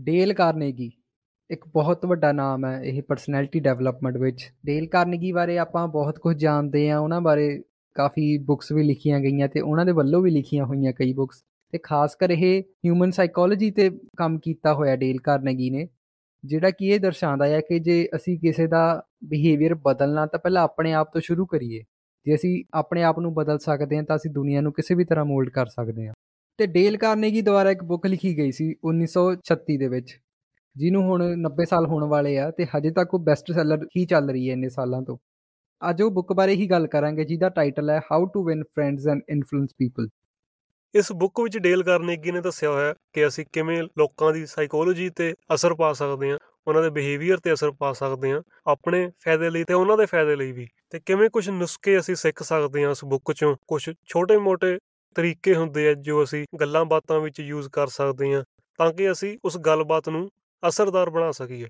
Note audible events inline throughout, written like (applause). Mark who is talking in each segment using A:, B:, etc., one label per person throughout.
A: Del Carnegie ਇੱਕ ਬਹੁਤ ਵੱਡਾ ਨਾਮ ਹੈ ਇਹ ਪਰਸਨੈਲਿਟੀ ਡਿਵੈਲਪਮੈਂਟ ਵਿੱਚ। ਡੇਲ ਕਾਰਨੇਗੀ ਬਾਰੇ ਆਪਾਂ ਬਹੁਤ ਕੁਝ ਜਾਣਦੇ ਆ ਉਹਨਾਂ ਬਾਰੇ ਕਾਫੀ ਬੁੱਕਸ ਵੀ ਲਿਖੀਆਂ ਗਈਆਂ ਤੇ ਉਹਨਾਂ ਦੇ ਵੱਲੋਂ ਵੀ ਲਿਖੀਆਂ ਹੋਈਆਂ ਕਈ ਬੁੱਕਸ ਤੇ ਖਾਸ ਕਰ ਇਹ ਹਿਊਮਨ ਸਾਈਕੋਲੋਜੀ ਤੇ ਕੰਮ ਕੀਤਾ ਹੋਇਆ ਡੇਲ ਕਾਰਨੇਗੀ ਨੇ, ਜਿਹੜਾ ਕਿ ਇਹ ਦਰਸਾਉਂਦਾ ਹੈ ਕਿ ਜੇ ਅਸੀਂ ਕਿਸੇ ਦਾ ਬਿਹੇਵੀਅਰ ਬਦਲਣਾ ਤਾਂ ਪਹਿਲਾਂ ਆਪਣੇ ਆਪ ਤੋਂ ਸ਼ੁਰੂ ਕਰੀਏ। ਜੇ ਅਸੀਂ ਆਪਣੇ ਆਪ ਨੂੰ ਬਦਲ ਸਕਦੇ ਹਾਂ ਤਾਂ ਅਸੀਂ ਦੁਨੀਆ ਨੂੰ ਕਿਸੇ ਵੀ ਤਰ੍ਹਾਂ ਮੋਲਡ ਕਰ ਸਕਦੇ ਹਾਂ। ਤੇ ਡੇਲ ਕਾਰਨੇਗੀ ਦੁਆਰਾ ਇੱਕ ਬੁੱਕ ਲਿਖੀ ਗਈ ਸੀ 1936 ਦੇ ਵਿੱਚ, ਜਿਹਨੂੰ ਹੁਣ 90 ਸਾਲ ਹੋਣ ਵਾਲੇ ਆ ਤੇ ਹਜੇ ਤੱਕ ਉਹ ਬੈਸਟ ਸੈਲਰ ਹੀ ਚੱਲ ਰਹੀ ਹੈ ਇੰਨੇ ਸਾਲਾਂ ਤੋਂ। ਅੱਜ ਉਹ ਬੁੱਕ ਬਾਰੇ ਹੀ ਗੱਲ ਕਰਾਂਗੇ ਜਿਹਦਾ ਟਾਈਟਲ ਹੈ how to win friends and influence people
B: ਇਸ ਬੁੱਕ ਵਿੱਚ ਡੇਲ ਕਾਰਨੇਗੀ ਨੇ ਦੱਸਿਆ ਹੋਇਆ ਕਿ ਅਸੀਂ ਕਿਵੇਂ ਲੋਕਾਂ ਦੀ ਸਾਈਕੋਲੋਜੀ ਤੇ ਅਸਰ ਪਾ ਸਕਦੇ ਹਾਂ, ਉਹਨਾਂ ਦੇ ਬਿਹੇਵੀਅਰ ਤੇ ਅਸਰ ਪਾ ਸਕਦੇ ਹਾਂ, ਆਪਣੇ ਫਾਇਦੇ ਲਈ ਤੇ ਉਹਨਾਂ ਦੇ ਫਾਇਦੇ ਲਈ ਵੀ, ਤੇ ਕਿਵੇਂ ਕੁਝ ਨੁਸਖੇ ਅਸੀਂ ਸਿੱਖ ਸਕਦੇ ਹਾਂ ਉਸ ਬੁੱਕ ਚੋਂ ਕੁਝ ਛੋਟੇ-ਮੋਟੇ ਤਰੀਕੇ ਹੁੰਦੇ ਆ ਜੋ ਅਸੀਂ ਗੱਲਾਂ ਬਾਤਾਂ ਵਿੱਚ ਯੂਜ਼ ਕਰ ਸਕਦੇ ਹਾਂ ਤਾਂ ਕਿ ਅਸੀਂ ਉਸ ਗੱਲਬਾਤ ਨੂੰ ਅਸਰਦਾਰ ਬਣਾ ਸਕੀਏ।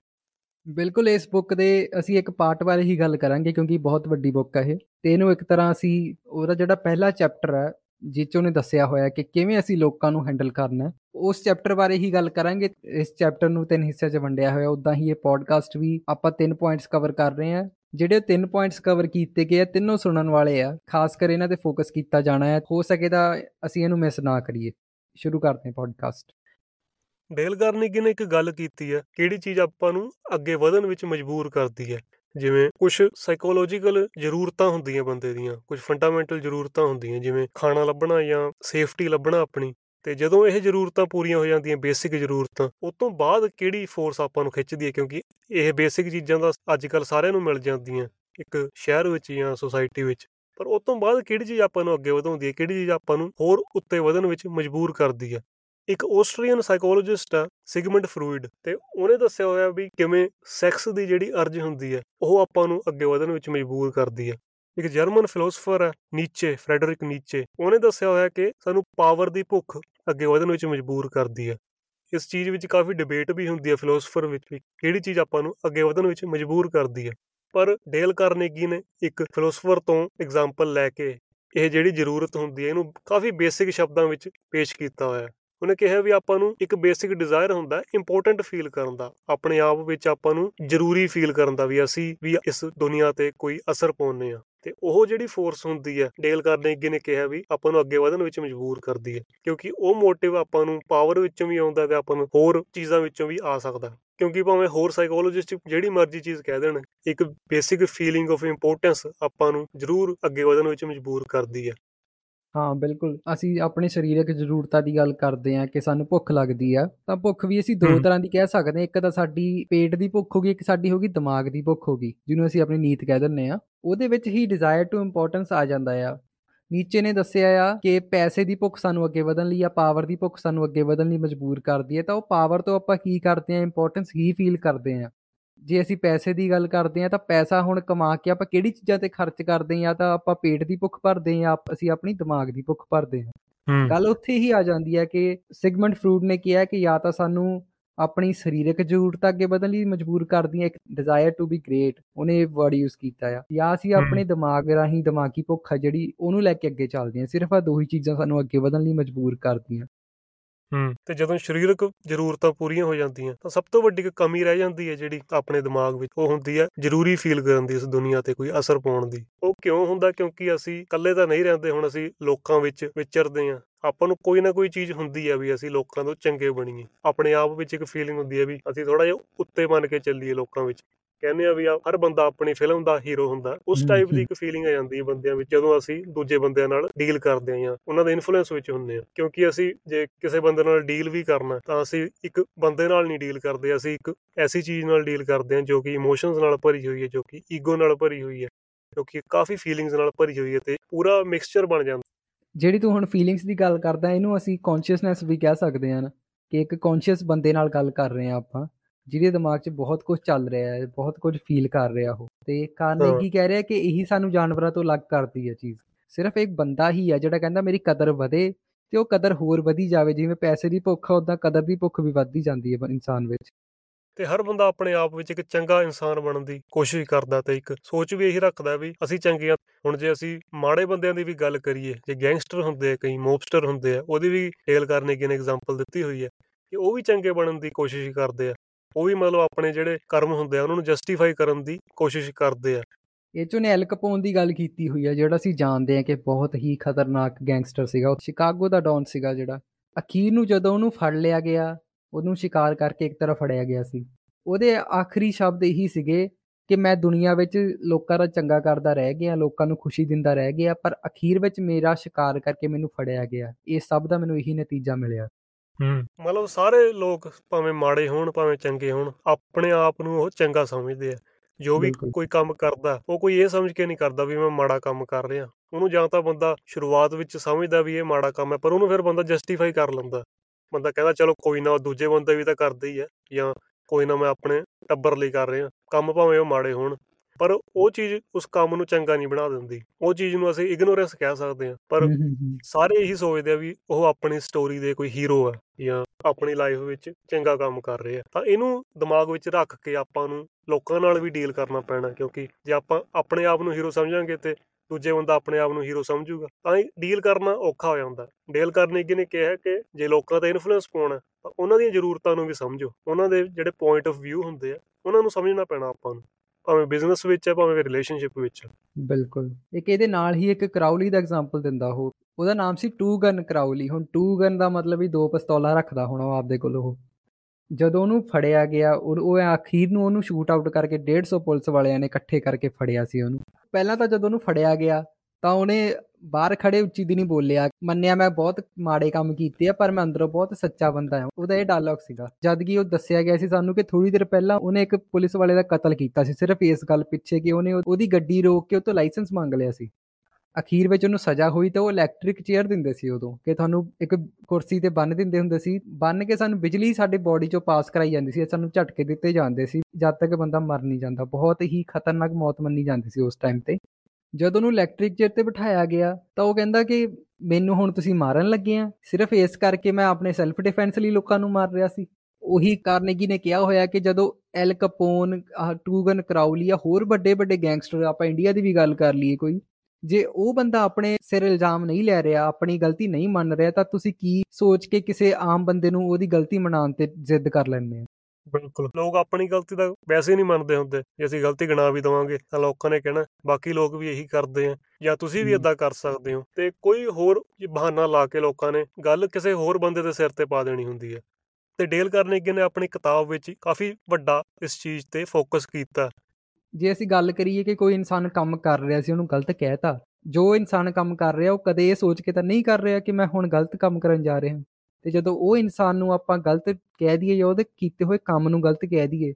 A: ਬਿਲਕੁਲ, ਇਸ ਬੁੱਕ ਦੇ ਅਸੀਂ ਇੱਕ ਪਾਰਟ ਬਾਰੇ ਹੀ ਗੱਲ ਕਰਾਂਗੇ ਕਿਉਂਕਿ ਬਹੁਤ ਵੱਡੀ ਬੁੱਕ ਹੈ ਇਹ ਤੇ ਇਹਨੂੰ ਇੱਕ ਤਰ੍ਹਾਂ ਅਸੀਂ ਉਹਦਾ ਜਿਹੜਾ ਪਹਿਲਾ ਚੈਪਟਰ ਹੈ ਜਿੱਚ ਉਹਨੇ ਦੱਸਿਆ ਹੋਇਆ ਕਿ ਕਿਵੇਂ ਅਸੀਂ ਲੋਕਾਂ ਨੂੰ ਹੈਂਡਲ ਕਰਨਾ ਹੈ ਉਸ ਚੈਪਟਰ ਬਾਰੇ ਹੀ ਗੱਲ ਕਰਾਂਗੇ। ਇਸ ਚੈਪਟਰ ਨੂੰ ਤਿੰਨ ਹਿੱਸਿਆਂ 'ਚ ਵੰਡਿਆ ਹੋਇਆ ਉਦਾਂ ਹੀ ਇਹ ਪੋਡਕਾਸਟ ਵੀ ਆਪਾਂ ਤਿੰਨ ਪੁਆਇੰਟਸ ਕਵਰ ਕਰ ਰਹੇ ਹਾਂ। ਜਿਹੜੇ ਤਿੰਨ ਪੁਆਇੰਟਸ ਕਵਰ ਕੀਤੇ ਗਏ ਆ, ਤਿੰਨੋਂ ਸੁਣਨ ਵਾਲੇ ਆ, ਖਾਸ ਕਰ ਇਹਨਾਂ ਤੇ ਫੋਕਸ ਕੀਤਾ ਜਾਣਾ ਹੈ। ਹੋ ਸਕੇ ਤਾਂ ਅਸੀਂ ਇਹਨੂੰ ਮਿਸ ਨਾ ਕਰੀਏ। ਸ਼ੁਰੂ ਕਰਦੇ ਹਾਂ ਪੋਡਕਾਸਟ
B: ਡੇਲ ਕਾਰਨੇਗੀ ਨੇ ਇੱਕ ਗੱਲ ਕੀਤੀ ਹੈ ਕਿਹੜੀ ਚੀਜ਼ ਆਪਾਂ ਨੂੰ ਅੱਗੇ ਵਧਣ ਵਿੱਚ ਮਜਬੂਰ ਕਰਦੀ ਹੈ ਜਿਵੇਂ ਕੁਝ ਸਾਈਕੋਲੋਜੀਕਲ ਜ਼ਰੂਰਤਾਂ ਹੁੰਦੀਆਂ ਬੰਦੇ ਦੀਆਂ ਕੁਝ ਫੰਡਾਮੈਂਟਲ ਜ਼ਰੂਰਤਾਂ ਹੁੰਦੀਆਂ, ਜਿਵੇਂ ਖਾਣਾ ਲੱਭਣਾ ਜਾਂ ਸੇਫਟੀ ਲੱਭਣਾ ਆਪਣੀ। ਤੇ ਜਦੋਂ ਇਹ ਜ਼ਰੂਰਤਾਂ ਪੂਰੀਆਂ ਹੋ ਜਾਂਦੀਆਂ, ਬੇਸਿਕ ਜ਼ਰੂਰਤਾਂ, ਉਸ ਤੋਂ ਬਾਅਦ ਕਿਹੜੀ ਫੋਰਸ ਆਪਾਂ ਨੂੰ ਖਿੱਚਦੀ ਹੈ? ਕਿਉਂਕਿ ਇਹ ਬੇਸਿਕ ਚੀਜ਼ਾਂ ਦਾ ਅੱਜ ਕੱਲ ਸਾਰਿਆਂ ਨੂੰ ਮਿਲ ਜਾਂਦੀਆਂ, ਇੱਕ ਸ਼ਹਿਰ ਵਿੱਚ ਜਾਂ ਸੋਸਾਇਟੀ ਵਿੱਚ। ਪਰ ਉਸ ਤੋਂ ਬਾਅਦ ਕਿਹੜੀ ਚੀਜ਼ ਆਪਾਂ ਨੂੰ ਅੱਗੇ ਵਧਾਉਂਦੀ ਹੈ? ਕਿਹੜੀ ਚੀਜ਼ ਆਪਾਂ ਨੂੰ ਹੋਰ ਉੱਤੇ ਵਧਣ ਵਿੱਚ ਮਜਬੂਰ ਕਰਦੀ ਹੈ? ਇੱਕ ਆਸਟਰੀਅਨ ਸਾਈਕੋਲੋਜਿਸਟ ਆ ਸਿਗਮੰਡ ਫਰੂਇਡ ਤੇ ਉਹਨੇ ਦੱਸਿਆ ਹੋਇਆ ਵੀ ਕਿਵੇਂ ਸੈਕਸ ਦੀ ਜਿਹੜੀ ਅਰਜ ਹੁੰਦੀ ਹੈ, ਉਹ ਆਪਾਂ ਨੂੰ ਅੱਗੇ ਵਧਣ ਵਿੱਚ ਮਜਬੂਰ ਕਰਦੀ ਹੈ। ਇੱਕ ਜਰਮਨ ਫਿਲਾਸਫਰ ਹੈ ਨੀਚੇ ਫ੍ਰੈਡਰਿਕ ਨੀਚੇ ਉਹਨੇ ਦੱਸਿਆ ਹੋਇਆ ਕਿ ਸਾਨੂੰ ਪਾਵਰ ਦੀ ਭੁੱਖ ਅੱਗੇ ਵਧਣ ਵਿੱਚ ਮਜਬੂਰ ਕਰਦੀ ਹੈ ਇਸ ਚੀਜ਼ ਵਿੱਚ ਕਾਫੀ ਡਿਬੇਟ ਵੀ ਹੁੰਦੀ ਹੈ ਫਿਲਾਸਫਰ ਵਿੱਚ ਵੀ, ਕਿਹੜੀ ਚੀਜ਼ ਆਪਾਂ ਨੂੰ ਅੱਗੇ ਵਧਣ ਵਿੱਚ ਮਜਬੂਰ ਕਰਦੀ ਹੈ ਪਰ ਡੇਲ ਕਾਰਨੇਗੀ ਨੇ ਇੱਕ ਫਿਲਾਸਫਰ ਤੋਂ ਐਗਜ਼ਾਮਪਲ ਲੈ ਕੇ ਇਹ ਜਿਹੜੀ ਜ਼ਰੂਰਤ ਹੁੰਦੀ ਹੈ ਇਹਨੂੰ ਕਾਫੀ ਬੇਸਿਕ ਸ਼ਬਦਾਂ ਵਿੱਚ ਪੇਸ਼ ਕੀਤਾ ਹੋਇਆ। ਹੈ ਉਹਨੇ ਕਿਹਾ ਵੀ ਆਪਾਂ ਨੂੰ ਇੱਕ ਬੇਸਿਕ ਡਿਜ਼ਾਇਰ ਹੁੰਦਾ ਇੰਪੋਰਟੈਂਟ ਫੀਲ ਕਰਨ ਦਾ, ਆਪਣੇ ਆਪ ਵਿੱਚ ਆਪਾਂ ਨੂੰ ਜ਼ਰੂਰੀ ਫੀਲ ਕਰਨ ਦਾ ਵੀ ਅਸੀਂ ਵੀ ਇਸ ਦੁਨੀਆ ਤੇ ਕੋਈ ਅਸਰ ਪਾਉਨੇ ਆ। ਤੇ ਉਹ ਜਿਹੜੀ ਫੋਰਸ ਹੁੰਦੀ ਹੈ ਡੇਲ ਕਾਰਨੇਗੀ ਨੇ ਕਿਹਾ ਵੀ ਆਪਾਂ ਨੂੰ ਅੱਗੇ ਵਧਣ ਵਿੱਚ ਮਜਬੂਰ ਕਰਦੀ ਹੈ, ਕਿਉਂਕਿ ਉਹ ਮੋਟਿਵ ਆਪਾਂ ਨੂੰ ਪਾਵਰ ਵਿੱਚੋਂ ਵੀ ਆਉਂਦਾ ਤੇ ਆਪਾਂ ਨੂੰ ਹੋਰ ਚੀਜ਼ਾਂ ਵਿੱਚੋਂ ਵੀ ਆ ਸਕਦਾ। ਕਿਉਂਕਿ ਭਾਵੇਂ ਹੋਰ ਸਾਈਕੋਲੋਜਿਸਟ ਜਿਹੜੀ ਮਰਜ਼ੀ ਚੀਜ਼ ਕਹਿ ਦੇਣ, ਇੱਕ ਬੇਸਿਕ ਫੀਲਿੰਗ ਆਫ ਇੰਪੋਰਟੈਂਸ ਆਪਾਂ ਨੂੰ ਜ਼ਰੂਰ ਅੱਗੇ ਵਧਣ ਵਿੱਚ ਮਜਬੂਰ ਕਰਦੀ ਹੈ।
A: ਹਾਂ ਬਿਲਕੁਲ। ਅਸੀਂ ਆਪਣੇ ਸਰੀਰਕ ਜ਼ਰੂਰਤਾਂ ਦੀ ਗੱਲ ਕਰਦੇ ਆ ਕਿ ਸਾਨੂੰ ਭੁੱਖ ਲੱਗਦੀ ਆ ਤਾਂ ਭੁੱਖ ਵੀ ਅਸੀਂ ਦੋ ਤਰ੍ਹਾਂ ਦੀ ਕਹਿ ਸਕਦੇ ਆ ਇੱਕ ਤਾਂ ਸਾਡੀ ਪੇਟ ਦੀ ਭੁੱਖ ਹੋਗੀ ਇੱਕ ਸਾਡੀ ਹੋਗੀ ਦਿਮਾਗ ਦੀ ਭੁੱਖ ਹੋਗੀ ਜਿਹਨੂੰ ਅਸੀਂ ਆਪਣੀ ਨੀਤ ਕਹਿ ਦਿੰਨੇ ਆ ਉਹਦੇ ਵਿੱਚ ਹੀ ਡਿਜ਼ਾਇਰ ਟੂ ਇੰਪੋਰਟੈਂਸ ਆ ਜਾਂਦਾ ਆ। ਨੀਚੇ ਨੇ ਦੱਸਿਆ ਆ ਕਿ ਪੈਸੇ ਦੀ ਭੁੱਖ ਸਾਨੂੰ ਅੱਗੇ ਵਧਣ ਲਈ ਆ ਪਾਵਰ ਦੀ ਭੁੱਖ ਸਾਨੂੰ ਅੱਗੇ ਵਧਣ ਲਈ ਮਜਬੂਰ ਕਰਦੀ ਹੈ ਤਾਂ ਉਹ ਪਾਵਰ ਤੋਂ ਆਪਾਂ ਕੀ ਕਰਦੇ ਆ ਇੰਪੋਰਟੈਂਸ ਹੀ ਫੀਲ ਕਰਦੇ ਆ ਜੇ ਅਸੀਂ ਪੈਸੇ ਦੀ ਗੱਲ ਕਰਦੇ ਆ ਤਾਂ ਪੈਸਾ ਹੁਣ ਕਮਾ ਕੇ ਆਪਾਂ ਕਿਹੜੀ ਚੀਜ਼ਾਂ ਤੇ ਖਰਚ ਕਰਦੇ ਆ ਤਾਂ ਆਪਾਂ ਪੇਟ ਦੀ ਭੁੱਖ ਭਰਦੇ ਆ ਅਸੀਂ ਆਪਣੀ ਦਿਮਾਗ ਦੀ ਭੁੱਖ ਭਰਦੇ ਆ ਗੱਲ ਉੱਥੇ ਹੀ ਆ ਜਾਂਦੀ ਹੈ ਕਿ ਸਿਗਮੰਡ ਫਰੂਡ ਨੇ ਕਿਹਾ ਕਿ ਜਾਂ ਤਾਂ ਸਾਨੂੰ ਆਪਣੀ ਸਰੀਰਕ ਜ਼ਰੂਰਤਾਂ ਅੱਗੇ ਵਧਣ ਲਈ ਮਜਬੂਰ ਕਰਦੀਆਂ ਇੱਕ ਡਿਜ਼ਾਇਰ ਟੂ ਬੀ ਗ੍ਰੇਟ ਉਹਨੇ ਵਰਡ ਯੂਜ਼ ਕੀਤਾ ਆ। ਜਾਂ ਅਸੀਂ ਆਪਣੇ ਦਿਮਾਗ ਰਾਹੀਂ ਦਿਮਾਗੀ ਭੁੱਖ ਜਿਹੜੀ ਉਹਨੂੰ ਲੈ ਕੇ ਅੱਗੇ ਚੱਲਦੇ ਆ ਸਿਰਫ ਆ ਦੋ ਹੀ ਚੀਜ਼ਾਂ ਸਾਨੂੰ ਅੱਗੇ ਵਧਣ ਲਈ ਮਜਬੂਰ ਕਰਦੀਆਂ।
B: ਹੂੰ। ਤੇ ਜਦੋਂ ਸਰੀਰਕ ਜ਼ਰੂਰਤਾਂ ਪੂਰੀਆਂ ਹੋ ਜਾਂਦੀਆਂ, ਤਾਂ ਸਭ ਤੋਂ ਵੱਡੀ ਕਮੀ ਰਹਿ ਜਾਂਦੀ ਹੈ ਜਿਹੜੀ ਆਪਣੇ ਦਿਮਾਗ ਵਿੱਚ, ਉਹ ਹੁੰਦੀ ਹੈ ਜ਼ਰੂਰੀ ਫੀਲ ਕਰਨ ਦੀ ਇਸ ਦੁਨੀਆ ਤੇ ਕੋਈ ਅਸਰ ਪਾਉਣ ਦੀ। ਉਹ ਕਿਉਂ ਹੁੰਦਾ? ਕਿਉਂਕਿ ਅਸੀਂ ਇਕੱਲੇ ਤਾਂ ਨਹੀਂ ਰਹਿੰਦੇ, ਹੁਣ ਅਸੀਂ ਲੋਕਾਂ ਵਿੱਚ ਵਿਚਰਦੇ ਆਂ ਆਪਾਂ ਨੂੰ ਕੋਈ ਨਾ ਕੋਈ ਚੀਜ਼ ਹੁੰਦੀ ਹੈ ਵੀ ਅਸੀਂ ਲੋਕਾਂ ਤੋਂ ਚੰਗੇ ਬਣੀਏ। ਆਪਣੇ ਆਪ ਵਿੱਚ ਇੱਕ ਫੀਲਿੰਗ ਹੁੰਦੀ ਹੈ ਵੀ ਅਸੀਂ ਥੋੜਾ ਜਿਹਾ ਉੱਤੇ ਮੰਨ ਕੇ ਚੱਲੀਏ ਲੋਕਾਂ ਵਿੱਚ। ਕਹਿੰਦੇ ਆ ਵੀ ਹਰ ਬੰਦਾ ਆਪਣੀ ਫਿਲਮ ਦਾ ਹੀਰੋ ਹੁੰਦਾ। ਉਸ ਟਾਈਪ ਦੀ ਇੱਕ ਫੀਲਿੰਗ ਆ ਜਾਂਦੀ ਹੈ ਬੰਦਿਆਂ ਵਿੱਚ ਜਦੋਂ ਅਸੀਂ ਦੂਜੇ ਬੰਦਿਆਂ ਨਾਲ ਡੀਲ ਕਰਦੇ ਆਂ ਉਹਨਾਂ ਦੇ ਇਨਫਲੂਐਂਸ ਵਿੱਚ ਹੁੰਦੇ ਆ ਕਿਉਂਕਿ ਅਸੀਂ ਜੇ ਕਿਸੇ ਬੰਦੇ ਨਾਲ ਡੀਲ ਵੀ ਕਰਨਾ ਤਾਂ ਅਸੀਂ ਇੱਕ ਬੰਦੇ ਨਾਲ ਨਹੀਂ ਡੀਲ ਕਰਦੇ ਅਸੀਂ ਇੱਕ ਐਸੀ ਚੀਜ਼ ਨਾਲ ਡੀਲ ਕਰਦੇ ਆਂ ਜੋ ਕਿ ਇਮੋਸ਼ਨਸ ਨਾਲ ਭਰੀ ਹੋਈ ਹੈ ਜੋ ਕਿ ਈਗੋ ਨਾਲ ਭਰੀ ਹੋਈ ਹੈ ਜੋ ਕਿ ਕਾਫੀ ਫੀਲਿੰਗਸ ਨਾਲ ਭਰੀ ਹੋਈ ਹੈ ਤੇ ਪੂਰਾ ਮਿਕਸਚਰ ਬਣ ਜਾਂਦਾ।
A: ਜਿਹੜੀ ਤੂੰ ਹੁਣ ਫੀਲਿੰਗਸ ਦੀ ਗੱਲ ਕਰਦਾ ਇਹਨੂੰ ਅਸੀਂ ਕੌਨਸ਼ੀਅਸਨੈਸ ਵੀ ਕਹਿ ਸਕਦੇ ਹਾਂ ਕਿ ਇੱਕ ਕੌਨਸ਼ੀਅਸ ਬੰਦੇ ਨਾਲ ਗੱਲ ਕਰ ਰਹੇ ਆ ਆਪਾਂ। ਜਿਹਦੇ ਦਿਮਾਗ 'ਚ ਬਹੁਤ ਕੁਝ ਚੱਲ ਰਿਹਾ ਹੈ ਬਹੁਤ ਕੁਝ ਫੀਲ ਕਰ ਰਿਹਾ ਉਹ। ਤੇ ਕਾਰਨੇਗੀ ਕਹਿ ਰਿਹਾ ਕਿ ਇਹੀ ਸਾਨੂੰ ਜਾਨਵਰਾਂ ਤੋਂ ਅਲੱਗ ਕਰਦੀ ਹੈ ਚੀਜ਼। ਸਿਰਫ ਇੱਕ ਬੰਦਾ ਹੀ ਹੈ ਜਿਹੜਾ ਕਹਿੰਦਾ ਮੇਰੀ ਕਦਰ ਵਧੇ ਤੇ ਉਹ ਕਦਰ ਹੋਰ ਵਧੀ ਜਾਵੇ। ਜਿਵੇਂ ਪੈਸੇ ਦੀ ਭੁੱਖ ਉਦਾਂ ਕਦਰ ਦੀ ਭੁੱਖ ਵੀ ਵੱਧਦੀ ਜਾਂਦੀ ਹੈ ਇਨਸਾਨ ਵਿੱਚ।
B: ਤੇ ਹਰ ਬੰਦਾ ਆਪਣੇ ਆਪ ਵਿੱਚ ਇੱਕ ਚੰਗਾ ਇਨਸਾਨ ਬਣਨ ਦੀ ਕੋਸ਼ਿਸ਼ ਕਰਦਾ ਤੇ ਇੱਕ ਸੋਚ ਵੀ ਇਹੀ ਰੱਖਦਾ ਵੀ ਅਸੀਂ ਚੰਗੇ ਆ ਹੁਣ ਜੇ ਅਸੀਂ ਮਾੜੇ ਬੰਦਿਆਂ ਦੀ ਵੀ ਗੱਲ ਕਰੀਏ ਜੇ ਗੈਂਗਸਟਰ ਹੁੰਦੇ ਆ ਕਈ ਮੋਬਸਟਰ ਹੁੰਦੇ ਆ ਉਹਦੀ ਵੀ ਟੇਲ ਕਰਨੇ ਕੀ ਨੇ ਐਗਜ਼ਾਮਪਲ ਦਿੱਤੀ ਹੋਈ ਹੈ ਕਿ ਉਹ ਵੀ ਚੰਗੇ ਬਣਨ ਦੀ ਕੋਸ਼ਿਸ਼ ਕਰਦੇ ਆ। ਉਹ ਵੀ ਮਤਲਬ ਆਪਣੇ ਜਿਹੜੇ ਕਰਮ ਹੁੰਦੇ ਆ, ਉਹਨਾਂ ਨੂੰ ਜਸਟੀਫਾਈ ਕਰਨ ਦੀ ਕੋਸ਼ਿਸ਼ ਕਰਦੇ ਆ।
A: ਇਹ ਚੋਂ ਨੇ ਐਲ ਕਪੋਨ ਦੀ ਗੱਲ ਕੀਤੀ ਹੋਈ ਆ, ਜਿਹੜਾ ਅਸੀਂ ਜਾਣਦੇ ਆ ਕਿ ਬਹੁਤ ਹੀ ਖਤਰਨਾਕ ਗੈਂਗਸਟਰ ਸੀਗਾ, ਉਹ ਸ਼ਿਕਾਗੋ ਦਾ ਡੌਨ ਸੀਗਾ ਜਿਹੜਾ। ਅਖੀਰ ਨੂੰ ਜਦੋਂ ਉਹਨੂੰ ਫੜ ਲਿਆ ਗਿਆ, ਉਹਨੂੰ ਸ਼ਿਕਾਰ ਕਰਕੇ ਇੱਕ ਤਰ੍ਹਾਂ ਫੜਿਆ ਗਿਆ ਸੀ। ਉਹਦੇ ਆਖਰੀ ਸ਼ਬਦ ਇਹੀ ਸੀਗੇ ਕਿ ਮੈਂ ਦੁਨੀਆ ਵਿੱਚ ਲੋਕਾਂ ਦਾ ਚੰਗਾ ਕਰਦਾ ਰਹਿ ਗਿਆ, ਲੋਕਾਂ ਨੂੰ ਖੁਸ਼ੀ ਦਿੰਦਾ ਰਹਿ ਗਿਆ, ਪਰ ਅਖੀਰ ਵਿੱਚ ਮੇਰਾ ਸ਼ਿਕਾਰ ਕਰਕੇ ਮੈਨੂੰ ਫੜਿਆ ਗਿਆ। ਇਹ ਸਭ ਦਾ ਮੈਨੂੰ ਇਹੀ ਨਤੀਜਾ ਮਿਲਿਆ।
B: ਹੂੰ ਮਤਲਬ ਸਾਰੇ ਲੋਕ ਭਾਵੇਂ ਮਾੜੇ ਹੋਣ ਭਾਵੇਂ ਚੰਗੇ ਹੋਣ ਆਪਣੇ ਆਪ ਨੂੰ ਉਹ ਚੰਗਾ ਸਮਝਦੇ ਆ। ਜੋ ਵੀ। ਕੋਈ ਕੰਮ ਕਰਦਾ ਉਹ ਕੋਈ ਇਹ ਸਮਝ ਕੇ ਨਹੀਂ ਕਰਦਾ ਵੀ ਮੈਂ ਮਾੜਾ ਕੰਮ ਕਰ ਰਿਹਾ। ਉਹਨੂੰ ਜਾਂ ਤਾਂ ਬੰਦਾ ਸ਼ੁਰੂਆਤ ਵਿੱਚ ਸਮਝਦਾ ਵੀ ਇਹ ਮਾੜਾ ਕੰਮ ਹੈ ਪਰ ਉਹਨੂੰ ਫਿਰ ਬੰਦਾ ਜਸਟੀਫਾਈ ਕਰ ਲੈਂਦਾ। ਬੰਦਾ ਕਹਿੰਦਾ ਚਲੋ ਕੋਈ ਨਾ ਦੂਜੇ ਬੰਦੇ ਵੀ ਤਾਂ ਕਰਦੇ ਹੀ ਆ ਜਾਂ ਕੋਈ ਨਾ ਮੈਂ ਆਪਣੇ ਟੱਬਰ ਲਈ ਕਰ ਰਿਹਾ। ਕੰਮ ਭਾਵੇਂ ਉਹ ਮਾੜੇ ਹੋਣ ਪਰ ਉਹ ਚੀਜ਼ ਉਸ ਕੰਮ ਨੂੰ ਚੰਗਾ ਨਹੀਂ ਬਣਾ ਦਿੰਦੀ। ਉਹ ਚੀਜ਼ ਨੂੰ ਅਸੀਂ ਇਗਨੋਰੈਂਸ ਕਹਿ ਸਕਦੇ ਹਾਂ। ਪਰ
A: ਹੂੰ, ਹੂੰ, ਹੂੰ।
B: ਸਾਰੇ ਇਹੀ ਸੋਚਦੇ ਆ ਵੀ ਉਹ ਆਪਣੀ ਸਟੋਰੀ ਦੇ ਕੋਈ ਹੀਰੋ ਆ ਜਾਂ ਆਪਣੀ ਲਾਈਫ ਵਿੱਚ ਚੰਗਾ ਕੰਮ ਕਰ ਰਹੇ। ਆ ਤਾਂ ਇਹਨੂੰ ਦਿਮਾਗ ਵਿੱਚ ਰੱਖ ਕੇ ਆਪਾਂ ਨੂੰ ਲੋਕਾਂ ਨਾਲ ਵੀ ਡੀਲ ਕਰਨਾ ਪੈਣਾ ਕਿਉਂਕਿ ਜੇ ਆਪਾਂ ਆਪਣੇ ਆਪ ਨੂੰ ਹੀਰੋ ਸਮਝਾਂਗੇ ਤੇ ਦੂਜੇ ਬੰਦਾ ਆਪਣੇ ਆਪ ਨੂੰ ਹੀਰੋ ਸਮਝੂਗਾ ਤਾਂ ਇਹ ਡੀਲ ਕਰਨਾ ਔਖਾ ਹੋ ਜਾਂਦਾ। ਡੀਲ ਕਰਨੇ ਕਿ ਨੇ ਕਿਹਾ ਕਿ ਜੇ ਲੋਕਾਂ ਤੇ ਇਨਫਲੂਐਂਸ ਪਾਉਣਾ ਤਾਂ ਉਹਨਾਂ ਦੀਆਂ ਜ਼ਰੂਰਤਾਂ ਨੂੰ ਵੀ ਸਮਝੋ। ਉਹਨਾਂ ਦੇ ਜਿਹੜੇ ਪੁਆਇੰਟ ਆਫ View ਹੁੰਦੇ ਆ ਉਹਨਾਂ ਨੂੰ ਸਮਝਣਾ ਪੈਣਾ ਆਪਾਂ ਨੂੰ। ਭਾਵੇਂ ਬਿਜ਼ਨਸ ਵਿੱਚ ਹੈ, ਭਾਵੇਂ ਰਿਲੇਸ਼ਨਸ਼ਿਪ ਵਿੱਚ ਹੈ।
A: ਬਿਲਕੁਲ। ਇੱਕ ਇਹਦੇ ਨਾਲ ਹੀ ਇੱਕ ਕਰਾਉਲੀ ਦਾ ਐਗਜ਼ਾਮਪਲ ਦਿੰਦਾ ਉਹ। ਉਹਦਾ ਨਾਮ ਸੀ ਟੂ ਗਨ ਕਰਾਉਲੀ ਹੁਣ ਟੂ ਗਨ ਦਾ ਮਤਲਬ ਵੀ ਦੋ ਪਿਸਤੌਲਾਂ ਰੱਖਦਾ ਹੋਣਾ ਉਹ ਆਪਦੇ ਕੋਲ ਉਹ। ਜਦੋਂ ਉਹਨੂੰ ਫੜਿਆ ਗਿਆ, ਉਹ ਉਹ ਅਖੀਰ ਨੂੰ ਉਹਨੂੰ ਸ਼ੂਟ ਆਊਟ ਕਰਕੇ 150 ਪੁਲਿਸ ਵਾਲਿਆਂ ਨੇ ਇਕੱਠੇ ਕਰਕੇ ਫੜਿਆ ਸੀ ਉਹਨੂੰ। ਪਹਿਲਾਂ ਤਾਂ ਜਦੋਂ ਉਹਨੂੰ ਫੜਿਆ ਗਿਆ ਤਾਂ ਉਹਨੇ ਬਾਹਰ ਖੜੇ ਉੱਚੀ ਦੀ ਨਹੀਂ ਬੋਲਿਆ। ਮੰਨਿਆ ਮੈਂ ਬਹੁਤ ਮਾੜੇ ਕੰਮ ਕੀਤੇ ਆ, ਪਰ ਮੈਂ ਅੰਦਰੋਂ ਬਹੁਤ ਸੱਚਾ ਬੰਦਾ ਹਾਂ। ਉਹਦਾ ਇਹ ਡਾਇਲੌਗ ਸੀਗਾ। ਜਦ ਕਿ ਉਹ ਦੱਸਿਆ ਗਿਆ ਸੀ ਸਾਨੂੰ ਕਿ ਥੋੜੀ ਦੇਰ ਪਹਿਲਾਂ ਉਹਨੇ ਇੱਕ ਪੁਲਿਸ ਵਾਲੇ ਦਾ ਕਤਲ ਕੀਤਾ ਸੀ। ਸਿਰਫ ਇਸ ਗੱਲ ਪਿੱਛੇ ਕਿ ਉਹਨੇ ਉਹਦੀ ਗੱਡੀ ਰੋਕ ਕੇ ਉਹ ਤੋਂ ਲਾਇਸੈਂਸ ਮੰਗ ਲਿਆ ਸੀ। ਅਖੀਰ ਵਿੱਚ ਉਹਨੂੰ ਸਜ਼ਾ ਹੋਈ ਤਾਂ ਉਹ ਇਲੈਕਟ੍ਰਿਕ ਚੇਅਰ ਦਿੰਦੇ ਸੀ ਉਦੋਂ, ਕਿ ਤੁਹਾਨੂੰ ਇੱਕ ਕੁਰਸੀ ਤੇ ਬੰਨ ਦਿੰਦੇ ਹੁੰਦੇ ਸੀ। ਬੰਨ ਕੇ ਸਾਨੂੰ ਬਿਜਲੀ ਸਾਡੇ ਬਾਡੀ ਚੋਂ ਪਾਸ ਕਰਾਈ ਜਾਂਦੀ ਸੀ ਸਾਨੂੰ ਝਟਕੇ ਦਿੱਤੇ ਜਾਂਦੇ ਸੀ, ਜਦ ਤੱਕ ਬੰਦਾ ਮਰ ਨਹੀਂ ਜਾਂਦਾ। ਬਹੁਤ ਹੀ ਖਤਰਨਾਕ ਮੌਤ ਮੰਨੀ ਜਾਂਦੀ ਸੀ ਉਸ ਟਾਈਮ ਤੇ। ਜਦੋਂ ਉਹਨੂੰ ਇਲੈਕਟ੍ਰਿਕ ਚੇਅਰ ਤੇ ਬਿਠਾਇਆ ਗਿਆ, ਤਾਂ ਉਹ ਕਹਿੰਦਾ ਕਿ ਮੈਨੂੰ ਹੁਣ ਤੁਸੀਂ ਮਾਰਨ ਲੱਗੇ ਆ। ਸਿਰਫ ਇਸ ਕਰਕੇ ਮੈਂ ਆਪਣੇ ਸੈਲਫ ਡਿਫੈਂਸ ਲਈ ਲੋਕਾਂ ਨੂੰ ਮਾਰ ਰਿਹਾ ਸੀ। ਉਹੀ ਕਾਰਨੇਗੀ ਨੇ ਕਿਹਾ ਹੋਇਆ ਕਿ ਜਦੋਂ ਐਲ ਕਪੋਨ ਟੂਗਨ ਕਰਾਉਲੀ ਜਾਂ ਹੋਰ ਵੱਡੇ ਵੱਡੇ ਗੈਂਗਸਟਰ, ਆਪਾਂ ਇੰਡੀਆ ਦੀ ਵੀ ਗੱਲ ਕਰ ਲਈਏ ਕੋਈ, ਜੇ ਉਹ ਬੰਦਾ ਆਪਣੇ ਸਿਰ ਇਲਜ਼ਾਮ ਨਹੀਂ ਲੈ ਰਿਹਾ, ਆਪਣੀ ਗਲਤੀ ਨਹੀਂ ਮੰਨ ਰਿਹਾ, ਤਾਂ ਤੁਸੀਂ ਕੀ ਸੋਚ ਕੇ ਕਿਸੇ ਆਮ ਬੰਦੇ ਨੂੰ ਉਹਦੀ ਗਲਤੀ ਮਨਾਉਣ ਤੇ ਜ਼ਿੱਦ ਕਰ ਲੈਂਦੇ ਆ?
B: ਬਿਲਕੁਲ। ਲੋਕ ਆਪਣੀ ਗਲਤੀ ਤਾਂ ਵੈਸੇ ਨਹੀਂ ਮੰਨਦੇ ਹੁੰਦੇ। ਜੇ ਅਸੀਂ ਗਲਤੀ ਗਿਣਾ ਵੀ ਦਵਾਂਗੇ ਤਾਂ ਲੋਕਾਂ ਨੇ ਕਹਿਣਾ ਬਾਕੀ ਲੋਕ ਵੀ ਇਹੀ ਕਰਦੇ ਆ। ਜਾਂ ਤੁਸੀਂ ਵੀ। ਇਦਾਂ ਕਰ ਸਕਦੇ ਹੋ। ਤੇ ਕੋਈ ਹੋਰ ਬਹਾਨਾ ਲਾ ਕੇ ਲੋਕਾਂ ਨੇ ਗੱਲ ਕਿਸੇ ਹੋਰ ਬੰਦੇ ਦੇ ਸਿਰ ਤੇ ਪਾ ਦੇਣੀ ਹੁੰਦੀ ਹੈ ਤੇ ਡੇਲ ਕਾਰਨੇਗੀ ਨੇ ਆਪਣੀ ਕਿਤਾਬ ਵਿੱਚ ਕਾਫੀ ਵੱਡਾ ਇਸ ਚੀਜ਼ ਤੇ ਫੋਕਸ ਕੀਤਾ।
A: ਜੇ ਅਸੀਂ ਗੱਲ ਕਰੀਏ ਕਿ ਕੋਈ ਇਨਸਾਨ ਕੰਮ ਕਰ ਰਿਹਾ ਸੀ ਉਹਨੂੰ ਗਲਤ ਕਹਿਤਾ ਜੋ ਇਨਸਾਨ ਕੰਮ ਕਰ ਰਿਹਾ ਉਹ ਕਦੇ ਇਹ ਸੋਚ ਕੇ ਤਾਂ ਨਹੀਂ ਕਰ ਰਿਹਾ ਕਿ ਮੈਂ ਹੁਣ ਗਲਤ ਕੰਮ ਕਰਨ ਜਾ ਰਿਹਾ। ਤੇ ਜਦੋਂ ਉਹ ਇਨਸਾਨ ਨੂੰ ਆਪਾਂ ਗਲਤ ਕਹਿ ਦਈਏ ਜਾਂ ਉਹਦੇ ਕੀਤੇ ਹੋਏ ਕੰਮ ਨੂੰ ਗਲਤ ਕਹਿ ਦਈਏ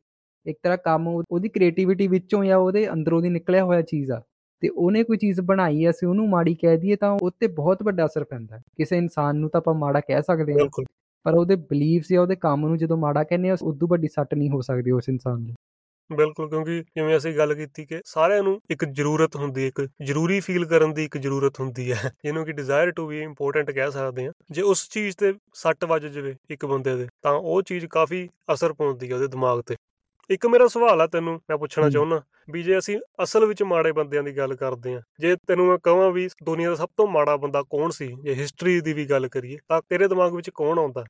A: ਇੱਕ ਤਰ੍ਹਾਂ ਕੰਮ ਉਹ- ਉਹਦੀ ਕ੍ਰੀਏਟੀਵਿਟੀ ਵਿੱਚੋਂ ਜਾਂ ਉਹਦੇ ਅੰਦਰੋਂ ਦੀ ਨਿਕਲਿਆ ਹੋਇਆ ਚੀਜ਼ ਆ ਤੇ ਉਹਨੇ ਕੋਈ ਚੀਜ਼ ਬਣਾਈ ਐ ਅਸੀਂ ਉਹਨੂੰ ਮਾੜੀ ਕਹਿ ਦਈਏ ਤਾਂ ਉਹ ਤੇ ਬਹੁਤ ਵੱਡਾ ਅਸਰ ਪੈਂਦਾ। ਕਿਸੇ ਇਨਸਾਨ ਨੂੰ ਤਾਂ ਆਪਾਂ ਮਾੜਾ ਕਹਿ ਸਕਦੇ ਹਾਂ ਪਰ ਉਹਦੇ ਬਲੀਫਸ ਜਾਂ ਉਹਦੇ ਕੰਮ ਨੂੰ ਜਦੋਂ ਮਾੜਾ ਕਹਿੰਦੇ ਆ ਉਦੋਂ ਵੱਡੀ ਸੱਟ ਨਹੀਂ ਹੋ ਸਕਦੀ ਉਸ ਇਨਸਾਨ ਲਈ
B: ਬਿਲਕੁਲ ਕਿਉਂਕਿ ਜਿਵੇਂ ਅਸੀਂ ਗੱਲ ਕੀਤੀ ਕਿ ਸਾਰਿਆਂ ਨੂੰ ਇੱਕ ਜ਼ਰੂਰਤ ਹੁੰਦੀ ਹੈ ਇੱਕ ਜ਼ਰੂਰੀ ਫੀਲ ਕਰਨ ਦੀ ਇੱਕ ਜ਼ਰੂਰਤ ਹੁੰਦੀ ਹੈ ਜਿਹਨੂੰ ਕਿ ਡਿਜ਼ਾਇਰ ਟੂ ਬੀ ਇੰਪੋਰਟੈਂਟ ਕਹਿ ਸਕਦੇ ਹਾਂ। ਜੇ ਉਸ ਚੀਜ਼ ਤੇ ਸੱਟ ਵੱਜ ਜਾਵੇ ਇੱਕ ਬੰਦੇ ਦੇ ਤਾਂ ਉਹ ਚੀਜ਼ ਕਾਫੀ ਅਸਰ ਪਾਉਂਦੀ ਹੈ ਉਹਦੇ ਦਿਮਾਗ ਤੇ। ਇੱਕ ਮੇਰਾ ਸਵਾਲ ਆ ਤੈਨੂੰ ਮੈਂ ਪੁੱਛਣਾ। ਚਾਹੁੰਦਾ ਵੀ ਜੇ ਅਸੀਂ ਅਸਲ ਵਿੱਚ ਮਾੜੇ ਬੰਦਿਆਂ ਦੀ ਗੱਲ ਕਰਦੇ ਹਾਂ ਜੇ ਤੈਨੂੰ ਮੈਂ ਕਹਾਂ ਵੀ ਦੁਨੀਆ ਦਾ ਸਭ ਤੋਂ ਮਾੜਾ ਬੰਦਾ ਕੌਣ ਸੀ ਜੇ ਹਿਸਟਰੀ ਦੀ ਵੀ ਗੱਲ ਕਰੀਏ ਤਾਂ ਤੇਰੇ ਦਿਮਾਗ ਵਿੱਚ ਕੌਣ ਆਉਂਦਾ?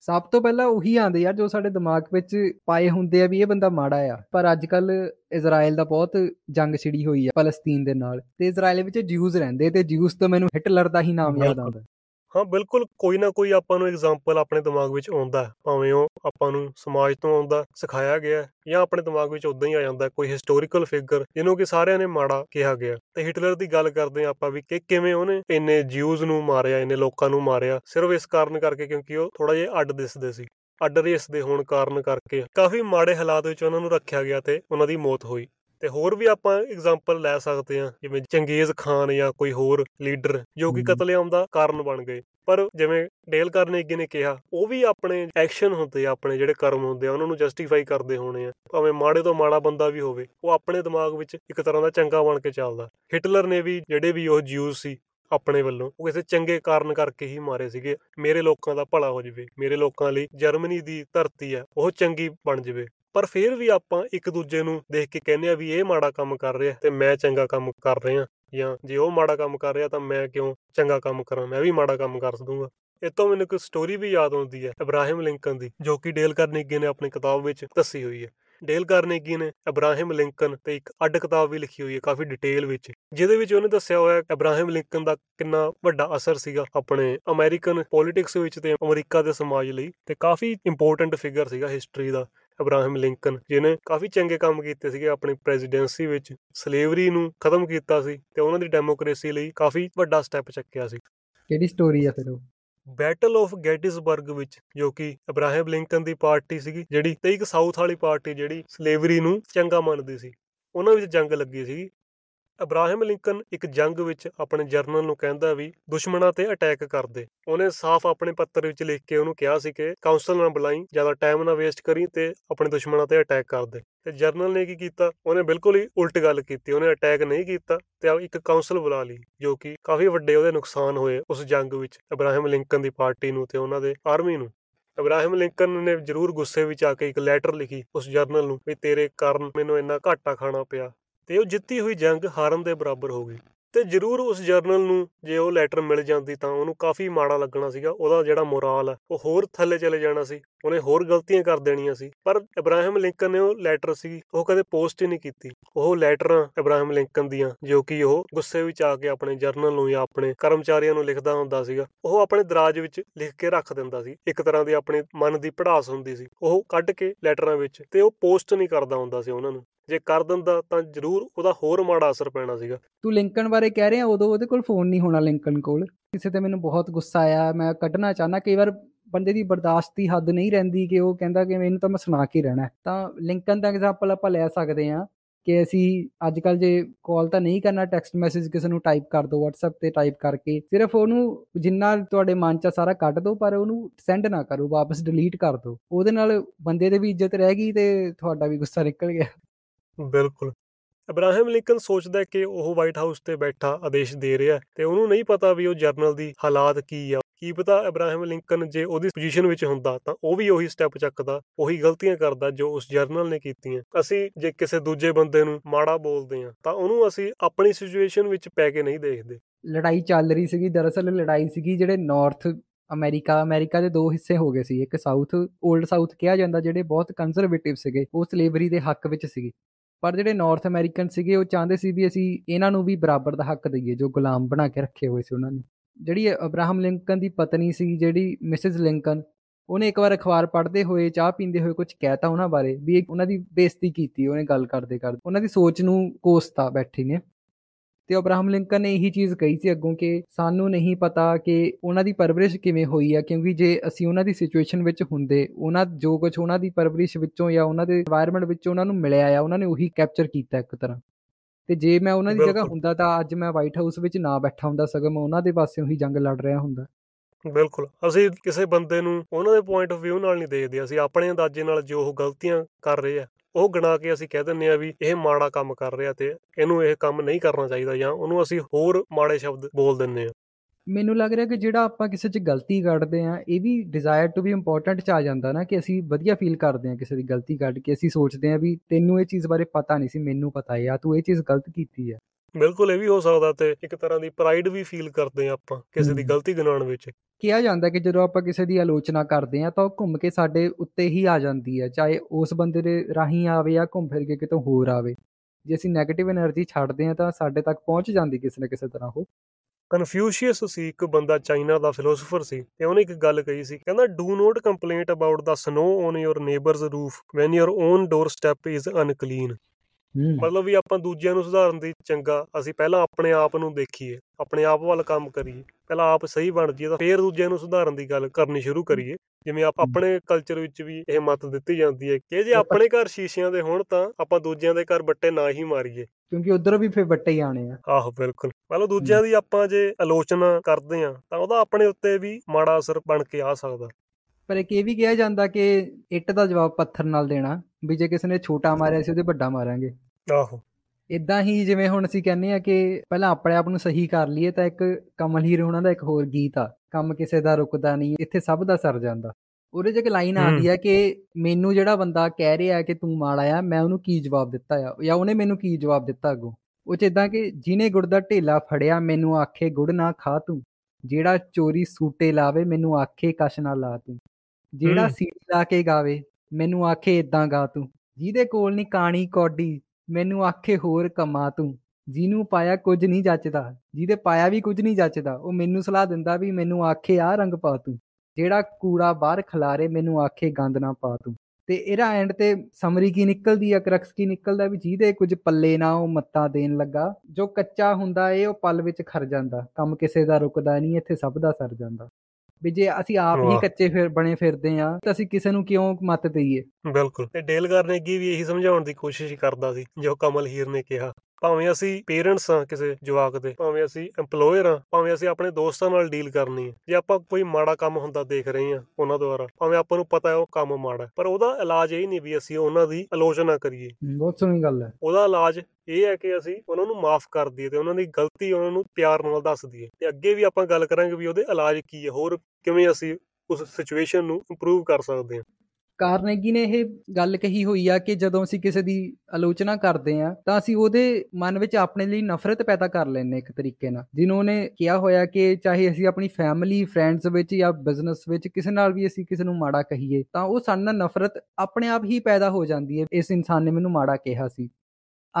A: ਸਭ ਤੋਂ ਪਹਿਲਾਂ ਉਹੀ ਆਂਦੇ ਯਾਰ ਜੋ ਸਾਡੇ ਦਿਮਾਗ ਵਿੱਚ ਪਾਏ ਹੁੰਦੇ ਆ ਵੀ ਇਹ ਬੰਦਾ ਮਾੜਾ ਆ। ਪਰ ਅੱਜ ਕੱਲ ਇਜ਼ਰਾਈਲ ਦਾ ਬਹੁਤ ਜੰਗ ਛਿੜੀ ਹੋਈ ਆ ਫਲਸਤੀਨ ਦੇ ਨਾਲ। ਤੇ ਇਜ਼ਰਾਈਲ ਵਿੱਚ ਜਿਊਜ਼ ਰਹਿੰਦੇ ਤੇ ਜਿਊਜ਼ ਤੋਂ ਮੈਨੂੰ ਹਿਟਲਰ ਦਾ ਹੀ ਨਾਮ ਯਾਦ। ਆਉਂਦਾ।
B: ਹਾਂ ਬਿਲਕੁਲ ਕੋਈ ਨਾ ਕੋਈ ਆਪਾਂ ਨੂੰ ਐਗਜ਼ਾਮਪਲ ਆਪਣੇ ਦਿਮਾਗ ਵਿੱਚ ਆਉਂਦਾ ਹੈ। ਭਾਵੇਂ ਉਹ ਆਪਾਂ ਨੂੰ ਸਮਾਜ ਤੋਂ ਆਉਂਦਾ ਸਿਖਾਇਆ ਗਿਆ ਹੈ, ਜਾਂ ਆਪਣੇ ਦਿਮਾਗ ਵਿੱਚ ਉਦਾਂ ਹੀ ਆ ਜਾਂਦਾ ਹੈ, ਕੋਈ ਹਿਸਟੋਰੀਕਲ ਫਿਗਰ ਜਿਹਨੂੰ ਕਿ ਸਾਰਿਆਂ ਨੇ ਮਾੜਾ ਕਿਹਾ ਗਿਆ ਤੇ ਹਿਟਲਰ ਦੀ ਗੱਲ ਕਰਦੇ ਹਾਂ ਆਪਾਂ ਵੀ ਕਿ ਕਿਵੇਂ ਉਹਨੇ ਇੰਨੇ ਜਿਊਜ਼ ਨੂੰ ਮਾਰਿਆ ਇੰਨੇ ਲੋਕਾਂ ਨੂੰ ਮਾਰਿਆ ਸਿਰਫ ਇਸ ਕਾਰਨ ਕਰਕੇ ਕਿਉਂਕਿ ਉਹ ਥੋੜਾ ਜਿਹਾ ਅੱਡ ਦਿਸਦੇ ਸੀ ਅੱਡ ਰੇਸ ਦੇ ਹੋਣ ਕਾਰਨ ਕਰਕੇ ਕਾਫੀ ਮਾੜੇ ਹਾਲਾਤ ਵਿੱਚ ਉਹਨਾਂ ਨੂੰ ਰੱਖਿਆ ਗਿਆ ਤੇ ਉਹਨਾਂ ਦੀ ਮੌਤ ਹੋਈ ਤੇ ਹੋਰ ਵੀ ਆਪਾਂ ਐਗਜ਼ਾਮਪਲ ਲੈ ਸਕਦੇ ਹਾਂ ਜਿਵੇਂ ਚੰਗੇਜ਼ ਖਾਨ ਜਾਂ ਕੋਈ ਹੋਰ ਲੀਡਰ ਜੋ ਕਿ। ਕਤਲੇਆਮ ਦਾ ਕਾਰਨ ਬਣ ਗਏ। ਪਰ ਜਿਵੇਂ ਡੇਲ ਕਾਰਨੇਗੀ ਨੇ ਕਿਹਾ ਉਹ ਵੀ ਆਪਣੇ ਐਕਸ਼ਨ ਹੁੰਦੇ ਆ ਆਪਣੇ ਜਿਹੜੇ ਕਰਮ ਹੁੰਦੇ ਆ ਉਹਨਾਂ ਨੂੰ ਜਸਟੀਫਾਈ ਕਰਦੇ ਹੋਣੇ ਆ। ਭਾਵੇਂ ਮਾੜੇ ਤੋਂ ਮਾੜਾ ਬੰਦਾ ਵੀ ਹੋਵੇ ਉਹ ਆਪਣੇ ਦਿਮਾਗ ਵਿੱਚ ਇੱਕ ਤਰ੍ਹਾਂ ਦਾ ਚੰਗਾ ਬਣ ਕੇ ਚੱਲਦਾ। ਹਿਟਲਰ ਨੇ ਵੀ ਜਿਹੜੇ ਵੀ ਉਹ ਜਿਊਜ਼ ਸੀ ਆਪਣੇ ਵੱਲੋਂ ਉਹ ਕਿਸੇ ਚੰਗੇ ਕਾਰਨ ਕਰਕੇ ਹੀ ਮਾਰੇ ਸੀਗੇ। ਮੇਰੇ ਲੋਕਾਂ ਦਾ ਭਲਾ ਹੋ ਜਾਵੇ ਮੇਰੇ ਲੋਕਾਂ ਲਈ ਜਰਮਨੀ ਦੀ ਧਰਤੀ ਆ ਉਹ ਚੰਗੀ ਬਣ ਜਾਵੇ। ਪਰ ਫਿਰ ਵੀ ਆਪਾਂ ਇੱਕ ਦੂਜੇ ਨੂੰ ਦੇਖ ਕੇ ਕਹਿੰਦੇ ਆ ਵੀ ਇਹ ਮਾੜਾ ਕੰਮ ਕਰ ਰਿਹਾ ਤੇ ਮੈਂ ਚੰਗਾ ਕੰਮ ਕਰ ਰਿਹਾ ਜਾਂ ਜੇ ਉਹ ਮਾੜਾ ਕੰਮ ਕਰ ਰਿਹਾ ਤਾਂ ਮੈਂ ਕਿਉਂ ਚੰਗਾ ਕੰਮ ਕਰਾਂ, ਮੈਂ ਵੀ ਮਾੜਾ ਕੰਮ ਕਰ ਦੂੰਗਾ ਇਹ ਤੋਂ ਮੈਨੂੰ ਇੱਕ ਸਟੋਰੀ ਵੀ ਯਾਦ ਆਉਂਦੀ ਹੈ ਇਬਰਾਹਿਮ ਲਿੰਕਨ ਦੀ, ਜੋ ਕਿ ਡੇਲ ਕਾਰਨੇਗੀ ਨੇ ਆਪਣੀ ਕਿਤਾਬ ਵਿੱਚ ਦੱਸੀ ਹੋਈ ਹੈ। ਡੇਲ ਕਾਰਨੇਗੀ ਨੇ ਇਬਰਾਹਿਮ ਲਿੰਕਨ ਤੇ ਇੱਕ ਅੱਡ ਕਿਤਾਬ ਵੀ ਲਿਖੀ ਹੋਈ ਹੈ ਕਾਫੀ ਡਿਟੇਲ ਵਿੱਚ, ਜਿਹਦੇ ਵਿੱਚ ਉਹਨੇ ਦੱਸਿਆ ਹੋਇਆ ਇਬਰਾਹਿਮ ਲਿੰਕਨ ਦਾ ਕਿੰਨਾ ਵੱਡਾ ਅਸਰ ਸੀਗਾ ਆਪਣੇ ਅਮਰੀਕਨ ਪੋਲਿਟਿਕਸ ਵਿੱਚ ਤੇ ਅਮਰੀਕਾ ਦੇ ਸਮਾਜ ਲਈ ਤੇ ਕਾਫੀ ਇੰਪੋਰਟੈਂਟ ਫਿਗਰ ਸੀਗਾ ਹਿਸਟਰੀ ਦਾ। ਇਬਰਾਹਿਮ ਲਿੰਕਨ ਜਿਹਨੇ ਕਾਫੀ ਚੰਗੇ ਕੰਮ ਕੀਤੇ ਸੀਗੇ ਆਪਣੀ ਪ੍ਰੈਜ਼ੀਡੈਂਸੀ ਵਿੱਚ ਸਲੇਵਰੀ ਨੂੰ ਖਤਮ ਕੀਤਾ ਸੀ ਤੇ ਉਹਨਾਂ ਦੀ ਡੈਮੋਕ੍ਰੇਸੀ ਲਈ ਕਾਫੀ ਵੱਡਾ ਸਟੈਪ ਚੱਕਿਆ ਸੀ।
A: ਕਿਹੜੀ ਸਟੋਰੀ ਆ ਫਿਰ ਉਹ?
B: ਬੈਟਲ ਆਫ ਗੈਟਿਸਬਰਗ ਵਿੱਚ ਜੋ ਕਿ ਇਬਰਾਹਿਮ ਲਿੰਕਨ ਦੀ ਪਾਰਟੀ ਸੀਗੀ ਜਿਹੜੀ ਤੇ ਇੱਕ ਸਾਊਥ ਵਾਲੀ ਪਾਰਟੀ ਜਿਹੜੀ ਸਲੇਵਰੀ ਨੂੰ ਚੰਗਾ ਮੰਨਦੀ ਸੀ ਉਹਨਾਂ ਵਿੱਚ ਜੰਗ ਲੱਗੀ ਸੀ ਇਬਰਾਹਿਮ ਲਿੰਕਨ ਇੱਕ ਜੰਗ ਵਿੱਚ ਆਪਣੇ ਜਰਨਲ ਨੂੰ ਕਹਿੰਦਾ ਵੀ ਦੁਸ਼ਮਣਾਂ ਤੇ ਅਟੈਕ ਕਰਦੇ ਉਹਨੇ ਸਾਫ਼ ਆਪਣੇ ਪੱਤਰ ਵਿੱਚ ਲਿਖ ਕੇ ਉਹਨੂੰ ਕਿਹਾ ਸੀ ਕਿ ਕਾਉਂਸਲ ਨਾ ਬੁਲਾਈ, ਜ਼ਿਆਦਾ ਟਾਈਮ ਨਾ ਵੇਸਟ ਕਰੀ ਤੇ ਆਪਣੇ ਦੁਸ਼ਮਣਾਂ ਤੇ ਅਟੈਕ ਕਰਦੇ ਤੇ ਜਰਨਲ ਨੇ ਕੀ ਕੀਤਾ? ਉਹਨੇ ਬਿਲਕੁਲ ਹੀ ਉਲਟ ਗੱਲ ਕੀਤੀ। ਉਹਨੇ ਅਟੈਕ ਨਹੀਂ ਕੀਤਾ ਤੇ ਇੱਕ ਕਾਉਂਸਲ ਬੁਲਾ ਲਈ, ਜੋ ਕਿ ਕਾਫੀ ਵੱਡੇ ਉਹਦੇ ਨੁਕਸਾਨ ਹੋਏ ਉਸ ਜੰਗ ਵਿੱਚ ਇਬਰਾਹਿਮ ਲਿੰਕਨ ਦੀ ਪਾਰਟੀ ਨੂੰ ਤੇ ਉਹਨਾਂ ਦੇ ਆਰਮੀ ਨੂੰ। ਇਬਰਾਹਿਮ ਲਿੰਕਨ ਨੇ ਜ਼ਰੂਰ ਗੁੱਸੇ ਵਿੱਚ ਆ ਕੇ ਇੱਕ ਲੈਟਰ ਲਿਖੀ ਉਸ ਜਰਨਲ ਨੂੰ ਵੀ ਤੇਰੇ ਕਾਰਨ ਮੈਨੂੰ ਇੰਨਾ ਘਾਟਾ ਖਾਣਾ ਪਿਆ। ਤੇ ਉਹ ਜਿੱਤੀ ਹੋਈ ਜੰਗ ਹਾਰਨ ਦੇ ਬਰਾਬਰ ਹੋ ਗਈ। ਤੇ ਜ਼ਰੂਰ ਉਸ ਜਰਨਲ ਨੂੰ ਜੇ ਉਹ ਲੈਟਰ ਮਿਲ ਜਾਂਦੀ ਤਾਂ ਉਹਨੂੰ ਕਾਫੀ ਮਾੜਾ ਲੱਗਣਾ ਸੀਗਾ, ਉਹਦਾ ਜਿਹੜਾ ਮੋਰਲ ਹੈ ਉਹ ਹੋਰ ਥੱਲੇ ਚਲੇ ਜਾਣਾ ਸੀ, ਉਹਨੇ ਹੋਰ ਗਲਤੀਆਂ ਕਰ ਦੇਣੀਆਂ ਸੀ। ਪਰ ਇਬਰਾਹਿਮ ਲਿੰਕਨ ਨੇ ਉਹ ਲੈਟਰ ਸੀ, ਉਹ ਕਦੇ ਪੋਸਟ ਹੀ ਨਹੀਂ ਕੀਤੀ। ਉਹ ਲੈਟਰਾਂ ਇਬਰਾਹਿਮ ਲਿੰਕਨ ਦੀਆਂ, ਜੋ ਕਿ ਉਹ ਗੁੱਸੇ ਵਿੱਚ ਆ ਕੇ ਆਪਣੇ ਜਰਨਲ ਨੂੰ ਜਾਂ ਆਪਣੇ ਕਰਮਚਾਰੀਆਂ ਨੂੰ ਲਿਖਦਾ ਹੁੰਦਾ ਸੀਗਾ, ਉਹ ਆਪਣੇ ਦਰਾਜ ਵਿੱਚ ਲਿਖ ਕੇ ਰੱਖ ਦਿੰਦਾ ਸੀ। ਇੱਕ ਤਰ੍ਹਾਂ ਦੀ ਆਪਣੇ ਮਨ ਦੀ ਪੜਾਸ ਹੁੰਦੀ ਸੀ। ਉਹ ਕੱਢ ਕੇ ਲੈਟਰਾਂ ਵਿੱਚ ਤੇ ਉਹ ਪੋਸਟ ਨਹੀਂ ਕਰਦਾ ਹੁੰਦਾ ਸੀ ਉਹਨਾਂ ਨੂੰ। ਜੇ ਕਰ ਦਿੰਦਾ ਤਾਂ ਜ਼ਰੂਰ ਉਹਦਾ ਹੋਰ ਮਾੜਾ ਅਸਰ ਪੈਣਾ ਸੀਗਾ।
A: ਤੂੰ ਲਿੰਕਨ ਬਾਰੇ ਕਹਿ ਰਿਹਾ, ਉਦੋਂ ਉਹਦੇ ਕੋਲ ਫੋਨ ਨਹੀਂ ਹੋਣਾ ਲਿੰਕਨ ਕੋਲ। ਕਿਸੇ ਤੇ ਮੈਨੂੰ ਬਹੁਤ ਗੁੱਸਾ ਆਇਆ, ਮੈਂ ਕੱਢਣਾ ਚਾਹਨਾ ਕਈ ਵਾਰ ਬੰਦੇ ਦੀ ਬਰਦਾਸ਼ਤ ਦੀ ਹੱਦ ਨਹੀਂ ਰਹਿੰਦੀ ਕਿ ਉਹ ਕਹਿੰਦਾ ਕਿ ਮੈਨੂੰ ਤਾਂ ਮੈਂ ਸੁਣਾ ਕੇ ਰਹਿਣਾ ਤਾਂ ਲਿੰਕਨ ਦਾ ਐਗਜ਼ਾਮਪਲ ਆਪਾਂ ਲੈ ਸਕਦੇ ਹਾਂ ਕਿ ਅਸੀਂ ਅੱਜ ਕੱਲ ਜੇ ਕਾਲ ਤਾਂ ਨਹੀਂ ਕਰਨਾ ਟੈਕਸਟ ਮੈਸੇਜ ਕਿਸੇ ਨੂੰ ਟਾਈਪ ਕਰ ਦਿਓ, WhatsApp ਤੇ ਟਾਈਪ ਕਰਕੇ, ਸਿਰਫ ਉਹਨੂੰ ਜਿੰਨਾ ਤੁਹਾਡੇ ਮਨ 'ਚ ਸਾਰਾ ਕੱਢ ਦਿਓ, ਪਰ ਉਹਨੂੰ ਸੈਂਡ ਨਾ ਕਰੋ, ਵਾਪਸ ਡਿਲੀਟ ਕਰ ਦਿਓ। ਉਹਦੇ ਨਾਲ ਬੰਦੇ ਦੇ ਵੀ ਇੱਜ਼ਤ ਰਹਿ ਗਈ ਤੇ ਤੁਹਾਡਾ ਵੀ ਗੁੱਸਾ ਨਿਕਲ ਗਿਆ।
B: ਬਿਲਕੁਲ। ਇਬਰਾਹਿਮ ਲਿੰਕਨ ਸੋਚਦਾ ਕਿ ਉਹ ਵਾਈਟ ਹਾਊਸ ਤੇ ਬੈਠਾ ਆਦੇਸ਼ ਦੇ ਰਿਹਾ ਤੇ ਉਹਨੂੰ ਨਹੀਂ ਪਤਾ ਵੀ ਉਹ ਜਰਨਲ ਦੀ ਹਾਲਾਤ ਕੀ ਆ। ਕੀ ਪਤਾ ਇਬਰਾਹਿਮ ਲਿੰਕਨ ਜੇ ਉਹਦੀ ਪੋਜੀਸ਼ਨ ਵਿੱਚ ਹੁੰਦਾ ਤਾਂ ਉਹ ਵੀ ਉਹੀ ਸਟੈਪ ਚੱਕਦਾ, ਉਹੀ ਗਲਤੀਆਂ ਕਰਦਾ ਜੋ ਉਸ ਜਰਨਲ ਨੇ ਕੀਤੀਆਂ। ਅਸੀਂ ਜੇ ਕਿਸੇ ਦੂਜੇ ਬੰਦੇ ਨੂੰ ਮਾੜਾ ਬੋਲਦੇ ਆ ਤਾਂ ਉਹਨੂੰ ਅਸੀਂ ਆਪਣੀ ਸਿਚੁਏਸ਼ਨ ਵਿੱਚ ਪੈ ਕੇ ਨਹੀਂ ਦੇਖਦੇ।
A: ਲੜਾਈ ਚੱਲ ਰਹੀ ਸੀਗੀ, ਦਰਅਸਲ ਲੜਾਈ ਸੀਗੀ ਜਿਹੜੇ ਨਾਰਥ ਅਮਰੀਕਾ ਅਮਰੀਕਾ ਦੇ ਦੋ ਹਿੱਸੇ ਹੋ ਗਏ ਸੀ। ਇੱਕ ਸਾਊਥ 올ਡ ਸਾਊਥ ਕਿਹਾ ਜਾਂਦਾ, ਜਿਹੜੇ ਬਹੁਤ ਕੰਜ਼ਰਵੇਟਿਵ ਸੀਗੇ, ਉਹ ਸਲੇਵਰੀ ਦੇ ਹੱਕ ਵਿੱਚ ਸੀਗੇ। ਪਰ ਜਿਹੜੇ ਨਾਰਥ ਅਮਰੀਕਨ ਸੀਗੇ, ਉਹ ਚਾਹੁੰਦੇ ਸੀ ਵੀ ਅਸੀਂ ਇਹਨਾਂ ਨੂੰ ਵੀ ਬਰਾਬਰ ਦਾ ਹੱਕ ਦਈਏ, ਜੋ ਗੁਲਾਮ ਬਣਾ ਕੇ ਰੱਖੇ ਹੋਏ ਸੀ ਉਹਨਾਂ ਨੇ। ਜਿਹੜੀ ਅਬਰਾਹਮ ਲਿੰਕਨ ਦੀ ਪਤਨੀ ਸੀ, ਜਿਹੜੀ ਮਿਸਿਸ ਲਿੰਕਨ ਉਹਨੇ ਇੱਕ ਵਾਰ ਅਖਬਾਰ ਪੜ੍ਹਦੇ ਹੋਏ, ਚਾਹ ਪੀਂਦੇ ਹੋਏ ਕੁਝ ਕਹਿਤਾ ਉਹਨਾਂ ਬਾਰੇ, ਵੀ ਉਹਨਾਂ ਦੀ ਬੇਇੱਜ਼ਤੀ ਕੀਤੀ, ਉਹਨੇ ਗੱਲ ਕਰਦੇ ਕਰਦੇ, ਉਹਨਾਂ ਦੀ ਸੋਚ ਨੂੰ ਕੋਸਤਾ ਬੈਠੀ ਨੇ। ਤੇ ਅਬਰਾਹਮ ਲਿੰਕਨ ਨੇ ਇਹੀ ਚੀਜ਼ ਕਹੀ ਸੀ ਅੱਗੋਂ ਕਿ ਸਾਨੂੰ ਨਹੀਂ ਪਤਾ ਕਿ ਉਹਨਾਂ ਦੀ ਪਰਵਰਿਸ਼ ਕਿਵੇਂ ਹੋਈ ਆ ਕਿਉਂਕਿ ਜੇ ਅਸੀਂ ਉਹਨਾਂ ਦੀ ਸਿਚੁਏਸ਼ਨ ਵਿੱਚ ਹੁੰਦੇ ਉਹਨਾਂ ਜੋ ਕੁਝ ਉਹਨਾਂ ਦੀ ਪਰਵਰਿਸ਼ ਵਿੱਚੋਂ ਜਾਂ ਉਹਨਾਂ ਦੇ এনवायरमेंट ਵਿੱਚੋਂ ਉਹਨਾਂ ਨੂੰ ਮਿਲਿਆ ਆ ਉਹਨਾਂ ਨੇ ਉਹੀ ਕੈਪਚਰ ਕੀਤਾ ਇੱਕ ਤਰ੍ਹਾਂ। ਤੇ ਜੇ ਮੈਂ ਉਹਨਾਂ ਦੀ ਜਗ੍ਹਾ ਹੁੰਦਾ ਤਾਂ ਅੱਜ ਮੈਂ ਵਾਈਟ ਹਾਊਸ ਵਿੱਚ ਨਾ ਬੈਠਾ ਹੁੰਦਾ ਸਗੋਂ ਮੈਂ ਉਹਨਾਂ ਦੇ ਪਾਸਿਓਂ ਹੀ ਜੰਗ ਲੜ ਰਿਹਾ ਹੁੰਦਾ।
B: ਬਿਲਕੁਲ। ਅਸੀਂ ਕਿਸੇ ਬੰਦੇ ਨੂੰ ਉਹਨਾਂ ਦੇ ਪੁਆਇੰਟ ਆਫ View ਨਾਲ ਨਹੀਂ ਦੇਖਦੇ ਅਸੀਂ ਆਪਣੇ ਅੰਦਾਜ਼ੇ ਨਾਲ ਜੋ ਉਹ ਗਲਤੀਆਂ ਕਰ ਰਹੇ ਆ ਉਹ ਗਣਾ ਕੇ ਅਸੀਂ ਕਹਿ ਦਿੰਨੇ ਆ ਵੀ ਇਹ ਮਾੜਾ ਕੰਮ ਕਰ ਰਿਹਾ ਤੇ ਇਹਨੂੰ ਇਹ ਕੰਮ ਨਹੀਂ ਕਰਨਾ ਚਾਹੀਦਾ ਜਾਂ ਉਹਨੂੰ ਅਸੀਂ ਹੋਰ ਮਾੜੇ ਸ਼ਬਦ ਬੋਲ ਦਿੰਨੇ ਆ
A: ਮੈਨੂੰ ਲੱਗ ਰਿਹਾ ਕਿ ਜਿਹੜਾ ਆਪਾਂ ਕਿਸੇ 'ਚ ਗਲਤੀ ਕੱਢਦੇ ਆ ਇਹ ਵੀ ਡਿਜ਼ਾਇਰ ਟੂ ਵੀ ਇੰਪੋਰਟੈਂਟ 'ਚ ਆ ਜਾਂਦਾ ਨਾ ਕਿ ਅਸੀਂ ਵਧੀਆ ਫੀਲ ਕਰਦੇ ਆ ਕਿਸੇ ਦੀ ਗਲਤੀ ਕੱਢ ਕੇ, ਅਸੀਂ ਸੋਚਦੇ ਆ ਵੀ ਤੈਨੂੰ ਇਹ ਚੀਜ਼ ਬਾਰੇ ਪਤਾ ਨਹੀਂ ਸੀ, ਮੈਨੂੰ ਪਤਾ ਹੈ, ਆ ਤੂੰ ਇਹ ਚੀਜ਼ ਗਲਤ ਕੀਤੀ ਹੈ।
B: ਬਿਲਕੁਲ ਇਹ ਵੀ ਹੋ ਸਕਦਾ ਤੇ ਇੱਕ ਤਰ੍ਹਾਂ ਦੀ ਪ੍ਰਾਈਡ ਵੀ ਫੀਲ ਕਰਦੇ ਆ ਆਪਾਂ ਕਿਸੇ ਦੀ ਗਲਤੀ ਗਿਣਾਉਣ ਵਿੱਚ।
A: ਕਿਹਾ ਜਾਂਦਾ ਕਿ ਜਦੋਂ ਆਪਾਂ ਕਿਸੇ ਦੀ ਆਲੋਚਨਾ ਕਰਦੇ ਆ ਤਾਂ ਉਹ ਘੁੰਮ ਕੇ ਸਾਡੇ ਉੱਤੇ ਹੀ ਆ ਜਾਂਦੀ ਹੈ ਚਾਹੇ ਉਸ ਬੰਦੇ ਦੇ ਰਾਹੀਂ ਆਵੇ ਜਾਂ ਘੁੰਮ ਫਿਰ ਕੇ ਕਿਤੋਂ ਹੋਰ ਆਵੇ। ਜੇ ਅਸੀਂ 네ਗੇਟਿਵ એનર્ਜੀ ਛੱਡਦੇ ਆ ਤਾਂ ਸਾਡੇ ਤੱਕ ਪਹੁੰਚ ਜਾਂਦੀ ਕਿਸੇ ਨਾ ਕਿਸੇ ਤਰ੍ਹਾਂ ਉਹ।
B: ਕਨਫਿਊਸ਼ੀਅਸ ਸੀ ਇੱਕ ਬੰਦਾ ਚਾਈਨਾ ਦਾ ਫਿਲਾਸਫਰ ਸੀ ਤੇ ਉਹਨੇ ਇੱਕ ਗੱਲ ਕਹੀ ਸੀ ਕਹਿੰਦਾ do not complaint about the snow on your neighbours roof when your own doorstep is unclean ਮਤਲਬ ਵੀ ਆਪਾਂ ਦੂਜਿਆਂ ਨੂੰ ਸੁਧਾਰਨ ਦੀ ਚੰਗਾ ਅਸੀਂ ਪਹਿਲਾਂ ਆਪਣੇ ਆਪ ਨੂੰ ਦੇਖੀਏ ਆਪਣੇ ਆਪ ਵੱਲ ਕੰਮ ਕਰੀਏ ਪਹਿਲਾਂ ਆਪ ਸਹੀ ਬਣ ਜਾਈਏ ਤਾਂ ਫੇਰ ਦੂਜਿਆਂ ਨੂੰ ਸੁਧਾਰਨ ਦੀ ਗੱਲ ਕਰਨੀ ਸ਼ੁਰੂ ਕਰੀਏ। ਜਿਵੇਂ ਆਪ ਆਪਣੇ ਕਲਚਰ ਵਿੱਚ ਵੀ ਇਹ ਮਤ ਦਿੱਤੀ ਜਾਂਦੀ ਹੈ ਕਿ ਜੇ ਆਪਣੇ ਘਰ ਸ਼ੀਸ਼ਿਆਂ ਦੇ ਹੋਣ ਤਾਂ ਆਪਾਂ ਦੂਜਿਆਂ ਦੇ ਘਰ ਬੱਟੇ ਨਾ ਹੀ ਮਾਰੀਏ।
A: ਕਿਉਂਕਿ ਉਧਰ ਵੀ ਫੇਰ ਬੱਟੇ ਹੀ ਆਣੇ ਆ।
B: ਆਹੋ ਬਿਲਕੁਲ। ਮਤਲਬ ਦੂਜਿਆਂ ਦੀ ਆਪਾਂ ਜੇ ਆਲੋਚਨਾ ਕਰਦੇ ਆ ਤਾਂ ਉਹਦਾ ਆਪਣੇ ਉੱਤੇ ਵੀ ਮਾੜਾ ਅਸਰ ਬਣ ਕੇ ਆ ਸਕਦਾ।
A: ਪਰ ਇਹ ਵੀ ਕਿਹਾ ਜਾਂਦਾ ਕਿ ਇੱਟ ਦਾ ਜਵਾਬ ਪੱਥਰ ਨਾਲ ਦੇਣਾ। ਵੀ ਜੇ ਕਿਸੇ ਨੇ ਛੋਟਾ ਮਾਰਿਆ ਸੀ ਉਹਦੇ ਵੱਡਾ ਮਾਰਾਂਗੇ।
B: ਆਹੋ।
A: ਇਦਾਂ ਹੀ ਜਿਵੇਂ ਹੁਣ ਅਸੀਂ ਕਹਿੰਦੇ ਆ ਕਿ ਪਹਿਲਾਂ ਆਪਣੇ ਆਪ ਨੂੰ ਸਹੀ ਕਰ ਲਈਏ ਤਾਂ ਇੱਕ ਕਮਲ ਹੀਰ ਉਹਨਾਂ ਦਾ ਇੱਕ ਹੋਰ ਗੀਤ ਆ। ਕੰਮ ਕਿਸੇ ਦਾ ਰੁਕਦਾ ਨਹੀਂ ਇੱਥੇ ਸਭ ਦਾ ਸਰ ਜਾਂਦਾ। ਉਹਦੇ 'ਚ ਇੱਕ ਲਾਈਨ ਆਉਂਦੀ ਆ ਕਿ ਮੈਨੂੰ ਜਿਹੜਾ ਬੰਦਾ ਕਹਿ ਰਿਹਾ ਕਿ ਤੂੰ ਮਾੜਾ ਆ ਮੈਂ ਉਹਨੂੰ ਕੀ ਜਵਾਬ ਦਿੱਤਾ ਆ? ਜਾਂ ਉਹਨੇ ਮੈਨੂੰ ਕੀ ਜਵਾਬ ਦਿੱਤਾ ਅੱਗੋਂ? ਉਹ 'ਚ ਇਦਾਂ ਕਿ ਜਿਹਨੇ ਗੁੜ ਦਾ ਢੇਲਾ ਫੜਿਆ ਮੈਨੂੰ ਆਖੇ ਗੁੜ ਨਾ ਖਾ ਤੂੰ। ਜਿਹੜਾ ਚੋਰੀ ਸੂਟੇ ਲਾਵੇ ਮੈਨੂੰ ਆਖੇ ਕਸ਼ ਨਾ ਲਾ ਤੂੰ। ਜਿਹੜਾ। ਸੀਟੀ ਲਾ ਕੇ ਗਾਵੇ ਮੈਨੂੰ ਆਖੇ ਇਦਾਂ ਗਾ ਤੂੰ। ਜਿਹਦੇ ਕੋਲ ਨਹੀਂ ਕਾਣੀ ਕੌਡੀ, ਮੈਨੂੰ ਆਖੇ ਹੋਰ ਕਮਾ ਤੂੰ। ਜਿਹਨੂੰ ਪਾਇਆ ਕੁਝ ਨਹੀਂ ਜੱਚਦਾ, ਜਿਹਦੇ ਪਾਇਆ ਵੀ ਕੁਝ ਨਹੀਂ ਜੱਚਦਾ, ਉਹ ਮੈਨੂੰ ਸਲਾਹ ਦਿੰਦਾ ਵੀ ਮੈਨੂੰ ਆਖੇ ਆ ਰੰਗ ਪਾ ਤੂੰ। ਜਿਹੜਾ ਕੂੜਾ ਬਾਹਰ ਖਲਾਰੇ, ਮੈਨੂੰ ਆਖੇ ਗੰਦ ਨਾ ਪਾ ਤੂੰ। ਤੇ ਇਹਦਾ ਐਂਡ ਤੇ ਸਮਰੀ ਕੀ ਨਿਕਲਦੀ ਆ, ਕਰਕਸ ਕੀ ਨਿਕਲਦਾ ਵੀ ਜਿਹਦੇ ਕੁਝ ਪੱਲੇ ਨਾ ਉਹ ਮੱਤਾ ਦੇਣ ਲੱਗਾ, ਜੋ ਕੱਚਾ ਹੁੰਦਾ ਏ, ਉਹ ਪਲ ਵਿੱਚ ਖਰ ਜਾਂਦਾ। ਕੰਮ ਕਿਸੇ ਦਾ ਰੁਕਦਾ ਨਹੀਂ ਇੱਥੇ ਸਭ ਦਾ ਸਰ ਜਾਂਦਾ। ਵੀ ਜੇ ਅਸੀਂ ਆਪ ਹੀ। ਕੱਚੇ ਫਿਰ ਬਣੇ ਫਿਰਦੇ ਆ ਤਾਂ ਅਸੀਂ ਕਿਸੇ ਨੂੰ ਕਿਉਂ ਮੱਤ ਦਈਏ?
B: ਬਿਲਕੁਲ। ਤੇ ਡੇਲ ਕਾਰਨੇਗੀ ਵੀ ਇਹੀ ਸਮਝਾਉਣ ਦੀ ਕੋਸ਼ਿਸ਼ ਕਰਦਾ ਸੀ ਜੋ ਕਮਲ ਹੀਰ ਨੇ ਕਿਹਾ। ਭਾਵੇਂ ਅਸੀਂ ਪੇਰੈਂਟਸ ਆ ਕਿਸੇ ਜਵਾਕ ਦੇ ਭਾਵੇਂ ਅਸੀਂ EMPLOYER ਆ ਭਾਵੇਂ ਅਸੀਂ ਆਪਣੇ ਦੋਸਤਾਂ ਨਾਲ ਡੀਲ ਕਰਨੀ ਹੈ ਜੇ ਆਪਾਂ ਕੋਈ ਮਾੜਾ ਕੰਮ ਹੁੰਦਾ ਦੇਖ ਰਹੇ ਆ ਉਹਨਾਂ ਦੁਆਰਾ ਭਾਵੇਂ ਆਪਾਂ ਨੂੰ ਪਤਾ ਹੈ ਉਹ ਕੰਮ ਮਾੜਾ ਹੈ, ਪਰ ਉਹਦਾ ਇਲਾਜ ਇਹ ਨਹੀਂ ਵੀ ਅਸੀਂ ਉਹਨਾਂ ਦੀ ਆਲੋਚਨਾ ਕਰੀਏ।
A: ਬਹੁਤ ਸੋਹਣੀ ਗੱਲ ਹੈ।
B: ਉਹਦਾ ਇਲਾਜ ਇਹ ਹੈ ਕਿ ਅਸੀਂ ਉਹਨਾਂ ਨੂੰ ਮਾਫ ਕਰ ਦਈਏ ਤੇ ਉਹਨਾਂ ਦੀ ਗਲਤੀ ਉਹਨਾਂ ਨੂੰ ਪਿਆਰ ਨਾਲ ਦੱਸ ਦਈਏ। ਤੇ ਅੱਗੇ ਵੀ ਆਪਾਂ ਗੱਲ ਕਰਾਂਗੇ ਵੀ ਉਹਦੇ ਇਲਾਜ ਕੀ ਹੈ ਹੋਰ ਕਿਵੇਂ ਅਸੀਂ ਉਸ ਸਿਚੁਏਸ਼ਨ ਨੂੰ ਇੰਪਰੂਵ ਕਰ ਸਕਦੇ ਹਾਂ।
A: ਕਾਰਨੇਗੀ ਨੇ ਇਹ ਗੱਲ ਕਹੀ ਹੋਈ ਆ ਕਿ ਜਦੋਂ ਅਸੀਂ ਕਿਸੇ ਦੀ ਆਲੋਚਨਾ ਕਰਦੇ ਆ, ਤਾਂ ਅਸੀਂ ਉਹਦੇ ਮਨ ਵਿੱਚ ਆਪਣੇ ਲਈ ਨਫ਼ਰਤ ਪੈਦਾ ਕਰ ਲੈਂਦੇ ਇੱਕ ਤਰੀਕੇ ਨਾਲ। ਜਿਨ੍ਹਾਂ ਨੇ ਕਿਹਾ ਹੋਇਆ ਕਿ ਚਾਹੇ ਅਸੀਂ ਆਪਣੀ ਫੈਮਿਲੀ ਫਰੈਂਡਸ ਵਿੱਚ ਜਾਂ ਬਿਜ਼ਨਸ ਵਿੱਚ ਕਿਸੇ ਨਾਲ ਵੀ ਅਸੀਂ ਕਿਸੇ ਨੂੰ ਮਾੜਾ ਕਹੀਏ, ਤਾਂ ਉਹ ਸਾਡੇ ਨਾਲ ਨਫ਼ਰਤ ਆਪਣੇ ਆਪ ਹੀ ਪੈਦਾ ਹੋ ਜਾਂਦੀ ਹੈ, ਇਸ ਇਨਸਾਨ ਨੇ ਮੈਨੂੰ ਮਾੜਾ ਕਿਹਾ ਸੀ।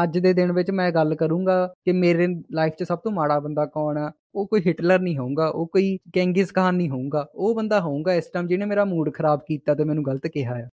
A: ਅੱਜ ਦੇ ਦਿਨ ਵਿੱਚ ਮੈਂ ਗੱਲ ਕਰੂੰਗਾ ਕਿ ਮੇਰੇ ਲਾਈਫ 'ਚ ਸਭ ਤੋਂ ਮਾੜਾ ਬੰਦਾ ਕੌਣ ਆ? ਉਹ ਕੋਈ ਹਿਟਲਰ ਨਹੀਂ ਹੋਊਗਾ, ਉਹ ਕੋਈ ਕੈਂਗਿਸ ਖਾਨ ਨਹੀਂ ਹੋਊਗਾ, ਉਹ ਬੰਦਾ ਹੋਊਗਾ ਇਸ ਟਾਈਮ ਜਿਹਨੇ ਮੇਰਾ ਮੂਡ ਖਰਾਬ ਕੀਤਾ ਤੇ ਮੈਨੂੰ ਗਲਤ ਕਿਹਾ ਆ।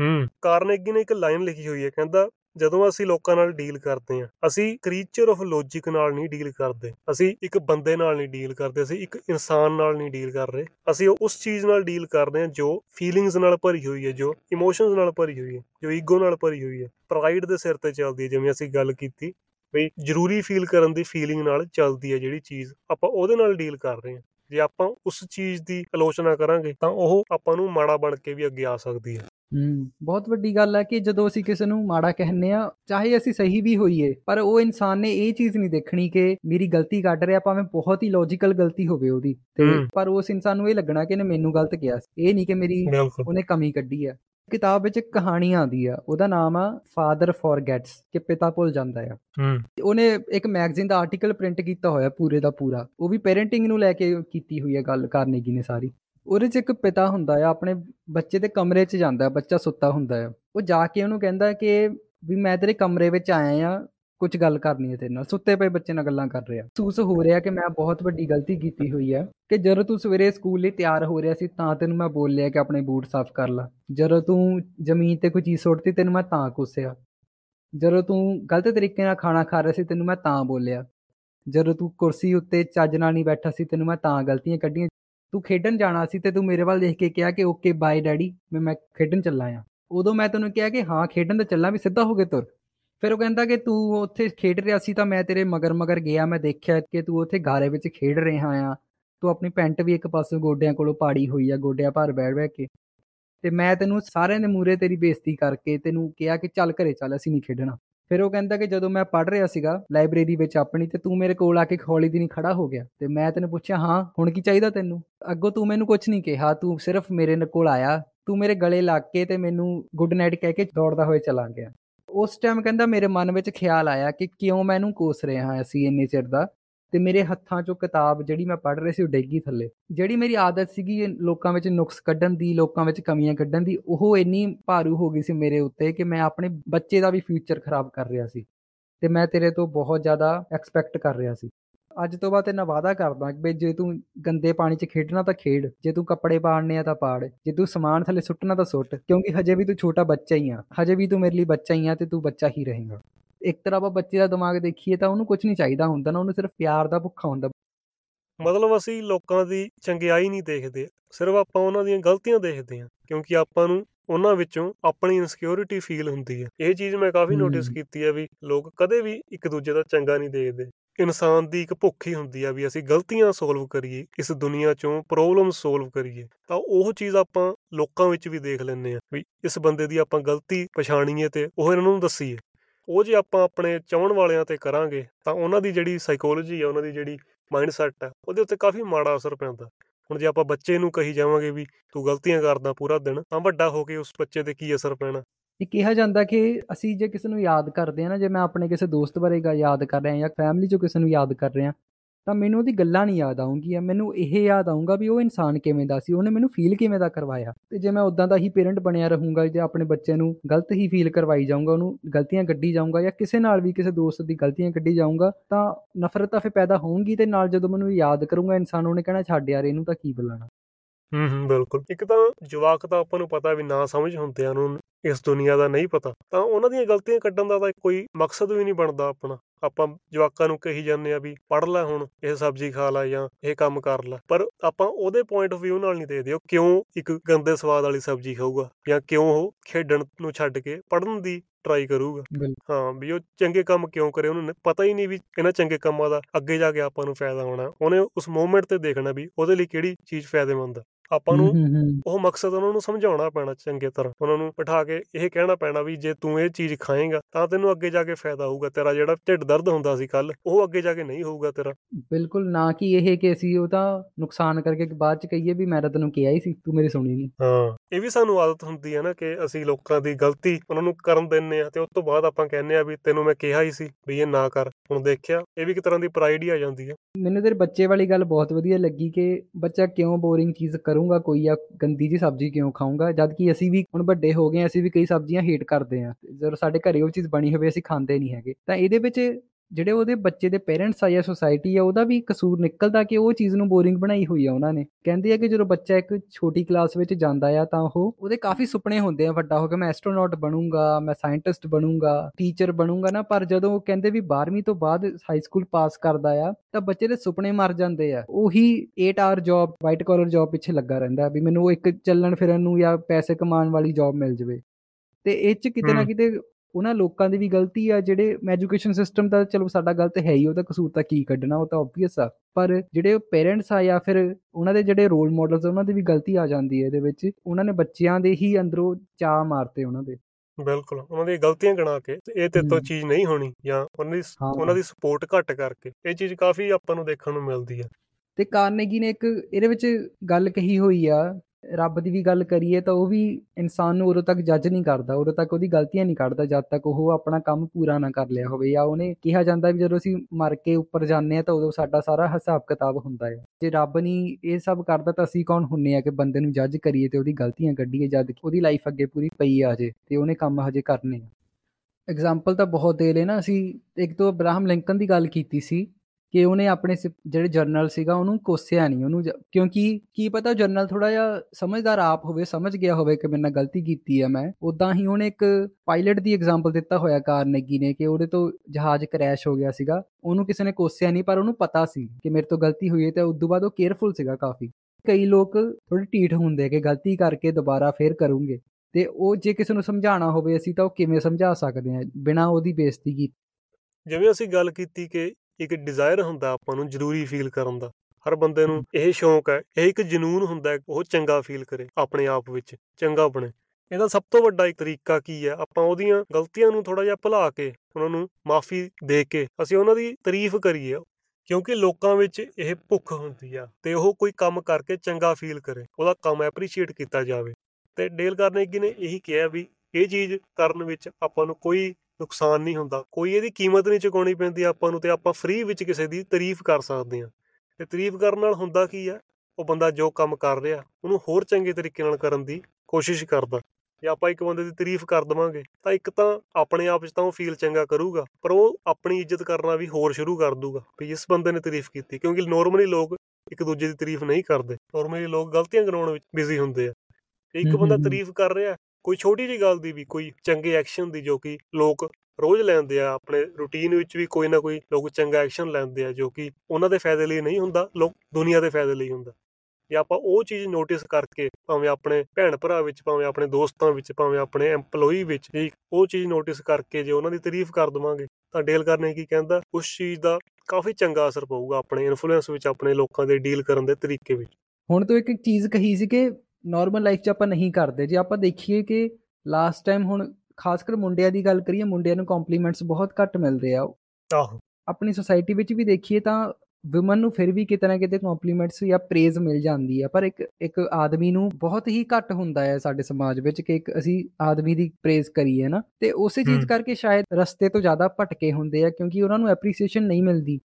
B: ਹੂੰ। ਕਾਰਨੇਗੀ ਨੇ ਇੱਕ ਲਾਈਨ ਲਿਖੀ ਹੋਈ ਹੈ, ਕਹਿੰਦਾ ਜਦੋਂ ਅਸੀਂ ਲੋਕਾਂ ਨਾਲ ਡੀਲ ਕਰਦੇ ਹਾਂ, ਅਸੀਂ ਕ੍ਰੀਚਰ ਆਫ ਲੌਜੀਕ ਨਾਲ ਨਹੀਂ ਡੀਲ ਕਰਦੇ। ਅਸੀਂ ਇੱਕ ਬੰਦੇ ਨਾਲ ਨਹੀਂ ਡੀਲ ਕਰਦੇ, ਅਸੀਂ ਇੱਕ ਇਨਸਾਨ ਨਾਲ ਨਹੀਂ ਡੀਲ ਕਰ ਰਹੇ। ਅਸੀਂ ਉਸ ਚੀਜ਼ ਨਾਲ ਡੀਲ ਕਰਦੇ ਹਾਂ ਜੋ ਫੀਲਿੰਗਸ ਨਾਲ ਭਰੀ ਹੋਈ ਹੈ, ਜੋ ਇਮੋਸ਼ਨਸ ਨਾਲ ਭਰੀ ਹੋਈ ਹੈ, ਜੋ ਈਗੋ ਨਾਲ ਭਰੀ ਹੋਈ ਹੈ। ਪ੍ਰਾਈਡ ਦੇ ਸਿਰ ਤੇ ਚੱਲਦੀ ਹੈ, ਜਿਵੇਂ ਅਸੀਂ ਗੱਲ ਕੀਤੀ ਵੀ ਜ਼ਰੂਰੀ ਫੀਲ ਕਰਨ ਦੀ ਫੀਲਿੰਗ ਨਾਲ ਚੱਲਦੀ ਹੈ ਜਿਹੜੀ ਚੀਜ਼, ਆਪਾਂ ਉਹਦੇ ਨਾਲ ਡੀਲ ਕਰ ਰਹੇ ਹਾਂ। ਜੇ ਆਪਾਂ ਉਸ ਚੀਜ਼ ਦੀ ਆਲੋਚਨਾ ਕਰਾਂਗੇ, ਤਾਂ ਉਹ ਆਪਾਂ ਨੂੰ ਮਾੜਾ ਬਣ ਕੇ ਵੀ ਅੱਗੇ ਆ ਸਕਦੀ ਹੈ।
A: ਹੂੰ ਬਹੁਤ ਵੱਡੀ ਗੱਲ ਹੈ ਕਿ ਜਦੋਂ ਅਸੀਂ ਕਿਸੇ ਨੂੰ ਮਾੜਾ ਕਹਿੰਨੇ ਆ ਚਾਹੇ ਅਸੀਂ ਸਹੀ ਵੀ ਹੋਈਏ ਪਰ ਉਹ ਇਨਸਾਨ ਨੇ ਇਹ ਚੀਜ਼ ਨਹੀਂ ਦੇਖਣੀ ਕਿ ਮੇਰੀ ਗਲਤੀ ਕੱਢ ਰਿਹਾ ਭਾਵੇਂ ਬਹੁਤ ਹੀ ਲੌਜੀਕਲ ਗਲਤੀ ਹੋਵੇ ਉਹਦੀ ਤੇ। ਪਰ ਉਸ ਇਨਸਾਨ ਨੂੰ ਇਹ ਲੱਗਣਾ ਕਿ ਇਹਨੇ ਮੈਨੂੰ ਗਲਤ ਕਿਹਾ ਇਹ ਨਹੀਂ ਕਿ ਮੇਰੀ ਉਹਨੇ ਕਮੀ ਕੱਢੀ ਆ। ਕਿਤਾਬ ਵਿੱਚ ਇੱਕ ਕਹਾਣੀ ਆਉਂਦੀ ਆ ਉਹਦਾ ਨਾਮ ਆ ਫਾਦਰ ਫੋਰਗੇਟਸ ਕਿ ਪਿਤਾ ਭੁੱਲ ਜਾਂਦਾ ਆ।
B: ਹੂੰ।
A: ਉਹਨੇ ਇੱਕ ਮੈਗਜ਼ੀਨ ਦਾ ਆਰਟੀਕਲ ਪ੍ਰਿੰਟ ਕੀਤਾ ਹੋਇਆ ਪੂਰੇ ਦਾ ਪੂਰਾ। ਉਹ ਵੀ ਪੈਰੈਂਟਿੰਗ ਨੂੰ ਲੈ ਕੇ ਕੀਤੀ ਹੋਈ ਹੈ ਗੱਲ ਕਾਰਨੇਗੀ ਨੇ ਸਾਰੀ। ਉਹਦੇ 'ਚ ਇੱਕ ਪਿਤਾ ਹੁੰਦਾ ਆ, ਆਪਣੇ ਬੱਚੇ ਦੇ ਕਮਰੇ 'ਚ ਜਾਂਦਾ ਬੱਚਾ ਸੁੱਤਾ ਹੁੰਦਾ ਆ। ਉਹ ਜਾ ਕੇ ਉਹਨੂੰ ਕਹਿੰਦਾ ਕਿ ਵੀ ਮੈਂ ਤੇਰੇ ਕਮਰੇ ਵਿੱਚ ਆਇਆ ਆ ਕੁਝ ਗੱਲ ਕਰਨੀ ਹੈ ਤੇਰੇ ਨਾਲ। ਸੁੱਤੇ ਪਏ ਬੱਚੇ ਨਾਲ ਗੱਲਾਂ ਕਰ ਰਿਹਾ। ਮਹਿਸੂਸ ਹੋ ਰਿਹਾ ਕਿ ਮੈਂ ਬਹੁਤ ਵੱਡੀ ਗਲਤੀ ਕੀਤੀ ਹੋਈ ਹੈ ਕਿ ਜਦੋਂ ਤੂੰ ਸਵੇਰੇ ਸਕੂਲ ਲਈ ਤਿਆਰ ਹੋ ਰਿਹਾ ਸੀ, ਤਾਂ ਤੈਨੂੰ ਮੈਂ ਬੋਲਿਆ ਕਿ ਆਪਣੇ ਬੂਟ ਸਾਫ਼ ਕਰ ਲੈ। ਜਦੋਂ ਤੂੰ ਜ਼ਮੀਨ ਤੇ ਕੋਈ ਚੀਜ਼ ਸੁੱਟਤੀ, ਤੈਨੂੰ ਮੈਂ ਤਾਂ ਕੋਸਿਆ। ਜਦੋਂ ਤੂੰ ਗਲਤ ਤਰੀਕੇ ਨਾਲ ਖਾਣਾ ਖਾ ਰਿਹਾ ਸੀ, ਤੈਨੂੰ ਮੈਂ ਤਾਂ ਬੋਲਿਆ। ਜਦੋਂ ਤੂੰ ਕੁਰਸੀ ਉੱਤੇ ਚੱਜ ਨਾਲ ਨਹੀਂ ਬੈਠਾ ਸੀ, ਤੈਨੂੰ ਮੈਂ ਤਾਂ ਗਲਤੀਆਂ ਕੱਢੀਆਂ। ਤੂੰ ਖੇਡਣ ਜਾਣਾ ਸੀ ਤੇ ਤੂੰ ਮੇਰੇ ਵੱਲ ਦੇਖ ਕੇ ਕਿਹਾ ਕਿ ਓਕੇ ਬਾਏ ਡੈਡੀ ਮੈਂ ਮੈਂ ਖੇਡਣ ਚੱਲਾ ਆ। ਉਦੋਂ ਮੈਂ ਤੈਨੂੰ ਕਿਹਾ ਕਿ ਹਾਂ, ਖੇਡਣ ਤਾਂ ਚੱਲਾਂ ਵੀ, ਸਿੱਧਾ ਹੋ ਕੇ ਤੁਰ। ਫਿਰ ਉਹ ਕਹਿੰਦਾ ਕਿ ਤੂੰ ਉੱਥੇ ਖੇਡ ਰਿਹਾ ਸੀ ਤਾਂ ਮੈਂ ਤੇਰੇ ਮਗਰ ਮਗਰ ਗਿਆ, ਮੈਂ ਦੇਖਿਆ ਕਿ ਤੂੰ ਉੱਥੇ ਗਾਰੇ ਵਿੱਚ ਖੇਡ ਰਿਹਾ ਆ। ਤੂੰ ਆਪਣੀ ਪੈਂਟ ਵੀ ਇੱਕ ਪਾਸੇ ਗੋਡਿਆਂ ਕੋਲੋਂ ਪਾੜੀ ਹੋਈ ਆ, ਗੋਡਿਆਂ ਭਾਰ ਬੈਠ ਬੈਠ ਕੇ। ਤੇ ਮੈਂ ਤੈਨੂੰ ਸਾਰਿਆਂ ਦੇ ਮੂਰੇ ਤੇਰੀ ਬੇਇੱਜ਼ਤੀ ਕਰਕੇ ਤੈਨੂੰ ਕਿਹਾ ਕਿ ਚੱਲ ਘਰੇ ਚੱਲ, ਅਸੀਂ ਨਹੀਂ ਖੇਡਣਾ। ਫਿਰ ਉਹ ਕਹਿੰਦਾ ਕਿ ਜਦੋਂ ਮੈਂ ਪੜ੍ਹ ਰਿਹਾ ਸੀਗਾ ਲਾਇਬ੍ਰੇਰੀ ਵਿੱਚ ਆਪਣੀ ਤੇ ਤੂੰ ਮੇਰੇ ਕੋਲ ਆ ਕੇ ਖੋਲੀ ਦੀ ਨਹੀਂ ਖੜਾ ਹੋ ਗਿਆ ਤੇ ਮੈਂ ਤੈਨੂੰ ਪੁੱਛਿਆ, ਹਾਂ, ਹੁਣ ਕੀ ਚਾਹੀਦਾ ਤੈਨੂੰ? ਅੱਗੋਂ ਤੂੰ ਮੈਨੂੰ ਕੁਝ ਨਹੀਂ ਕਿਹਾ, ਤੂੰ ਸਿਰਫ ਮੇਰੇ ਨ- ਕੋਲ ਆਇਆ, ਤੂੰ ਮੇਰੇ ਗਲੇ ਲੱਗ ਕੇ ਤੇ ਮੈਨੂੰ ਗੁੱਡ ਨਾਈਟ ਕਹਿ ਕੇ ਦੌੜਦਾ ਹੋਏ ਚਲਾ ਗਿਆ। ਉਸ ਟਾਈਮ ਕਹਿੰਦਾ ਮੇਰੇ ਮਨ ਵਿੱਚ ਖਿਆਲ ਆਇਆ ਕਿ ਕਿਉਂ ਮੈਂ ਇਹਨੂੰ ਕੋਸ ਰਿਹਾ ਹਾਂ ਅਸੀਂ ਇੰਨੇ ਚਿਰ ਦਾ। ਤੇ ਮੇਰੇ ਹੱਥਾਂ 'ਚੋਂ ਕਿਤਾਬ ਜਿਹੜੀ ਮੈਂ ਪੜ੍ਹ ਰਹੀ ਸੀ ਉਹ ਡੇਗੀ ਥੱਲੇ। ਜਿਹੜੀ ਮੇਰੀ ਆਦਤ ਸੀਗੀ ਇਹ ਲੋਕਾਂ ਵਿੱਚ ਨੁਕਸ ਕੱਢਣ ਦੀ, ਲੋਕਾਂ ਵਿੱਚ ਕਮੀਆਂ ਕੱਢਣ ਦੀ, ਉਹ ਇੰਨੀ ਭਾਰੂ ਹੋ ਗਈ ਸੀ ਮੇਰੇ ਉੱਤੇ ਕਿ ਮੈਂ ਆਪਣੇ ਬੱਚੇ ਦਾ ਵੀ ਫਿਊਚਰ ਖਰਾਬ ਕਰ ਰਿਹਾ ਸੀ ਤੇ ਮੈਂ ਤੇਰੇ ਤੋਂ ਬਹੁਤ ਜ਼ਿਆਦਾ ਐਕਸਪੈਕਟ ਕਰ ਰਿਹਾ ਸੀ। ਅੱਜ ਤੋਂ ਬਾਅਦ ਤੇਨਾਂ ਵਾਅਦਾ ਕਰਦਾ ਕਿ ਬਈ ਜੇ ਤੂੰ ਗੰਦੇ ਪਾਣੀ 'ਚ ਖੇਡਣਾ ਤਾਂ ਖੇਡ, ਜੇ ਤੂੰ ਕੱਪੜੇ ਪਾੜਨੇ ਆ ਤਾਂ ਪਾੜ, ਜੇ ਤੂੰ ਸਮਾਨ ਥੱਲੇ ਸੁੱਟਣਾ ਤਾਂ ਸੁੱਟ, ਕਿਉਂਕਿ ਹਜੇ ਵੀ ਤੂੰ ਛੋਟਾ ਬੱਚਾ ਹੀ ਆ, ਹਜੇ ਵੀ ਤੂੰ ਮੇਰੇ ਲਈ ਬੱਚਾ ਹੀ ਆ ਤੇ ਤੂੰ ਬੱਚਾ ਹੀ ਰਹੇਂਗਾ। ਇੱਕ ਤਰ੍ਹਾਂ ਆਪਾਂ ਬੱਚੇ ਦਾ ਦਿਮਾਗ ਦੇਖੀਏ ਤਾਂ ਉਹਨੂੰ ਕੁਝ ਨਹੀਂ ਚਾਹੀਦਾ ਹੁੰਦਾ ਨਾ ਉਹਨੂੰ ਸਿਰਫ ਪਿਆਰ ਦਾ ਭੁੱਖਾ ਹੁੰਦਾ।
B: ਮਤਲਬ ਅਸੀਂ ਲੋਕਾਂ ਦੀ ਚੰਗਿਆਈ ਨਹੀਂ ਦੇਖਦੇ ਸਿਰਫ ਆਪਾਂ ਉਹਨਾਂ ਦੀਆਂ ਗਲਤੀਆਂ ਦੇਖਦੇ ਹਾਂ ਕਿਉਂਕਿ ਆਪਾਂ ਨੂੰ ਉਹਨਾਂ ਵਿੱਚੋਂ ਆਪਣੀ ਇਨਸਿਕਿਉਰਿਟੀ ਫੀਲ ਹੁੰਦੀ ਹੈ। ਇਹ ਚੀਜ਼ ਮੈਂ ਕਾਫੀ ਨੋਟਿਸ। ਕੀਤੀ ਹੈ ਵੀ ਲੋਕ ਕਦੇ ਵੀ ਇੱਕ ਦੂਜੇ ਦਾ ਚੰਗਾ ਨਹੀਂ ਦੇਖਦੇ। ਇਨਸਾਨ ਦੀ ਇੱਕ ਭੁੱਖ ਹੀ ਹੁੰਦੀ ਆ ਵੀ ਅਸੀਂ ਗਲਤੀਆਂ ਸੋਲਵ ਕਰੀਏ ਇਸ ਦੁਨੀਆ ਚੋਂ ਪ੍ਰੋਬਲਮ ਸੋਲਵ ਕਰੀਏ। ਤਾਂ ਉਹ ਚੀਜ਼ ਆਪਾਂ ਲੋਕਾਂ ਵਿੱਚ ਵੀ ਦੇਖ ਲੈਂਦੇ ਆ ਵੀ ਇਸ ਬੰਦੇ ਦੀ ਆਪਾਂ ਗਲਤੀ ਪਛਾਣੀਏ ਤੇ ਉਹ ਇਹਨਾਂ ਨੂੰ ਦੱਸੀਏ। ਉਹ ਜੇ ਆਪਾਂ ਆਪਣੇ ਚਾਹਣ ਵਾਲਿਆਂ ਤੇ ਕਰਾਂਗੇ, ਤਾਂ ਉਹਨਾਂ ਦੀ ਜਿਹੜੀ ਸਾਈਕੋਲੋਜੀ ਆ, ਉਹਨਾਂ ਦੀ ਜਿਹੜੀ ਮਾਈਂਡਸੈਟ ਆ, ਉਹਦੇ ਉੱਤੇ ਕਾਫੀ ਮਾੜਾ ਅਸਰ ਪੈਂਦਾ। ਹੁਣ ਜੇ ਆਪਾਂ ਬੱਚੇ ਨੂੰ ਕਹੀ ਜਾਵਾਂਗੇ ਵੀ ਤੂੰ ਗਲਤੀਆਂ ਕਰਦਾ ਪੂਰਾ ਦਿਨ, ਤਾਂ ਵੱਡਾ ਹੋ ਕੇ ਉਸ ਬੱਚੇ ਤੇ ਕੀ ਅਸਰ ਪੈਣਾ?
A: ਇਹ ਕਿਹਾ ਜਾਂਦਾ ਕਿ ਅਸੀਂ ਜੇ ਕਿਸੇ ਨੂੰ ਯਾਦ ਕਰਦੇ ਆ ਨਾ, ਜੇ ਮੈਂ ਆਪਣੇ ਕਿਸੇ ਦੋਸਤ ਬਾਰੇ ਗਾ ਯਾਦ ਕਰ ਰਿਹਾ ਜਾਂ ਫੈਮਿਲੀ ਚੋਂ ਕਿਸੇ ਨੂੰ ਯਾਦ ਕਰ ਰਿਹਾ ਤਾਂ ਮੈਨੂੰ ਉਹਦੀ ਗੱਲਾਂ ਨਹੀਂ ਯਾਦ ਆਉਂਗੀਆਂ। ਮੈਨੂੰ ਇਹ ਯਾਦ ਆਊਗਾ ਵੀ ਉਹ ਇਨਸਾਨ ਕਿਵੇਂ ਦਾ ਸੀ, ਉਹਨੇ ਮੈਨੂੰ ਫੀਲ ਕਿਵੇਂ ਦਾ ਕਰਵਾਇਆ। ਤੇ ਜੇ ਮੈਂ ਉਦਾਂ ਦਾ ਹੀ ਪੇਰੈਂਟ ਬਣਿਆ ਰਹੂੰਗਾ, ਜੇ ਆਪਣੇ ਬੱਚੇ ਨੂੰ ਗਲਤ ਹੀ ਫੀਲ ਕਰਵਾਈ ਜਾਊਂਗਾ, ਉਹਨੂੰ ਗਲਤੀਆਂ ਕੱਢੀ ਜਾਊਂਗਾ ਜਾਂ ਕਿਸੇ ਨਾਲ ਵੀ ਕਿਸੇ ਦੋਸਤ ਦੀ ਗਲਤੀਆਂ ਕੱਢੀ ਜਾਊਂਗਾ, ਤਾਂ ਨਫ਼ਰਤ ਤਾਂ ਫਿਰ ਪੈਦਾ ਹੋਊਗੀ ਤੇ ਨਾਲ ਜਦੋਂ ਮੈਨੂੰ ਯਾਦ ਕਰੂੰਗਾ ਇਨਸਾਨ, ਉਹਨੇ ਕਹਿਣਾ ਛੱਡ ਯਾਰ, ਇਹਨੂੰ ਤਾਂ ਕੀ ਬੁਲਾਣਾ
B: ਹੂੰ ਹੂੰ, ਬਿਲਕੁਲ। ਇੱਕ ਤਾਂ ਜਵਾਕ ਤਾਂ ਆਪਾਂ ਨੂੰ ਪਤਾ ਵੀ ਨਾ ਸਮਝ ਹੁੰਦੇ ਆ ਉਹਨੂੰ ਇਸ ਦੁਨੀਆ ਦਾ ਨਹੀਂ ਪਤਾ। ਤਾਂ ਉਹਨਾਂ ਦੀਆਂ ਗਲਤੀਆਂ ਕੱਢਣ ਦਾ ਤਾਂ ਕੋਈ ਮਕਸਦ ਵੀ ਨਹੀਂ ਬਣਦਾ ਆਪਣਾ। ਆਪਾਂ ਜਵਾਕਾਂ ਨੂੰ ਕਹੀ ਜਾਂਦੇ ਆ ਵੀ ਪੜ ਲੈ ਹੁਣ ਇਹ ਸਬਜ਼ੀ ਖਾ ਲੈ ਜਾਂ ਇਹ ਕੰਮ ਕਰ ਲੈ। ਪਰ ਆਪਾਂ ਉਹਦੇ ਪੁਆਇੰਟ ਆਫ View ਨਾਲ ਨਹੀਂ ਦੇਖਦੇ ਉਹ ਕਿਉਂ ਇੱਕ ਗੰਦੇ ਸਵਾਦ ਵਾਲੀ ਸਬਜ਼ੀ ਖਾਊਗਾ ਜਾਂ ਕਿਉਂ ਉਹ ਖੇਡਣ ਨੂੰ ਛੱਡ ਕੇ ਪੜਨ ਦੀ ਟਰਾਈ ਕਰੂਗਾ। ਹਾਂ ਵੀ ਉਹ ਚੰਗੇ ਕੰਮ ਕਿਉਂ ਕਰੇ? ਉਹਨੂੰ ਪਤਾ ਹੀ ਨਹੀਂ ਵੀ ਇਹਨਾਂ ਚੰਗੇ ਕੰਮਾਂ ਦਾ ਅੱਗੇ ਜਾ ਕੇ ਆਪਾਂ ਨੂੰ ਫਾਇਦਾ ਹੋਣਾ। ਉਹਨੇ ਉਸ ਮੂਮੈਂਟ ਤੇ ਦੇਖਣਾ ਵੀ ਉਹਦੇ ਲਈ ਕਿਹੜੀ ਚੀਜ਼ ਫਾਇਦੇਮੰਦ ਹੈ ਆਪਾਂ ਨੂੰ ਉਹ ਮਕਸਦ ਉਹਨਾਂ ਨੂੰ ਸਮਝਾਉਣਾ ਪੈਣਾ ਚੰਗੇ ਤਰ੍ਹਾਂ। ਉਹਨਾਂ ਨੂੰ ਬਿਠਾ ਕੇ ਇਹ ਕਹਿਣਾ ਪੈਣਾ ਵੀ ਜੇ ਤੂੰ ਇਹ ਚੀਜ਼ ਖਾਏਂਗਾ ਤਾਂ ਤੈਨੂੰ ਅੱਗੇ ਜਾ ਕੇ ਫਾਇਦਾ ਹੋਊਗਾ। ਤੇਰਾ ਜਿਹੜਾ ਢਿੱਡ ਦਰਦ ਹੁੰਦਾ ਸੀ ਕੱਲ ਉਹ ਅੱਗੇ ਜਾ ਕੇ ਨਹੀਂ ਹੋਊਗਾ ਤੇਰਾ।
A: ਬਿਲਕੁਲ ਨਾ ਕਿ ਇਹ ਕਿ ਅਸੀਂ ਉਹ ਤਾਂ ਨੁਕਸਾਨ ਕਰਕੇ ਬਾਅਦ ਚ ਕਹੀਏ ਵੀ ਮੈਂ ਤਾਂ ਤੈਨੂੰ ਕਿਹਾ ਹੀ ਸੀ ਤੂੰ ਮੇਰੀ ਸੁਣੀ ਨਹੀਂ
B: ਹਾਂ। ਇਹ ਵੀ ਸਾਨੂੰ ਆਦਤ ਹੁੰਦੀ ਹੈ ਨਾ ਕਿ ਅਸੀਂ ਲੋਕਾਂ ਦੀ ਗਲਤੀ ਉਹਨਾਂ ਨੂੰ ਕਰਨ ਦਿੰਨੇ ਆ ਤੇ ਉਸ ਤੋਂ ਬਾਅਦ ਆਪਾਂ ਕਹਿੰਨੇ ਆ ਵੀ ਤੈਨੂੰ ਮੈਂ ਕਿਹਾ ਹੀ ਸੀ ਵੀ ਇਹ ਨਾ ਕਰ। ਹੁਣ ਦੇਖਿਆ, ਇਹ ਵੀ ਇੱਕ ਤਰ੍ਹਾਂ ਦੀ ਪ੍ਰਾਈਡ ਹੀ ਆ ਜਾਂਦੀ ਹੈ
A: ਮੈਨੂੰ ਤੇਰੇ ਬੱਚੇ ਵਾਲੀ ਗੱਲ ਬਹੁਤ ਵਧੀਆ ਲੱਗੀ ਕਿ ਬੱਚਾ ਕਿਉਂ ਬੋਰਿੰਗ ਚੀਜ਼ ਕਰੂੰਗਾ ਕੋਈ ਆ ਗੰਦੀ ਜੀ ਸਬਜ਼ੀ ਕਿਉਂ ਖਾਊਂਗਾ, ਜਦ ਕਿ ਅਸੀਂ ਵੀ ਹੁਣ ਵੱਡੇ ਹੋ ਗਏ ਅਸੀਂ ਵੀ ਕਈ ਸਬਜ਼ੀਆਂ ਹੇਟ ਕਰਦੇ ਆ ਜਦੋਂ ਸਾਡੇ ਘਰੇ ਉਹ ਚੀਜ਼ ਬਣੀ ਹੋਵੇ, ਅਸੀਂ ਖਾਂਦੇ ਨਹੀਂ ਹੈਗੇ। ਤਾਂ ਇਹਦੇ ਵਿੱਚ ਜਿਹੜੇ ਉਹਦੇ ਬੱਚੇ ਦੇ ਪੇਰੈਂਟਸ ਆ ਜਾਂ ਸੋਸਾਇਟੀ ਆ ਉਹਦਾ ਵੀ ਕਸੂਰ ਨਿਕਲਦਾ ਕਿ ਉਹ ਚੀਜ਼ ਨੂੰ ਬੋਰਿੰਗ ਬਣਾਈ ਹੋਈ ਆ ਉਹਨਾਂ ਨੇ। ਕਹਿੰਦੇ ਆ ਕਿ ਜਦੋਂ ਬੱਚਾ ਇੱਕ ਛੋਟੀ ਕਲਾਸ ਵਿੱਚ ਜਾਂਦਾ ਆ ਤਾਂ ਉਹ ਉਹਦੇ ਕਾਫੀ ਸੁਪਨੇ ਹੁੰਦੇ ਆ ਵੱਡਾ ਹੋ ਕੇ ਮੈਂ ਐਸਟ੍ਰੋਨੌਟ ਬਣੂੰਗਾ ਮੈਂ ਸਾਇੰਟਿਸਟ ਬਣੂੰਗਾ ਟੀਚਰ ਬਣੂੰਗਾ ਨਾ ਪਰ ਜਦੋਂ ਉਹ ਕਹਿੰਦੇ ਵੀ 12ਵੀਂ ਤੋਂ ਬਾਅਦ ਹਾਈ ਸਕੂਲ ਪਾਸ ਕਰਦਾ ਆ ਤਾਂ ਬੱਚੇ ਦੇ ਸੁਪਨੇ ਮਰ ਜਾਂਦੇ ਆ। ਉਹੀ 8 hour job white collar job ਪਿੱਛੇ ਲੱਗਾ ਰਹਿੰਦਾ ਵੀ ਮੈਨੂੰ ਇੱਕ ਚੱਲਣ ਫਿਰਨ ਨੂੰ ਜਾਂ ਪੈਸੇ ਕਮਾਉਣ ਵਾਲੀ ਜੌਬ ਮਿਲ ਜਵੇ। ਤੇ ਇਹ ਚ ਕਿਤੇ ਨਾ ਕਿਤੇ ਉਹਨਾਂ ਲੋਕਾਂ ਦੀ ਵੀ ਗਲਤੀ ਆ ਜਿਹੜੇ ਐਜੂਕੇਸ਼ਨ ਸਿਸਟਮ ਦਾ ਚਲੋ ਸਾਡਾ ਗਲਤ ਹੈ ਹੀ ਉਹਦਾ ਕਸੂਰ ਤਾਂ ਕੀ ਕੱਢਣਾ ਉਹ ਤਾਂ ਆਬਵੀਅਸ ਆ। ਪਰ ਜਿਹੜੇ ਪੇਰੈਂਟਸ ਆ ਜਾਂ ਫਿਰ ਉਹਨਾਂ ਦੇ ਜਿਹੜੇ ਰੋਲ ਮਾਡਲਸ ਉਹਨਾਂ ਦੀ ਵੀ ਗਲਤੀ ਆ ਜਾਂਦੀ ਹੈ ਇਹਦੇ ਵਿੱਚ। ਉਹਨਾਂ ਨੇ ਬੱਚਿਆਂ ਦੇ ਹੀ ਅੰਦਰੋਂ ਚਾਹ ਮਾਰਤੇ ਉਹਨਾਂ ਦੇ।
B: ਬਿਲਕੁਲ ਉਹਨਾਂ ਦੀ ਗਲਤੀਆਂ ਗਣਾ ਕੇ ਇਹ ਤੇ ਤੋਂ ਚੀਜ਼ ਨਹੀਂ ਹੋਣੀ ਜਾਂ ਉਹਨਾਂ ਦੀ ਉਹਨਾਂ ਦੀ ਸਪੋਰਟ ਘੱਟ ਕਰਕੇ ਇਹ ਚੀਜ਼ ਕਾਫੀ ਆਪਾਂ ਨੂੰ ਦੇਖਣ ਨੂੰ ਮਿਲਦੀ ਆ।
A: ਤੇ ਕਾਰਨੇਗੀ ਨੇ ਇੱਕ ਇਹਦੇ ਵਿੱਚ ਗੱਲ ਕਹੀ ਹੋਈ ਆ ਰੱਬ ਦੀ ਵੀ ਗੱਲ ਕਰੀਏ ਤਾਂ ਉਹ ਵੀ ਇਨਸਾਨ ਨੂੰ ਉਦੋਂ ਤੱਕ ਜੱਜ ਨਹੀਂ ਕਰਦਾ, ਉਦੋਂ ਤੱਕ ਉਹਦੀ ਗਲਤੀਆਂ ਨਹੀਂ ਕੱਢਦਾ ਜਦ ਤੱਕ ਉਹ ਆਪਣਾ ਕੰਮ ਪੂਰਾ ਨਾ ਕਰ ਲਿਆ ਹੋਵੇ ਜਾਂ ਉਹਨੇ ਕਿਹਾ ਜਾਂਦਾ ਵੀ ਜਦੋਂ ਅਸੀਂ ਮਰ ਕੇ ਉੱਪਰ ਜਾਂਦੇ ਆ ਤਾਂ ਉਦੋਂ ਸਾਡਾ ਸਾਰਾ ਹਿਸਾਬ ਕਿਤਾਬ ਹੁੰਦਾ ਹੈ। ਜੇ ਰੱਬ ਨਹੀਂ ਇਹ ਸਭ ਕਰਦਾ ਤਾਂ ਅਸੀਂ ਕੌਣ ਹੁੰਨੇ ਆ ਕਿ ਬੰਦੇ ਨੂੰ ਜੱਜ ਕਰੀਏ ਤੇ ਉਹਦੀ ਗਲਤੀਆਂ ਕੱਢੀਏ ਜਦ ਉਹਦੀ ਲਾਈਫ ਅੱਗੇ ਪੂਰੀ ਪਈ ਆ ਜੇ ਤੇ ਉਹਨੇ ਕੰਮ ਹਜੇ ਕਰਨੇ ਆ। ਐਗਜ਼ਾਮਪਲ ਤਾਂ ਬਹੁਤ ਦੇ ਲੈ ਨਾ ਅਸੀਂ, ਇੱਕ ਤੋਂ ਅਬਰਾਹਮ ਲਿੰਕਨ ਦੀ ਗੱਲ ਕੀਤੀ ਸੀ ਕਿ ਉਹਨੇ ਆਪਣੇ ਜਿਹੜੇ ਜਰਨਲ ਸੀਗਾ ਉਹਨੂੰ ਕੋਸਿਆ ਨਹੀਂ, ਉਹਨੂੰ ਕਿਉਂਕਿ ਕੀ ਪਤਾ ਜਰਨਲ ਥੋੜਾ ਜਿਹਾ ਸਮਝਦਾਰ ਆਪ ਹੋਵੇ, ਸਮਝ ਗਿਆ ਹੋਵੇ ਕਿ ਮੇਰੇ ਨਾਲ ਗਲਤੀ ਕੀਤੀ ਹੈ ਮੈਂ। ਉਦਾਂ ਹੀ ਉਹਨੇ ਇੱਕ ਪਾਇਲਟ ਦੀ ਐਗਜ਼ਾਮਪਲ ਦਿੱਤਾ ਹੋਇਆ ਕਾਰਨੇਗੀ ਨੇ ਕਿ ਉਹਦੇ ਤੋਂ ਜਹਾਜ਼ ਕ੍ਰੈਸ਼ ਹੋ ਗਿਆ ਸੀਗਾ। ਉਹਨੂੰ ਕਿਸੇ ਨੇ ਕੋਸਿਆ ਨਹੀਂ, ਪਰ ਉਹਨੂੰ ਪਤਾ ਸੀ ਕਿ ਮੇਰੇ ਤੋਂ ਗਲਤੀ ਹੋਈ ਹੈ ਤੇ ਉਸ ਤੋਂ ਬਾਅਦ ਉਹ ਕੇਅਰਫੁਲ ਸੀਗਾ ਕਾਫੀ। ਕਈ ਲੋਕ ਥੋੜੇ ਢੀਠ ਹੁੰਦੇ ਕਿ ਗਲਤੀ ਕਰਕੇ ਦੁਬਾਰਾ ਫੇਰ ਕਰੂੰਗੇ। ਤੇ ਉਹ ਜੇ ਕਿਸੇ ਨੂੰ ਸਮਝਾਉਣਾ ਹੋਵੇ, ਅਸੀਂ ਤਾਂ ਉਹ ਕਿਵੇਂ ਸਮਝਾ ਸਕਦੇ ਹਾਂ ਬਿਨਾਂ ਉਹਦੀ ਬੇਇੱਜ਼ਤੀ ਕੀਤੀ
B: ਜਿਵੇਂ ਅਸੀਂ ਗੱਲ ਕੀਤੀ ਕਿ ਇੱਕ ਡਿਜ਼ਾਇਰ ਹੁੰਦਾ ਆਪਾਂ ਨੂੰ ਜ਼ਰੂਰੀ ਫੀਲ ਕਰਨ ਦਾ। ਹਰ ਬੰਦੇ ਨੂੰ ਇਹ ਸ਼ੌਂਕ ਹੈ, ਇਹ ਇੱਕ ਜਨੂਨ ਹੁੰਦਾ ਹੈ ਉਹ ਚੰਗਾ ਫੀਲ ਕਰੇ ਆਪਣੇ ਆਪ ਵਿੱਚ, ਚੰਗਾ ਬਣੇ। ਇਹਦਾ ਸਭ ਤੋਂ ਵੱਡਾ ਇੱਕ ਤਰੀਕਾ ਕੀ ਹੈ? ਆਪਾਂ ਉਹਦੀਆਂ ਗਲਤੀਆਂ ਨੂੰ ਥੋੜਾ ਜਿਹਾ ਭੁਲਾ ਕੇ, ਉਹਨਾਂ ਨੂੰ ਮਾਫੀ ਦੇ ਕੇ ਅਸੀਂ ਉਹਨਾਂ ਦੀ ਤਾਰੀਫ ਕਰੀਏ। ਕਿਉਂਕਿ ਲੋਕਾਂ ਵਿੱਚ ਇਹ ਭੁੱਖ ਹੁੰਦੀ ਆ ਤੇ ਉਹ ਕੋਈ ਕੰਮ ਕਰਕੇ ਚੰਗਾ ਫੀਲ ਕਰੇ, ਉਹਦਾ ਕੰਮ ਐਪਰੀਸ਼ੀਏਟ ਕੀਤਾ ਜਾਵੇ। ਤੇ ਡੇਲ ਕਾਰਨੇਗੀ ਨੇ ਇਹੀ ਕਿਹਾ ਵੀ ਇਹ ਚੀਜ਼ ਕਰਨ ਵਿੱਚ ਆਪਾਂ ਨੂੰ ਕੋਈ ਨੁਕਸਾਨ ਨਹੀਂ ਹੁੰਦਾ। ਕੋਈ ਇਹਦੀ ਕੀਮਤ ਨਹੀਂ ਚੁਕਾਉਣੀ ਪੈਂਦੀ ਆਪਾਂ ਨੂੰ ਤੇ ਆਪਾਂ ਫ੍ਰੀ ਵਿੱਚ ਕਿਸੇ ਦੀ ਤਾਰੀਫ ਕਰ ਸਕਦੇ ਹਾਂ। ਤੇ ਤਾਰੀਫ ਕਰਨ ਨਾਲ ਹੁੰਦਾ ਕੀ ਆ? ਉਹ ਬੰਦਾ ਜੋ ਕੰਮ ਕਰ ਰਿਹਾ ਉਹਨੂੰ ਹੋਰ ਚੰਗੇ ਤਰੀਕੇ ਨਾਲ ਕਰਨ ਦੀ ਕੋਸ਼ਿਸ਼ ਕਰਦਾ। ਜੇ ਆਪਾਂ ਇੱਕ ਬੰਦੇ ਦੀ ਤਾਰੀਫ ਕਰ ਦਵਾਂਗੇ ਤਾਂ ਇੱਕ ਤਾਂ ਆਪਣੇ ਆਪ 'ਚ ਤਾਂ ਉਹ ਫੀਲ ਚੰਗਾ ਕਰੂਗਾ ਪਰ ਉਹ ਆਪਣੀ ਇੱਜ਼ਤ ਕਰਨਾ ਵੀ ਹੋਰ ਸ਼ੁਰੂ ਕਰ ਦੂਗਾ ਵੀ ਇਸ ਬੰਦੇ ਨੇ ਤਾਰੀਫ ਕੀਤੀ। ਕਿਉਂਕਿ ਨਾਰਮਲੀ ਲੋਕ ਇੱਕ ਦੂਜੇ ਦੀ ਤਾਰੀਫ ਨਹੀਂ ਕਰਦੇ। ਨਾਰਮਲੀ ਲੋਕ ਗਲਤੀਆਂ ਕਰਾਉਣ ਵਿੱਚ ਬਿਜ਼ੀ ਹੁੰਦੇ ਆ। ਇੱਕ ਬੰਦਾ ਤਾਰੀਫ ਕਰ ਰਿਹਾ ਕੋਈ ਛੋਟੀ ਜੀ ਗੱਲ ਦੀ ਵੀ, ਕੋਈ ਚੰਗੇ ਐਕਸ਼ਨ ਦੀ ਜੋ ਕਿ ਲੋਕ ਰੋਜ਼ ਲੈਂਦੇ ਆ, ਆਪਣੇ ਰੂਟੀਨ ਵਿੱਚ ਵੀ ਕੋਈ ਨਾ ਕੋਈ ਲੋਕ ਚੰਗਾ ਐਕਸ਼ਨ ਲੈਂਦੇ ਆ, ਜੋ ਕਿ ਉਹਨਾਂ ਦੇ ਫਾਇਦੇ ਲਈ ਨਹੀਂ ਹੁੰਦਾ, ਲੋਕ ਦੁਨੀਆ ਦੇ ਫਾਇਦੇ ਲਈ ਹੁੰਦਾ। ਜੇ ਆਪਾਂ ਉਹ ਚੀਜ਼ ਨੋਟਿਸ ਕਰਕੇ ਭਾਵੇਂ ਆਪਣੇ ਭੈਣ ਭਰਾ ਵਿੱਚ, ਭਾਵੇਂ ਆਪਣੇ ਦੋਸਤਾਂ ਵਿੱਚ, ਭਾਵੇਂ ਆਪਣੇ EMPLOYEE ਵਿੱਚ ਜੇ ਉਹ ਚੀਜ਼ ਨੋਟਿਸ ਕਰਕੇ ਜੇ ਉਹਨਾਂ ਦੀ ਤਾਰੀਫ ਕਰ ਦਵਾਂਗੇ, ਤਾਂ ਡੇਲ ਕਰਨੇ ਕੀ ਕਹਿੰਦਾ, ਉਸ ਚੀਜ਼ ਦਾ ਕਾਫੀ ਚੰਗਾ ਅਸਰ ਪਊਗਾ ਆਪਣੇ ਇਨਫਲੂਐਂਸ ਵਿੱਚ, ਆਪਣੇ ਲੋਕਾਂ ਦੇ ਡੀਲ ਕਰਨ ਦੇ ਤਰੀਕੇ ਵਿੱਚ।
A: ਹੁਣ ਤੋਂ ਇੱਕ ਚੀਜ਼ ਕਹੀ ਸੀ ਕਿ ਨਾਰਮਲ ਲਾਈਫ 'ਚ ਆਪਾਂ ਨਹੀਂ ਕਰਦੇ। ਜੇ ਆਪਾਂ ਦੇਖੀਏ ਕਿ ਲਾਸਟ ਟਾਈਮ ਹੁਣ ਖਾਸ ਕਰ ਮੁੰਡਿਆਂ ਦੀ ਗੱਲ ਕਰੀਏ ਮੁੰਡਿਆਂ ਨੂੰ ਕੰਪਲੀਮੈਂਟਸ ਬਹੁਤ ਘੱਟ ਮਿਲਦੇ ਆ।
B: ਆਹੋ।
A: ਆਪਣੀ ਸੋਸਾਇਟੀ ਵਿੱਚ ਵੀ ਦੇਖੀਏ ਤਾਂ ਔਮਨ ਨੂੰ ਫਿਰ ਵੀ ਕਿਤੇ ਨਾ ਕਿਤੇ ਕੰਪਲੀਮੈਂਟਸ ਜਾਂ ਪ੍ਰੇਜ਼ ਮਿਲ ਜਾਂਦੀ ਆ। ਪਰ ਇੱਕ ਇੱਕ ਆਦਮੀ ਨੂੰ ਬਹੁਤ ਹੀ ਘੱਟ ਹੁੰਦਾ ਹੈ ਸਾਡੇ ਸਮਾਜ ਵਿੱਚ ਕਿ ਇੱਕ ਅਸੀਂ ਆਦਮੀ ਦੀ ਪ੍ਰੇਜ਼ ਕਰੀਏ ਨਾ। ਤੇ ਉਸੇ ਚੀਜ਼ ਕਰਕੇ ਸ਼ਾਇਦ ਰਸਤੇ ਤੋਂ ਜ਼ਿਆਦਾ ਭਟਕੇ ਹੁੰਦੇ ਆ ਕਿਉਂਕਿ ਉਹਨਾਂ ਨੂੰ ਐਪਰੀਸੀਏਸ਼ਨ ਨਹੀਂ ਮਿਲਦੀ।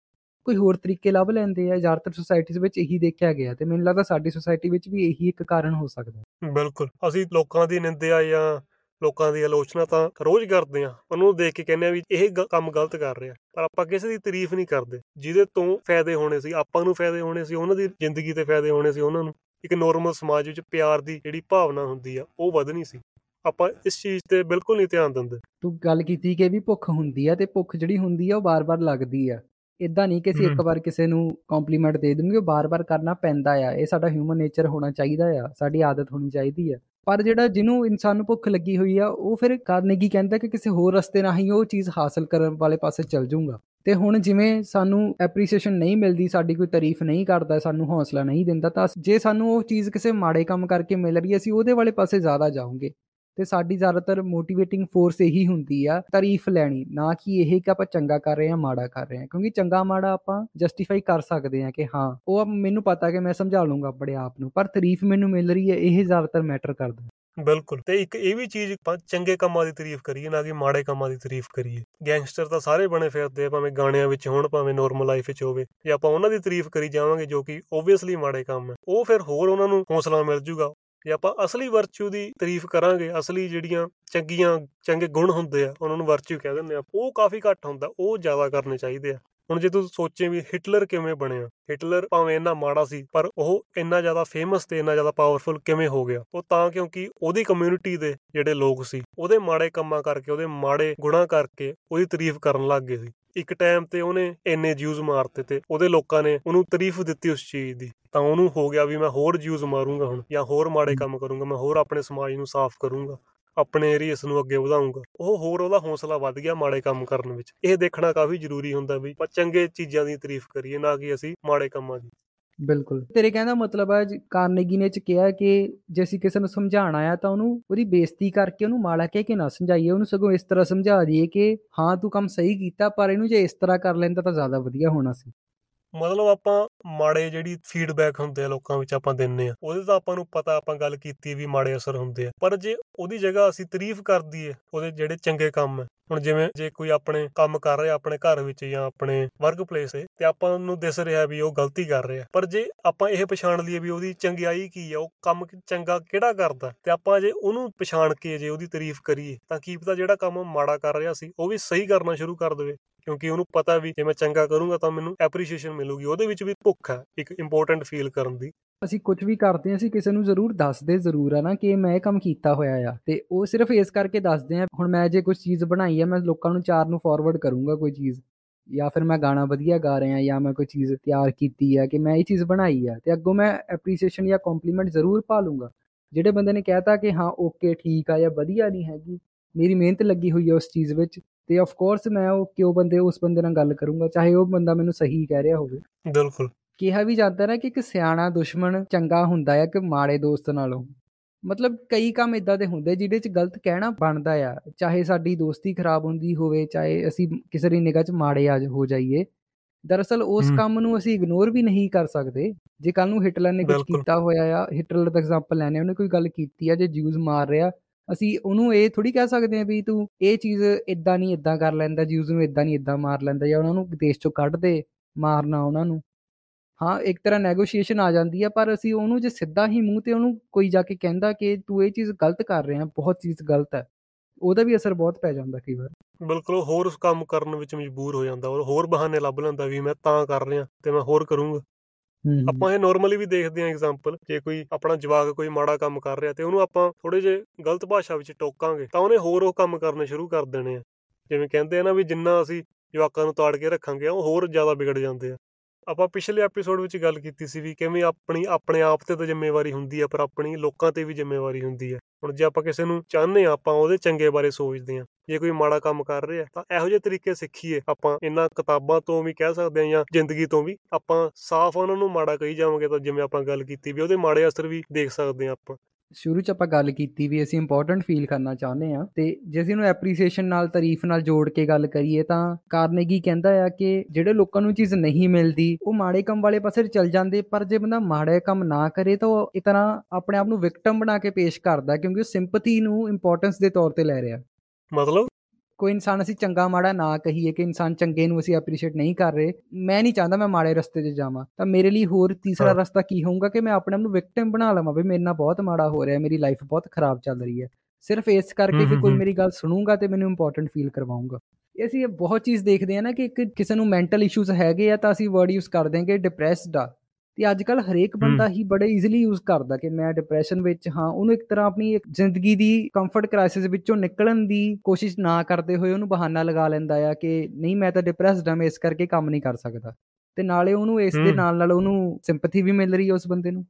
A: ਕੋਈ ਹੋਰ ਤਰੀਕੇ ਲੱਭ ਲੈਂਦੇ ਆ ਜ਼ਿਆਦਾਤਰ ਸੁਸਾਇਟੀਜ਼ ਵਿੱਚ ਇਹੀ ਦੇਖਿਆ ਗਿਆ ਤੇ ਮੈਨੂੰ ਲੱਗਦਾ ਸਾਡੀ ਸੁਸਾਇਟੀ ਵਿੱਚ ਵੀ ਇਹੀ ਇੱਕ ਕਾਰਨ ਹੋ ਸਕਦਾ।
B: ਬਿਲਕੁਲ ਅਸੀਂ ਲੋਕਾਂ ਦੀ ਨਿੰਦਿਆ ਜਾਂ ਲੋਕਾਂ ਦੀ ਆਲੋਚਨਾ ਤਾਂ ਰੋਜ਼ ਕਰਦੇ ਆ ਉਹਨੂੰ ਦੇਖ ਕੇ ਕਹਿੰਦੇ ਆ ਵੀ ਇਹ ਕੰਮ ਗਲਤ ਕਰ ਰਿਹਾ ਪਰ ਆਪਾਂ ਕਿਸੇ ਦੀ ਤਾਰੀਫ ਨਹੀਂ ਕਰਦੇ ਜਿਹਦੇ ਤੋਂ ਫਾਇਦੇ ਹੋਣੇ ਸੀ ਆਪਾਂ ਨੂੰ ਫਾਇਦੇ ਹੋਣੇ ਸੀ ਉਹਨਾਂ ਦੀ ਜ਼ਿੰਦਗੀ ਤੇ ਫਾਇਦੇ ਹੋਣੇ ਸੀ ਉਹਨਾਂ ਨੂੰ। ਇੱਕ ਨੋਰਮਲ ਸਮਾਜ ਵਿੱਚ ਪਿਆਰ ਦੀ ਜਿਹੜੀ ਭਾਵਨਾ ਹੁੰਦੀ ਆ ਉਹ ਵਧਣੀ ਸੀ। ਆਪਾਂ ਇਸ ਚੀਜ਼ ਤੇ ਬਿਲਕੁਲ ਨਹੀਂ ਧਿਆਨ ਦਿੰਦੇ।
A: ਤੂੰ ਗੱਲ ਕੀਤੀ ਕਿ ਵੀ ਭੁੱਖ ਹੁੰਦੀ ਆ ਤੇ ਭੁੱਖ ਜਿਹੜੀ ਹੁੰਦੀ ਆ ਉਹ ਬਾਰ-ਬਾਰ ਲੱਗਦੀ ਆ। ਇਦਾਂ ਨਹੀਂ ਕਿ ਅਸੀਂ ਇੱਕ ਵਾਰ ਕਿਸੇ ਨੂੰ ਕੰਪਲੀਮੈਂਟ ਦੇ ਦੂੰਗੇ ਉਹ ਬਾਰ-ਬਾਰ ਕਰਨਾ ਪੈਂਦਾ ਆ। ਇਹ ਸਾਡਾ ਹਿਊਮਨ ਨੇਚਰ ਹੋਣਾ ਚਾਹੀਦਾ ਆ ਸਾਡੀ ਆਦਤ ਹੋਣੀ ਚਾਹੀਦੀ ਆ। ਪਰ ਜਿਹੜਾ ਜਿਹਨੂੰ ਇਨਸਾਨ ਨੂੰ ਭੁੱਖ ਲੱਗੀ ਹੋਈ ਆ ਉਹ ਫਿਰ ਕਾਰਨੇਗੀ ਕਹਿੰਦਾ ਕਿ ਕਿਸੇ ਹੋਰ ਰਸਤੇ ਰਾਹੀਂ ਉਹ ਚੀਜ਼ ਹਾਸਲ ਕਰਨ ਵਾਲੇ ਪਾਸੇ ਚੱਲ ਜਾਊਗਾ। ਤੇ ਹੁਣ ਜਿਵੇਂ ਸਾਨੂੰ ਐਪਰੀਸੀਏਸ਼ਨ ਨਹੀਂ ਮਿਲਦੀ ਸਾਡੀ ਕੋਈ ਤਾਰੀਫ ਨਹੀਂ ਕਰਦਾ ਸਾਨੂੰ ਹੌਸਲਾ ਨਹੀਂ ਦਿੰਦਾ ਤਾਂ ਜੇ ਸਾਨੂੰ ਉਹ ਚੀਜ਼ ਕਿਸੇ ਮਾੜੇ ਕੰਮ ਕਰਕੇ ਮਿਲ ਰਹੀ ਹੈ ਅਸੀਂ ਉਹਦੇ ਵਾਲੇ ਪਾਸੇ ਜ਼ਿਆਦਾ ਜਾਵਾਂਗੇ ਤੇ ਸਾਡੀ ਜ਼ਿਆਦਾਤਰ ਮੋਟੀਵੇਟਿੰਗ ਫੋਰਸ ਇਹੀ ਹੁੰਦੀ ਆ ਤਾਰੀਫ ਲੈਣੀ, ਨਾ ਕਿ ਇਹ ਕਿ ਆਪਾਂ ਚੰਗਾ ਕਰ ਰਹੇ ਹਾਂ, ਮਾੜਾ ਕਰ ਰਹੇ ਹਾਂ। ਕਿਉਂਕਿ ਚੰਗਾ, ਮਾੜਾ ਆਪਾਂ ਜਸਟੀਫਾਈ ਕਰ ਸਕਦੇ ਹਾਂ ਕਿ ਹਾਂ, ਉਹ ਮੈਨੂੰ ਪਤਾ ਕਿ ਮੈਂ ਸਮਝਾ ਲੂੰਗਾ ਆਪਣੇ ਆਪ ਨੂੰ, ਪਰ ਤਾਰੀਫ ਮੈਨੂੰ ਮਿਲ ਰਹੀ ਹੈ, ਇਹ ਜ਼ਿਆਦਾਤਰ ਮੈਟਰ ਕਰਦਾ।
B: ਬਿਲਕੁਲ। ਤੇ ਇੱਕ ਇਹ ਵੀ ਚੀਜ਼ ਚੰਗੇ ਕੰਮਾਂ ਦੀ ਤਾਰੀਫ ਕਰੀਏ, ਨਾ ਕਿ ਮਾੜੇ ਕੰਮਾਂ ਦੀ ਤਾਰੀਫ ਕਰੀਏ। ਗੈਂਗਸਟਰ ਤਾਂ ਸਾਰੇ ਬਣੇ ਫਿਰਦੇ ਆ, ਭਾਵੇਂ ਗਾਣਿਆਂ ਵਿੱਚ ਹੋਣ, ਭਾਵੇਂ ਨੋਰਮਲ ਲਾਈਫ ਵਿੱਚ ਹੋਵੇ। ਜੇ ਆਪਾਂ ਉਹਨਾਂ ਦੀ ਤਾਰੀਫ ਕਰੀ ਜਾਵਾਂਗੇ, ਜੋ ਕਿ ਓਬਵੀਅਸਲੀ ਮਾੜੇ ਕੰਮ ਹੈ ਉਹ ਫਿਰ ਹੋਰ ਉਹਨਾਂ ਨੂੰ ਹੌਸਲਾ ਮਿਲ ਜੂਗਾ ਜੇ ਆਪਾਂ ਅਸਲੀ ਵਰਚੂ ਦੀ ਤਾਰੀਫ ਕਰਾਂਗੇ, ਅਸਲੀ ਜਿਹੜੀਆਂ ਚੰਗੀਆਂ, ਚੰਗੇ ਗੁਣ ਹੁੰਦੇ ਆ, ਉਹਨਾਂ ਨੂੰ ਵਰਚੂ ਕਹਿ ਦਿੰਦੇ ਆ। ਉਹ ਕਾਫੀ ਘੱਟ ਹੁੰਦਾ, ਉਹ ਜ਼ਿਆਦਾ ਕਰਨੇ ਚਾਹੀਦੇ ਆ। ਹੁਣ ਜੇ ਤੂੰ ਸੋਚੇ ਵੀ ਹਿਟਲਰ ਕਿਵੇਂ ਬਣਿਆ ਹਿਟਲਰ ਭਾਵੇਂ ਇੰਨਾ ਮਾੜਾ ਸੀ, ਪਰ ਉਹ ਇੰਨਾ ਜ਼ਿਆਦਾ ਫੇਮਸ ਤੇ ਇੰਨਾ ਜ਼ਿਆਦਾ ਪਾਵਰਫੁਲ ਕਿਵੇਂ ਹੋ ਗਿਆ? ਉਹ ਤਾਂ ਕਿਉਂਕਿ ਉਹਦੀ ਕਮਿਊਨਿਟੀ ਦੇ ਜਿਹੜੇ ਲੋਕ ਸੀ, ਉਹਦੇ ਮਾੜੇ ਕੰਮਾਂ ਕਰਕੇ, ਉਹਦੇ ਮਾੜੇ ਗੁਣਾਂ ਕਰਕੇ ਉਹਦੀ ਤਾਰੀਫ ਕਰਨ ਲੱਗ ਗਏ ਸੀ। ਇੱਕ ਟਾਈਮ ਤੇ ਉਹਨੇ ਇੰਨੇ ਜਿਊਜ਼ ਮਾਰਤੇ ਤੇ ਉਹਦੇ ਲੋਕਾਂ ਨੇ ਉਹਨੂੰ ਤਾਰੀਫ ਦਿੱਤੀ ਉਸ ਚੀਜ਼ ਦੀ। ਤਾਂ ਉਹਨੂੰ ਹੋ ਗਿਆ ਵੀ ਮੈਂ ਹੋਰ ਜਿਊਜ਼ ਮਾਰੂੰਗਾ ਹੁਣ ਜਾਂ ਹੋਰ ਮਾੜੇ ਕੰਮ ਕਰੂੰਗਾ ਮੈਂ ਹੋਰ ਆਪਣੇ ਸਮਾਜ ਨੂੰ ਸਾਫ਼ ਕਰੂੰਗਾ ਆਪਣੇ ਏਰੀਅਸ ਨੂੰ ਅੱਗੇ ਵਧਾਉਂਗਾ ਉਹ ਹੋਰ ਉਹਦਾ ਹੌਸਲਾ ਵੱਧ ਗਿਆ ਮਾੜੇ ਕੰਮ ਕਰਨ ਵਿੱਚ। ਇਹ ਦੇਖਣਾ ਕਾਫੀ ਜ਼ਰੂਰੀ ਹੁੰਦਾ ਵੀ ਚੰਗੇ ਚੀਜ਼ਾਂ ਦੀ ਤਾਰੀਫ ਕਰੀਏ ਨਾ ਕਿ ਅਸੀਂ ਮਾੜੇ ਕੰਮਾਂ ਦੀ।
A: ਬਿਲਕੁਲ। ਤੇਰੇ ਕਹਿੰਦਾ ਮਤਲਬ ਹੈ ਕਾਰਨੇਗੀ ਨੇ ਚ ਕਿਹਾ ਕਿ ਜੇ ਅਸੀਂ ਕਿਸੇ ਨੂੰ ਸਮਝਾਉਣਾ ਆ, ਤਾਂ ਉਹਨੂੰ ਉਹਦੀ ਬੇਇੱਜ਼ਤੀ ਕਰਕੇ ਉਹਨੂੰ ਮਾੜਾ ਕਹਿ ਕੇ ਨਾ ਸਮਝਾਈਏ। ਉਹਨੂੰ ਸਗੋਂ ਇਸ ਤਰ੍ਹਾਂ ਸਮਝਾ ਦਈਏ ਕਿ ਹਾਂ, ਤੂੰ ਕੰਮ ਸਹੀ ਕੀਤਾ, ਪਰ ਇਹਨੂੰ ਜੇ ਇਸ ਤਰ੍ਹਾਂ ਕਰ ਲੈਂਦਾ ਤਾਂ ਜ਼ਿਆਦਾ ਵਧੀਆ ਹੋਣਾ ਸੀ।
B: ਮਤਲਬ ਆਪਾਂ ਮਾੜੇ ਜਿਹੜੀ ਫੀਡਬੈਕ ਹੁੰਦੇ ਆ ਲੋਕਾਂ ਵਿੱਚ ਆਪਾਂ ਦਿੰਨੇ ਆ, ਉਹਦੇ ਤਾਂ ਆਪਾਂ ਨੂੰ ਪਤਾ ਆਪਾਂ ਗੱਲ ਕੀਤੀ ਵੀ ਮਾੜੇ ਅਸਰ ਹੁੰਦੇ ਆ, ਪਰ ਜੇ ਉਹਦੀ ਜਗ੍ਹਾ ਅਸੀਂ ਤਾਰੀਫ ਕਰ ਦਈਏ ਉਹਦੇ ਜਿਹੜੇ ਚੰਗੇ ਕੰਮ ਹੈ ਹੁਣ ਜਿਵੇਂ ਜੇ ਕੋਈ ਆਪਣੇ ਕੰਮ ਕਰ ਰਿਹਾ ਆਪਣੇ ਘਰ ਵਿੱਚ ਜਾਂ ਆਪਣੇ ਵਰਕ ਪਲੇਸ ਤੇ ਤੇ ਆਪਾਂ ਨੂੰ ਦਿਸ ਰਿਹਾ ਵੀ ਉਹ ਗਲਤੀ ਕਰ ਰਿਹਾ, ਪਰ ਜੇ ਆਪਾਂ ਇਹ ਪਛਾਣ ਲਈਏ ਵੀ ਉਹਦੀ ਚੰਗਿਆਈ ਕੀ ਆ, ਉਹ ਕੰਮ ਚੰਗਾ ਕਿਹੜਾ ਕਰਦਾ, ਤੇ ਆਪਾਂ ਜੇ ਉਹਨੂੰ ਪਛਾਣ ਕੇ ਜੇ ਉਹਦੀ ਤਾਰੀਫ ਕਰੀਏ, ਤਾਂ ਕੀ ਪਤਾ ਜਿਹੜਾ ਕੰਮ ਮਾੜਾ ਕਰ ਰਿਹਾ ਸੀ, ਉਹ ਵੀ ਸਹੀ ਕਰਨਾ ਸ਼ੁਰੂ ਕਰ ਦੇਵੇ। ਕਿਉਂਕਿ ਉਹਨੂੰ ਪਤਾ ਵੀ ਜੇ ਮੈਂ ਚੰਗਾ ਕਰੂੰਗਾ ਤਾਂ ਮੈਨੂੰ ਐਪਰੀਸ਼ੀਏਸ਼ਨ ਮਿਲੂਗੀ, ਉਹਦੇ ਵਿੱਚ ਵੀ ਭੁੱਖ ਹੈ, ਇੱਕ ਇੰਪੋਰਟੈਂਟ ਫੀਲ ਕਰਨ ਦੀ।
A: ਅਸੀਂ ਕੁਝ ਵੀ ਕਰਦੇ ਹਾਂ, ਅਸੀਂ ਕਿਸੇ ਨੂੰ ਜ਼ਰੂਰ ਦੱਸਦੇ ਜ਼ਰੂਰ ਆ ਨਾ ਕਿ ਮੈਂ ਇਹ ਕੰਮ ਕੀਤਾ ਹੋਇਆ ਆ। ਤੇ ਉਹ ਸਿਰਫ ਇਸ ਕਰਕੇ ਦੱਸਦੇ ਆ, ਹੁਣ ਮੈਂ ਜੇ ਕੁਝ ਚੀਜ਼ ਬਣਾਈ ਆ, ਮੈਂ ਲੋਕਾਂ ਨੂੰ ਚਾਰ ਨੂੰ ਫਾਰਵਰਡ ਕਰੂੰਗਾ ਕੋਈ ਚੀਜ਼। ਜਾਂ ਫਿਰ ਮੈਂ ਗਾਣਾ ਵਧੀਆ ਗਾ ਰਿਹਾ ਜਾਂ ਮੈਂ ਕੋਈ ਚੀਜ਼ ਤਿਆਰ ਕੀਤੀ ਆ ਕਿ ਮੈਂ ਇਹ ਚੀਜ਼ ਬਣਾਈ ਆ, ਤੇ ਅੱਗੋਂ ਮੈਂ ਐਪਰੀਸ਼ੀਏਸ਼ਨ ਜਾਂ ਕੰਪਲੀਮੈਂਟ ਜ਼ਰੂਰ ਪਾ ਲੂੰਗਾ। ਜਿਹੜੇ ਬੰਦੇ ਨੇ ਕਹਿਤਾ ਕਿ ਹਾਂ ਓਕੇ ਠੀਕ ਆ ਜਾਂ ਵਧੀਆ ਨਹੀਂ ਹੈਗੀ, ਮੇਰੀ ਮਿਹਨਤ ਲੱਗੀ ਹੋਈ ਹੈ ਉਸ ਚੀਜ਼ ਵਿੱਚ ਤੇ ਆਫ ਕੋਰਸ ਮੈਂ ਉਹ ਕਿਉਂ ਬੰਦੇ ਉਸ ਬੰਦੇ ਨਾਲ ਗੱਲ ਕਰੂੰਗਾ ਚਾਹੇ ਉਹ ਬੰਦਾ ਮੈਨੂੰ ਸਹੀ ਕਹਿ ਰਿਹਾ ਹੋਵੇ।
B: ਬਿਲਕੁਲ।
A: ਕਿਹਾ ਵੀ ਜਾਂਦਾ ਨਾ ਕਿ ਇੱਕ ਸਿਆਣਾ ਦੁਸ਼ਮਣ ਚੰਗਾ ਹੁੰਦਾ ਹੈ ਕਿ ਮਾੜੇ ਦੋਸਤ ਨਾਲੋਂ। ਮਤਲਬ ਕਈ ਕੰਮ ਇਦਾਂ ਦੇ ਹੁੰਦੇ ਜਿਹਦੇ 'ਚ ਗਲਤ ਕਹਿਣਾ ਬਣਦਾ ਆ ਚਾਹੇ ਸਾਡੀ ਦੋਸਤੀ ਖਰਾਬ ਹੁੰਦੀ ਹੋਵੇ ਚਾਹੇ ਅਸੀਂ ਕਿਸੇ ਦੀ ਨਿਗਾਹ 'ਚ ਮਾੜੇ ਆ ਹੋ ਜਾਈਏ। ਦਰਅਸਲ ਉਸ ਕੰਮ ਨੂੰ ਅਸੀਂ ਇਗਨੋਰ ਵੀ ਨਹੀਂ ਕਰ ਸਕਦੇ। ਜੇ ਕੱਲ ਨੂੰ ਹਿਟਲਰ ਨੇ ਕੁਝ ਕੀਤਾ ਹੋਇਆ ਆ ਹਿਟਲਰ ਦਾ ਐਗਜ਼ਾਮਪਲ ਲੈਣੇ ਉਹਨੇ ਕੋਈ ਗੱਲ ਕੀਤੀ ਆ ਜੇ ਜਿਊਜ਼ ਮਾਰ ਰਿਹਾ ਅਸੀਂ ਉਹਨੂੰ ਇਹ ਥੋੜੀ ਕਹਿ ਸਕਦੇ ਆ ਵੀ ਤੂੰ ਇਹ ਚੀਜ਼ ਇਦਾਂ ਨਹੀਂ ਇਦਾਂ ਕਰ ਲੈਂਦਾ ਜਿਊਜ਼ ਨੂੰ ਇਦਾਂ ਨਹੀਂ ਇਦਾਂ ਮਾਰ ਲੈਂਦਾ ਜਾਂ ਉਹਨਾਂ ਨੂੰ ਦੇਸ਼ ਚੋਂ ਕੱਢ ਦੇ, ਮਾਰਨਾ ਉਹਨਾਂ ਨੂੰ। ਹਾਂ, ਇੱਕ ਤਰ੍ਹਾਂ ਨੈਗੋਸ਼ੀਏਸ਼ਨ ਆ ਜਾਂਦੀ ਆ, ਪਰ ਅਸੀਂ ਉਹਨੂੰ ਜੇ ਸਿੱਧਾ ਹੀ ਮੂੰਹ ਤੇ ਉਹਨੂੰ ਕੋਈ ਜਾ ਕੇ ਕਹਿੰਦਾ ਕਿ ਤੂੰ ਇਹ ਚੀਜ਼ ਗਲਤ ਕਰ ਰਿਹਾ, ਬਹੁਤ ਚੀਜ਼ ਗਲਤ ਹੈ, ਉਹਦਾ ਵੀ ਅਸਰ ਬਹੁਤ ਪੈ ਜਾਂਦਾ ਕਈ ਵਾਰ।
B: ਬਿਲਕੁਲ, ਹੋਰ ਕੰਮ ਕਰਨ ਵਿੱਚ ਮਜਬੂਰ ਹੋ ਜਾਂਦਾ, ਔਰ ਹੋਰ ਬਹਾਨੇ ਲੱਭ ਲੈਂਦਾ ਵੀ ਮੈਂ ਤਾਂ ਕਰ ਰਿਹਾ, ਤੇ ਮੈਂ ਹੋਰ ਕਰੂੰਗਾ। ਆਪਾਂ ਇਹ ਨਾਰਮਲੀ ਵੀ ਦੇਖਦੇ ਆਂ ਐਗਜ਼ਾਮਪਲ ਜੇ ਕੋਈ ਆਪਣਾ ਜਵਾਕ ਕੋਈ ਮਾੜਾ ਕੰਮ ਕਰ ਰਿਹਾ ਤੇ ਉਹਨੂੰ ਆਪਾਂ ਥੋੜੇ ਜੇ ਗਲਤ ਭਾਸ਼ਾ ਵਿੱਚ ਟੋਕਾਂਗੇ, ਤਾਂ ਉਹਨੇ ਹੋਰ ਉਹ ਕੰਮ ਕਰਨੇ ਸ਼ੁਰੂ ਕਰ ਦੇਣੇ ਆ। ਜਿਵੇਂ ਕਹਿੰਦੇ ਆ ਨਾ ਵੀ ਜਿੰਨਾ ਅਸੀਂ ਜਵਾਕਾਂ ਨੂੰ ਤਾੜ ਕੇ ਰੱਖਾਂਗੇ, ਉਹ ਹੋਰ ਜ਼ਿਆਦਾ ਵਿਗੜ ਜਾਂਦੇ ਆ। ਆਪਾਂ ਪਿਛਲੇ ਐਪੀਸੋਡ ਵਿੱਚ ਗੱਲ ਕੀਤੀ ਸੀ ਵੀ ਕਿਵੇਂ ਆਪਣੀ, ਆਪਣੇ ਆਪ ਤੇ ਤਾਂ ਜ਼ਿੰਮੇਵਾਰੀ ਹੁੰਦੀ ਆ, ਪਰ ਆਪਣੀ ਲੋਕਾਂ ਤੇ ਵੀ ਜ਼ਿੰਮੇਵਾਰੀ ਹੁੰਦੀ ਆ। ਹੁਣ ਜੇ ਆਪਾਂ ਕਿਸੇ ਨੂੰ ਚਾਹੁੰਦੇ ਆ, ਆਪਾਂ ਉਹਦੇ ਚੰਗੇ ਬਾਰੇ ਸੋਚਦੇ ਆ। ਜੇ ਕੋਈ ਮਾੜਾ ਕੰਮ ਕਰ ਰਿਹਾ, ਤਾਂ ਇਹੋ ਜਿਹੇ ਤਰੀਕੇ ਸਿੱਖੀਏ। ਆਪਾਂ ਇਹਨਾਂ ਕਿਤਾਬਾਂ ਤੋਂ ਵੀ ਕਹਿ ਸਕਦੇ ਆ ਜਾਂ ਜ਼ਿੰਦਗੀ ਤੋਂ ਵੀ, ਆਪਾਂ ਸਾਫ਼ ਉਹਨਾਂ ਨੂੰ ਮਾੜਾ ਕਹੀ ਜਾਵਾਂਗੇ ਤਾਂ ਜਿਵੇਂ ਆਪਾਂ ਗੱਲ ਕੀਤੀ ਵੀ ਉਹਦੇ ਮਾੜੇ ਅਸਰ ਵੀ ਦੇਖ ਸਕਦੇ ਆ ਆਪਾਂ।
A: ਸ਼ੁਰੂ ਚ ਆਪਾਂ ਗੱਲ ਕੀਤੀ ਵੀ ਅਸੀਂ ਇੰਪੋਰਟੈਂਟ ਫੀਲ ਕਰਨਾ ਚਾਹੁੰਦੇ ਆ ਤੇ ਜੇ ਅਸੀਂ ਉਹਨੂੰ ਐਪਰੀਸੀਏਸ਼ਨ ਨਾਲ, ਤਾਰੀਫ ਨਾਲ ਜੋੜ ਕੇ ਗੱਲ ਕਰੀਏ ਤਾਂ ਕਾਰਨੇਗੀ ਕਹਿੰਦਾ ਆ ਕਿ ਜਿਹੜੇ ਲੋਕਾਂ ਨੂੰ ਚੀਜ਼ ਨਹੀਂ ਮਿਲਦੀ, ਉਹ ਮਾੜੇ ਕੰਮ ਵਾਲੇ ਪਾਸੇ ਚੱਲ ਜਾਂਦੇ, ਪਰ ਜੇ ਬੰਦਾ ਮਾੜੇ ਕੰਮ ਨਾ ਕਰੇ ਤਾਂ ਉਹ ਇੱਕ ਤਰ੍ਹਾਂ ਆਪਣੇ ਆਪ ਨੂੰ ਵਿਕਟਮ ਬਣਾ ਕੇ ਪੇਸ਼ ਕਰਦਾ ਕਿਉਂਕਿ ਉਹ ਸਿੰਪਥੀ ਨੂੰ ਇੰਪੋਰਟੈਂਸ ਦੇ ਤੌਰ ਤੇ ਲੈ ਰਿਹਾ।
B: ਮਤਲਬ?
A: ਕੋਈ ਇਨਸਾਨ ਅਸੀਂ ਚੰਗਾ ਮਾੜਾ ਨਾ ਕਹੀਏ ਕਿ ਇਨਸਾਨ ਚੰਗੇ ਨੂੰ ਅਸੀਂ ਐਪਰੀਸ਼ੀਏਟ ਨਹੀਂ ਕਰ ਰਹੇ ਮੈਂ ਨਹੀਂ ਚਾਹੁੰਦਾ ਮੈਂ ਮਾੜੇ ਰਸਤੇ 'ਤੇ ਜਾਵਾਂ ਤਾਂ ਮੇਰੇ ਲਈ ਹੋਰ ਤੀਸਰਾ
B: ਹਾਂ।
A: ਰਸਤਾ ਕੀ ਹੋਊਗਾ ਕਿ ਮੈਂ ਆਪਣੇ ਆਪ ਨੂੰ ਵਿਕਟਿਮ ਬਣਾ ਲਵਾਂ ਵੀ ਮੇਰੇ ਨਾਲ ਬਹੁਤ ਮਾੜਾ ਹੋ ਰਿਹਾ ਮੇਰੀ ਲਾਈਫ ਬਹੁਤ ਖਰਾਬ ਚੱਲ ਰਹੀ ਹੈ ਸਿਰਫ ਇਸ ਕਰਕੇ
B: ਹੂੰ,
A: ਕਿ
B: ਹੂੰ,
A: ਕੋਈ
B: ਹੂੰ।
A: ਮੇਰੀ ਗੱਲ ਸੁਣੂਗਾ ਤੇ ਮੈਨੂੰ ਇੰਪੋਰਟੈਂਟ ਫੀਲ ਕਰਵਾਊਗਾ ਅਸੀਂ ਇਹ ਬਹੁਤ ਚੀਜ਼ ਦੇਖਦੇ ਆ ਨਾ ਕਿ ਕਿਸੇ ਨੂੰ ਮੈਂਟਲ ਇਸ਼ੂਜ਼ ਹੈਗੇ ਆ ਤਾਂ ਅਸੀਂ ਵਰਡ ਯੂਜ਼ ਕਰ ਦਿਆਂਗੇ ਡਿਪਰੈਸਡ ਆ ਤੇ ਅੱਜ ਕੱਲ ਹਰੇਕ ਬੰਦਾ ਹੀ ਬੜੇ ਈਜ਼ੀਲੀ ਯੂਜ਼ ਕਰਦਾ ਕਿ ਮੈਂ ਡਿਪਰੈਸ਼ਨ ਵਿੱਚ ਹਾਂ ਉਹਨੂੰ ਇੱਕ ਤਰ੍ਹਾਂ ਆਪਣੀ ਇੱਕ ਜ਼ਿੰਦਗੀ ਦੀ ਕੰਫਰਟ ਕ੍ਰਾਈਸਿਸ ਵਿੱਚੋਂ ਨਿਕਲਣ ਦੀ ਕੋਸ਼ਿਸ਼ ਨਾ ਕਰਦੇ ਹੋਏ ਉਹਨੂੰ ਬਹਾਨਾ ਲਗਾ ਲੈਂਦਾ ਆ ਕਿ ਨਹੀਂ ਮੈਂ ਤਾਂ ਡਿਪਰੈਸਡ ਆ ਮੈਂ ਇਸ ਕਰਕੇ ਕੰਮ ਨਹੀਂ ਕਰ ਸਕਦਾ। ਤੇ ਨਾਲੇ ਉਹਨੂੰ ਇਸ ਦੇ
B: ਹੂੰ।
A: ਨਾਲ ਨਾਲ ਉਹਨੂੰ ਸਿੰਪਥੀ ਵੀ ਮਿਲ ਰਹੀ ਹੈ ਉਸ ਬੰਦੇ ਨੂੰ।